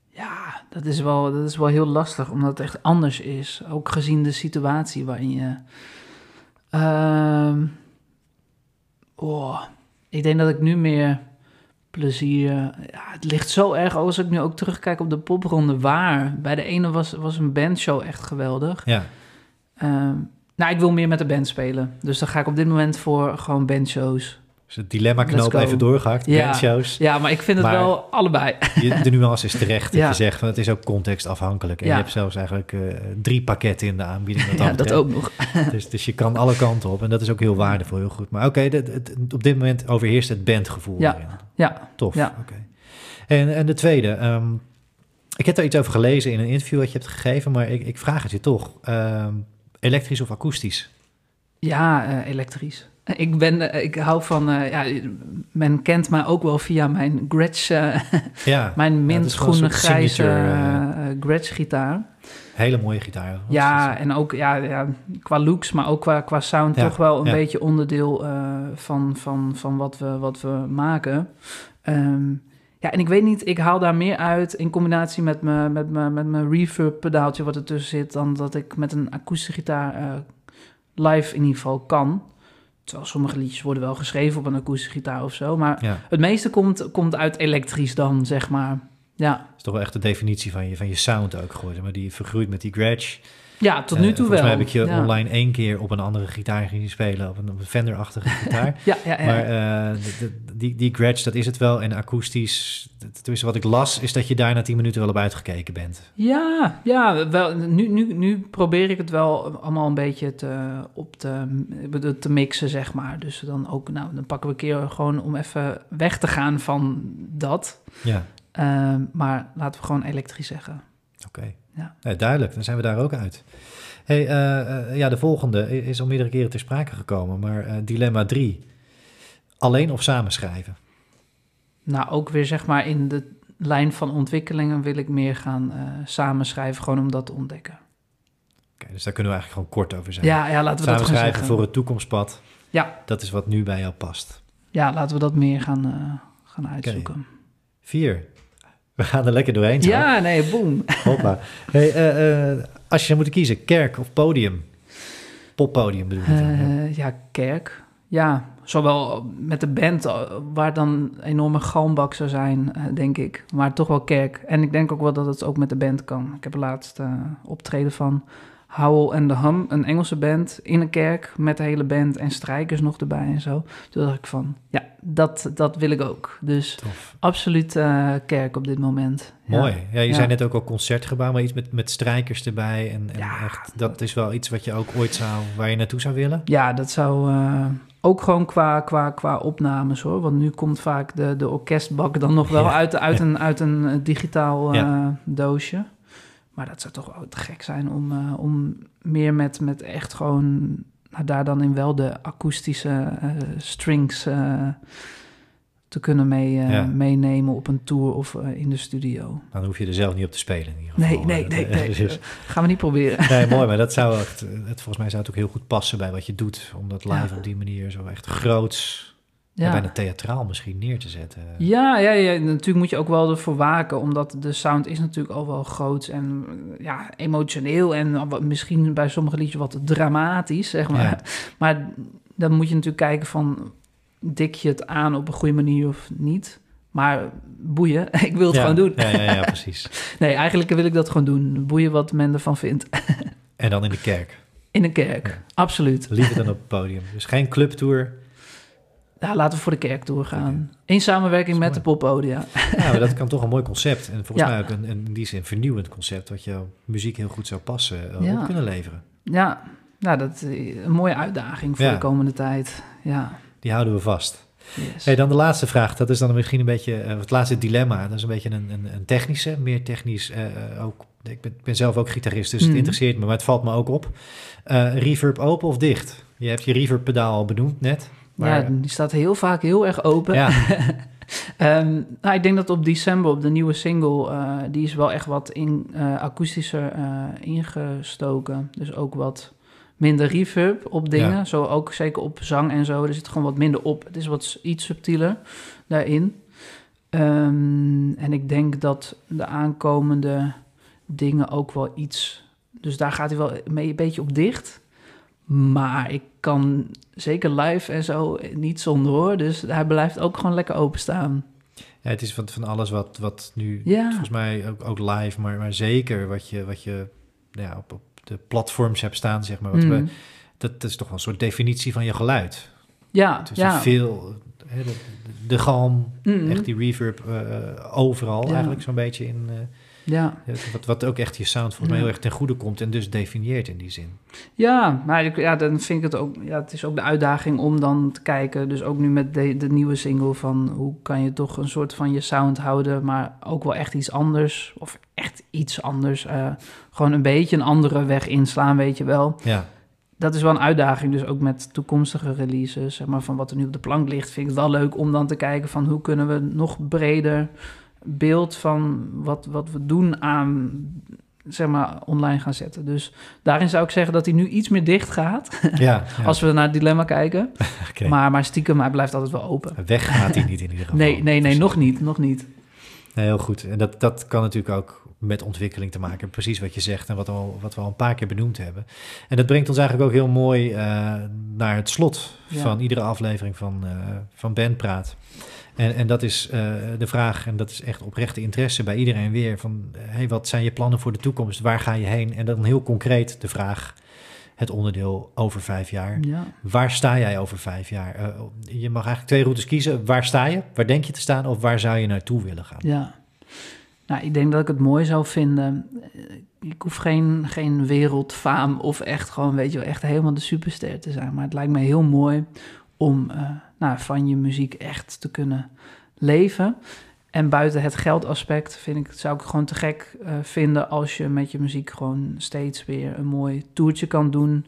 [SPEAKER 2] ja, dat is, wel, dat is wel heel lastig, omdat het echt anders is. Ook gezien de situatie waarin je... Uh, oh, ik denk dat ik nu meer plezier... Ja, het ligt zo erg als ik nu ook terugkijk op de popronde waar. Bij de ene was, was een bandshow echt geweldig.
[SPEAKER 1] Ja.
[SPEAKER 2] Uh, nou, ik wil meer met de band spelen. Dus dan ga ik op dit moment voor gewoon bandshows.
[SPEAKER 1] Dus het dilemma-knoop even doorgehakt,
[SPEAKER 2] ja. Ja, maar ik vind het
[SPEAKER 1] Maar
[SPEAKER 2] wel allebei.
[SPEAKER 1] Je, de nuance is terecht dat
[SPEAKER 2] Ja.
[SPEAKER 1] je zegt, van het is ook contextafhankelijk. En
[SPEAKER 2] Ja.
[SPEAKER 1] je hebt zelfs eigenlijk eh, drie pakketten in de aanbieding. Wat
[SPEAKER 2] Ja, dat ook nog.
[SPEAKER 1] Dus, dus je kan alle kanten op en dat is ook heel waardevol, heel goed. Maar oké, dat- op dit moment overheerst het bandgevoel.
[SPEAKER 2] Ja.
[SPEAKER 1] erin.
[SPEAKER 2] Ja,
[SPEAKER 1] Tof,
[SPEAKER 2] Ja.
[SPEAKER 1] oké. En, en de tweede, ehm, ik heb daar iets over gelezen in een interview dat je hebt gegeven, maar ik, ik vraag het je toch. Ehm, elektrisch of akoestisch?
[SPEAKER 2] ja eh, elektrisch. Ik, ben, eh, ik hou van, eh, ja, men kent mij ook wel via mijn Gretsch, eh,
[SPEAKER 1] Ja,
[SPEAKER 2] mijn
[SPEAKER 1] Ja, een
[SPEAKER 2] groene grijze Gretsch gitaar.
[SPEAKER 1] hele mooie gitaar.
[SPEAKER 2] Ja, en ook ja, ja, qua looks, maar ook qua, qua sound
[SPEAKER 1] Ja,
[SPEAKER 2] toch wel een beetje onderdeel van, van, van wat, we, wat we maken. Ehm, ja, en ik weet niet, ik haal daar meer uit in combinatie met mijn met mijn met mijn reverb pedaaltje wat ertussen zit, dan dat ik met een akoestische gitaar live in ieder geval kan. Terwijl sommige liedjes worden wel geschreven op een akoestische gitaar of zo. Maar
[SPEAKER 1] Ja,
[SPEAKER 2] het meeste komt, komt uit elektrisch dan, zeg maar. Ja,
[SPEAKER 1] dat is toch wel echt de definitie van je, van je sound ook geworden. Maar die vergroeit met die Gretsch.
[SPEAKER 2] Ja tot
[SPEAKER 1] Eh,
[SPEAKER 2] nu toe
[SPEAKER 1] volgens
[SPEAKER 2] wel.
[SPEAKER 1] mij heb ik je
[SPEAKER 2] ja.
[SPEAKER 1] online één keer op een andere gitaar gezien spelen, op een, op een Fender-achtige gitaar.
[SPEAKER 2] Ja, ja, ja.
[SPEAKER 1] Maar eh, de- de- die, die Gretsch, dat is het wel. En akoestisch, tenminste wat ik las, is dat je daar na tien minuten wel op uitgekeken bent.
[SPEAKER 2] Ja, ja wel, nu, nu, nu probeer ik het wel allemaal een beetje te, op te, te mixen, zeg maar. Dus dan ook, nou, dan pakken we een keer gewoon om even weg te gaan van dat.
[SPEAKER 1] Ja,
[SPEAKER 2] Ehm, maar laten we gewoon elektrisch zeggen.
[SPEAKER 1] oké.
[SPEAKER 2] Ja.
[SPEAKER 1] Nee, duidelijk, dan zijn we daar ook uit. Hey, eh, eh, ja, de volgende is al meerdere keren ter sprake gekomen, maar eh, dilemma 3. Alleen of samen schrijven?
[SPEAKER 2] Nou, ook weer zeg maar in de lijn van ontwikkelingen wil ik meer gaan samenschrijven, gewoon om dat te ontdekken.
[SPEAKER 1] Oké, dus daar kunnen we eigenlijk gewoon kort over zijn.
[SPEAKER 2] Ja, ja laten we dat gaan
[SPEAKER 1] schrijven
[SPEAKER 2] zeggen.
[SPEAKER 1] voor het toekomstpad.
[SPEAKER 2] Ja.
[SPEAKER 1] Dat is wat nu bij jou past.
[SPEAKER 2] Ja, laten we dat meer gaan, gaan uitzoeken.
[SPEAKER 1] Vier. We gaan er lekker doorheen. zo.
[SPEAKER 2] Ja, nee, boom.
[SPEAKER 1] Hoppa. Hey, eh, eh, als je zou moeten kiezen, kerk of podium? Poppodium bedoel ik. ja.
[SPEAKER 2] Eh, ja, kerk. Ja, zowel met de band, waar dan een enorme galmbak zou zijn, denk ik. Maar toch wel kerk. En ik denk ook wel dat het ook met de band kan. Ik heb laatst eh optreden van Howell and the Hum, een Engelse band, in een kerk met de hele band en strijkers nog erbij en zo. Toen dacht ik van, ja, dat, dat wil ik ook. Dus
[SPEAKER 1] Tof.
[SPEAKER 2] absoluut eh, kerk op dit moment.
[SPEAKER 1] Mooi. Ja, je
[SPEAKER 2] Ja.
[SPEAKER 1] zei net ook al concertgebouw, maar iets met, met strijkers erbij. En, en
[SPEAKER 2] Ja.
[SPEAKER 1] echt, dat is wel iets wat je ook ooit zou, waar je naartoe zou willen.
[SPEAKER 2] Ja, dat zou eh, ook gewoon qua, qua, qua opnames hoor. Want nu komt vaak de, de orkestbak dan nog wel
[SPEAKER 1] Ja,
[SPEAKER 2] uit, uit,
[SPEAKER 1] ja.
[SPEAKER 2] een, uit een eh, digitaal doosje. Maar dat zou toch wel te gek zijn om, eh, om meer met, met echt gewoon... Nou, daar dan in wel de akoestische eh, strings eh, te kunnen mee,
[SPEAKER 1] Ja.
[SPEAKER 2] meenemen op een tour of in de studio.
[SPEAKER 1] Dan hoef je er zelf niet op te spelen in ieder
[SPEAKER 2] Nee,
[SPEAKER 1] geval.
[SPEAKER 2] nee, nee, nee.
[SPEAKER 1] dus-
[SPEAKER 2] Gaan we niet proberen.
[SPEAKER 1] nee, mooi, maar dat zou echt, het, volgens mij zou het ook heel goed passen bij wat je doet. Om dat live
[SPEAKER 2] Ja.
[SPEAKER 1] op die manier zo echt groots, ja. bijna theatraal misschien neer te zetten.
[SPEAKER 2] Ja, ja, ja, natuurlijk moet je ook wel ervoor waken, omdat de sound is natuurlijk al wel groot en ja, emotioneel en wat- misschien bij sommige liedjes wat dramatisch, zeg maar.
[SPEAKER 1] Ja.
[SPEAKER 2] Maar dan moet je natuurlijk kijken van, dik je het aan op een goede manier of niet? Maar boeien, ik wil het
[SPEAKER 1] ja,
[SPEAKER 2] gewoon doen.
[SPEAKER 1] Ja, ja, ja, precies.
[SPEAKER 2] Nee, eigenlijk wil ik dat gewoon doen. Boeien wat men ervan vindt.
[SPEAKER 1] En dan in de kerk.
[SPEAKER 2] In een kerk, absoluut.
[SPEAKER 1] Liever dan op het podium. Dus geen clubtour.
[SPEAKER 2] Ja, laten we voor de kerk doorgaan. In samenwerking met de poppodia.
[SPEAKER 1] Ja, maar dat kan toch een mooi concept. En volgens
[SPEAKER 2] Ja.
[SPEAKER 1] mij ook een, een in die zin vernieuwend concept... wat jouw muziek heel goed zou passen, eh,
[SPEAKER 2] Ja.
[SPEAKER 1] op kunnen leveren.
[SPEAKER 2] Ja, nou, dat is een mooie uitdaging voor
[SPEAKER 1] Ja.
[SPEAKER 2] de komende tijd. Ja,
[SPEAKER 1] Die houden we vast.
[SPEAKER 2] yes.
[SPEAKER 1] Hey, dan de laatste vraag. Dat is dan misschien een beetje eh, het laatste dilemma. Dat is een beetje een, een, een technische, meer technisch eh, eh, ook. Ik ben, ben zelf ook gitarist, dus het
[SPEAKER 2] Mhm.
[SPEAKER 1] interesseert me, maar het valt me ook op. Eh, reverb open of dicht? Je hebt je reverb pedaal al benoemd net. Maar,
[SPEAKER 2] ja, die staat heel vaak heel erg open.
[SPEAKER 1] ja.
[SPEAKER 2] Ehm, nou, ik denk dat op december, op de nieuwe single, eh, die is wel echt wat in, eh, akoestischer eh, ingestoken. Dus ook wat minder reverb op dingen.
[SPEAKER 1] Ja.
[SPEAKER 2] Zo ook zeker op zang en zo. Er zit gewoon wat minder op. Het is wat iets subtieler daarin. Ehm, en ik denk dat de aankomende dingen ook wel iets... Dus daar gaat hij wel mee een beetje op dicht. Maar ik kan zeker live en zo niet zonder hoor. Dus hij blijft ook gewoon lekker openstaan.
[SPEAKER 1] Ja, het is van, van alles wat, wat nu,
[SPEAKER 2] Ja.
[SPEAKER 1] volgens mij ook, ook live, maar, maar zeker wat je, wat je ja, op, op de platforms hebt staan, zeg maar. Wat
[SPEAKER 2] Mm.
[SPEAKER 1] we, dat, dat is toch wel een soort definitie van je geluid.
[SPEAKER 2] Ja, ja.
[SPEAKER 1] veel, hè, de, de galm,
[SPEAKER 2] Mm.
[SPEAKER 1] echt die reverb eh, overal
[SPEAKER 2] Ja.
[SPEAKER 1] eigenlijk zo'n beetje in... eh,
[SPEAKER 2] Ja.
[SPEAKER 1] wat, wat ook echt je sound volgens mij heel erg ten goede komt en dus definieert in die zin.
[SPEAKER 2] Ja, maar ja, dan vind ik het ook. Ja, het is ook de uitdaging om dan te kijken. Dus ook nu met de, de nieuwe single van hoe kan je toch een soort van je sound houden, maar ook wel echt iets anders. Of echt iets anders. eh, gewoon een beetje een andere weg inslaan, weet je wel.
[SPEAKER 1] Ja,
[SPEAKER 2] Dat is wel een uitdaging. Dus ook met toekomstige releases, zeg maar van wat er nu op de plank ligt, vind ik het wel leuk om dan te kijken van hoe kunnen we nog breder beeld van wat, wat we doen aan zeg maar online gaan zetten. Dus daarin zou ik zeggen dat hij nu iets meer dicht gaat
[SPEAKER 1] ja, ja.
[SPEAKER 2] als we naar het dilemma kijken. Maar, maar stiekem, hij blijft altijd wel open.
[SPEAKER 1] Weg gaat hij niet in ieder geval.
[SPEAKER 2] Nee, nee, nee,
[SPEAKER 1] Dus-
[SPEAKER 2] nog niet, nog niet.
[SPEAKER 1] Nee, heel goed. En dat, dat kan natuurlijk ook met ontwikkeling te maken. Precies wat je zegt en wat, al, wat we al een paar keer benoemd hebben. En dat brengt ons eigenlijk ook heel mooi eh, naar het slot
[SPEAKER 2] Ja.
[SPEAKER 1] van iedere aflevering van, eh van Bandpraat. En, en dat is eh, de vraag, en dat is echt oprechte interesse bij iedereen weer, van hey, wat zijn je plannen voor de toekomst? Waar ga je heen? En dan heel concreet de vraag, het onderdeel over vijf jaar.
[SPEAKER 2] Ja.
[SPEAKER 1] Waar sta jij over vijf jaar? Eh, je mag eigenlijk twee routes kiezen. Waar sta je? Waar denk je te staan? Of waar zou je naartoe willen gaan?
[SPEAKER 2] Ja. Nou, ik denk dat ik het mooi zou vinden. Eh, Ik hoef geen, geen wereldfaam of echt gewoon, weet je wel, echt helemaal de superster te zijn. Maar het lijkt me heel mooi om nou, van je muziek echt te kunnen leven. En buiten het geldaspect vind ik, zou ik gewoon te gek eh, vinden als je met je muziek gewoon steeds weer een mooi toertje kan doen.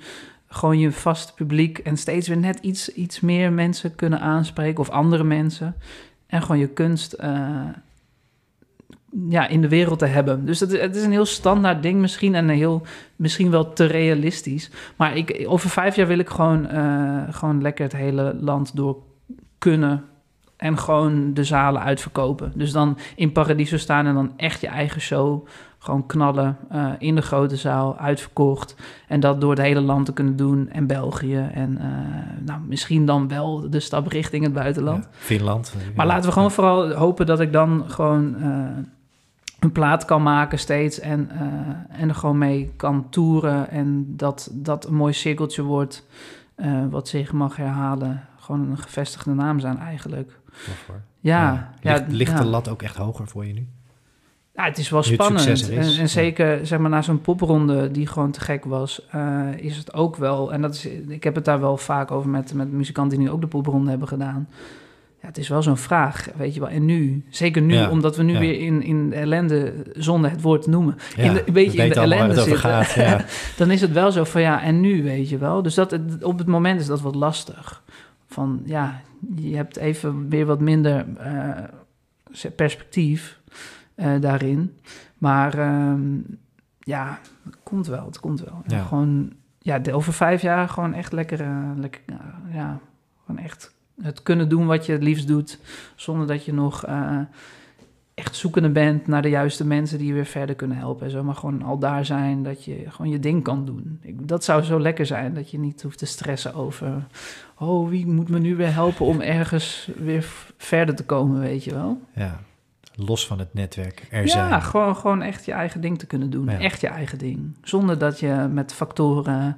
[SPEAKER 2] Gewoon je vaste publiek en steeds weer net iets, iets meer mensen kunnen aanspreken of andere mensen. En gewoon je kunst eh, ja, in de wereld te hebben. Dus het, het is een heel standaard ding misschien en een heel, misschien wel te realistisch. Maar ik, over vijf jaar wil ik gewoon, eh, gewoon lekker het hele land door kunnen en gewoon de zalen uitverkopen. Dus dan in Paradiso staan en dan echt je eigen show gewoon knallen eh, in de grote zaal, uitverkocht. En dat door het hele land te kunnen doen en België. En eh, nou, misschien dan wel de stap richting het buitenland.
[SPEAKER 1] Ja, Finland.
[SPEAKER 2] Maar laten we gewoon vooral hopen dat ik dan gewoon een plaat kan maken steeds en, eh, en er gewoon mee kan toeren. En dat dat een mooi cirkeltje wordt eh, wat zich mag herhalen. Gewoon een gevestigde naam zijn eigenlijk.
[SPEAKER 1] Hoor.
[SPEAKER 2] Ja, ja,
[SPEAKER 1] Ligt, ligt
[SPEAKER 2] ja.
[SPEAKER 1] de lat ook echt hoger voor je nu?
[SPEAKER 2] Ja, het is wel
[SPEAKER 1] Nu
[SPEAKER 2] spannend.
[SPEAKER 1] is,
[SPEAKER 2] En, en
[SPEAKER 1] ja.
[SPEAKER 2] zeker zeg maar, na zo'n popronde die gewoon te gek was, eh, is het ook wel. En dat is, ik heb het daar wel vaak over met, met muzikanten die nu ook de popronde hebben gedaan. Ja, het is wel zo'n vraag, weet je wel. En nu, zeker nu,
[SPEAKER 1] Ja,
[SPEAKER 2] omdat we nu
[SPEAKER 1] ja.
[SPEAKER 2] weer in, in de ellende, zonder het woord te noemen,
[SPEAKER 1] Ja,
[SPEAKER 2] in de, een beetje in de ellende zitten.
[SPEAKER 1] gaat.
[SPEAKER 2] Dan is het wel zo van ja, en nu, weet je wel. Dus dat, op het moment is dat wat lastig. Van ja, je hebt even weer wat minder eh, perspectief eh, daarin. Maar ehm, ja, het komt wel, het komt wel. Gewoon, ja, over vijf jaar gewoon echt lekker, eh, lekker ja, gewoon echt het kunnen doen wat je het liefst doet, zonder dat je nog eh, echt zoekende bent naar de juiste mensen die je weer verder kunnen helpen. En zo, maar gewoon al daar zijn dat je gewoon je ding kan doen. Ik, dat zou zo lekker zijn, dat je niet hoeft te stressen over... oh, wie moet me nu weer helpen om ergens weer verder te komen, weet je wel?
[SPEAKER 1] ja, los van het netwerk er
[SPEAKER 2] ja,
[SPEAKER 1] zijn.
[SPEAKER 2] gewoon, gewoon echt je eigen ding te kunnen doen.
[SPEAKER 1] Ja.
[SPEAKER 2] Echt je eigen ding. Zonder dat je met factoren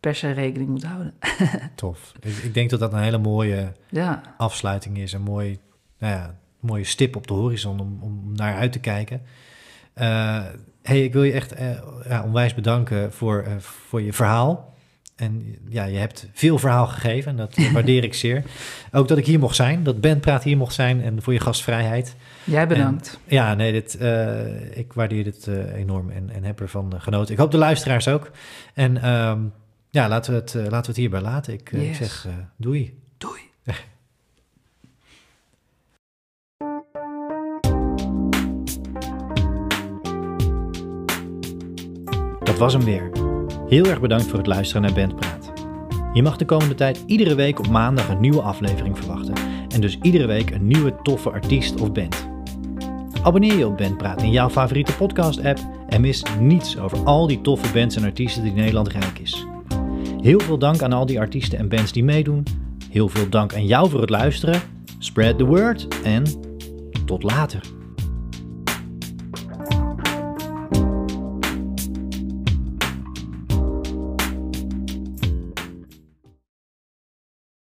[SPEAKER 2] per se rekening moet houden.
[SPEAKER 1] Tof. Ik, ik denk dat dat een hele mooie
[SPEAKER 2] ja,
[SPEAKER 1] afsluiting is. Een mooi, nou ja, mooie stip op de horizon om, om naar uit te kijken. Eh, hey, ik wil je echt eh, ja, onwijs bedanken voor, eh, voor je verhaal. En ja, je hebt veel verhaal gegeven en dat waardeer ik zeer. Ook dat ik hier mocht zijn, dat Ben Praat hier mocht zijn en voor je gastvrijheid.
[SPEAKER 2] jij bedankt.
[SPEAKER 1] Ja, nee, dit, ik waardeer dit enorm en, en heb ervan genoten. Ik hoop de luisteraars ook. En ehm, ja, laten we het, eh, laten we het hierbij laten. Ik, eh, ik zeg eh, doei.
[SPEAKER 2] Doei.
[SPEAKER 1] Dat was hem weer. Heel erg bedankt voor het luisteren naar Bandpraat. Je mag de komende tijd iedere week op maandag een nieuwe aflevering verwachten. En dus iedere week een nieuwe toffe artiest of band. Abonneer je op Bandpraat in jouw favoriete podcast-app en mis niets over al die toffe bands en artiesten die Nederland rijk is. Heel veel dank aan al die artiesten en bands die meedoen. Heel veel dank aan jou voor het luisteren. Spread the word en tot later.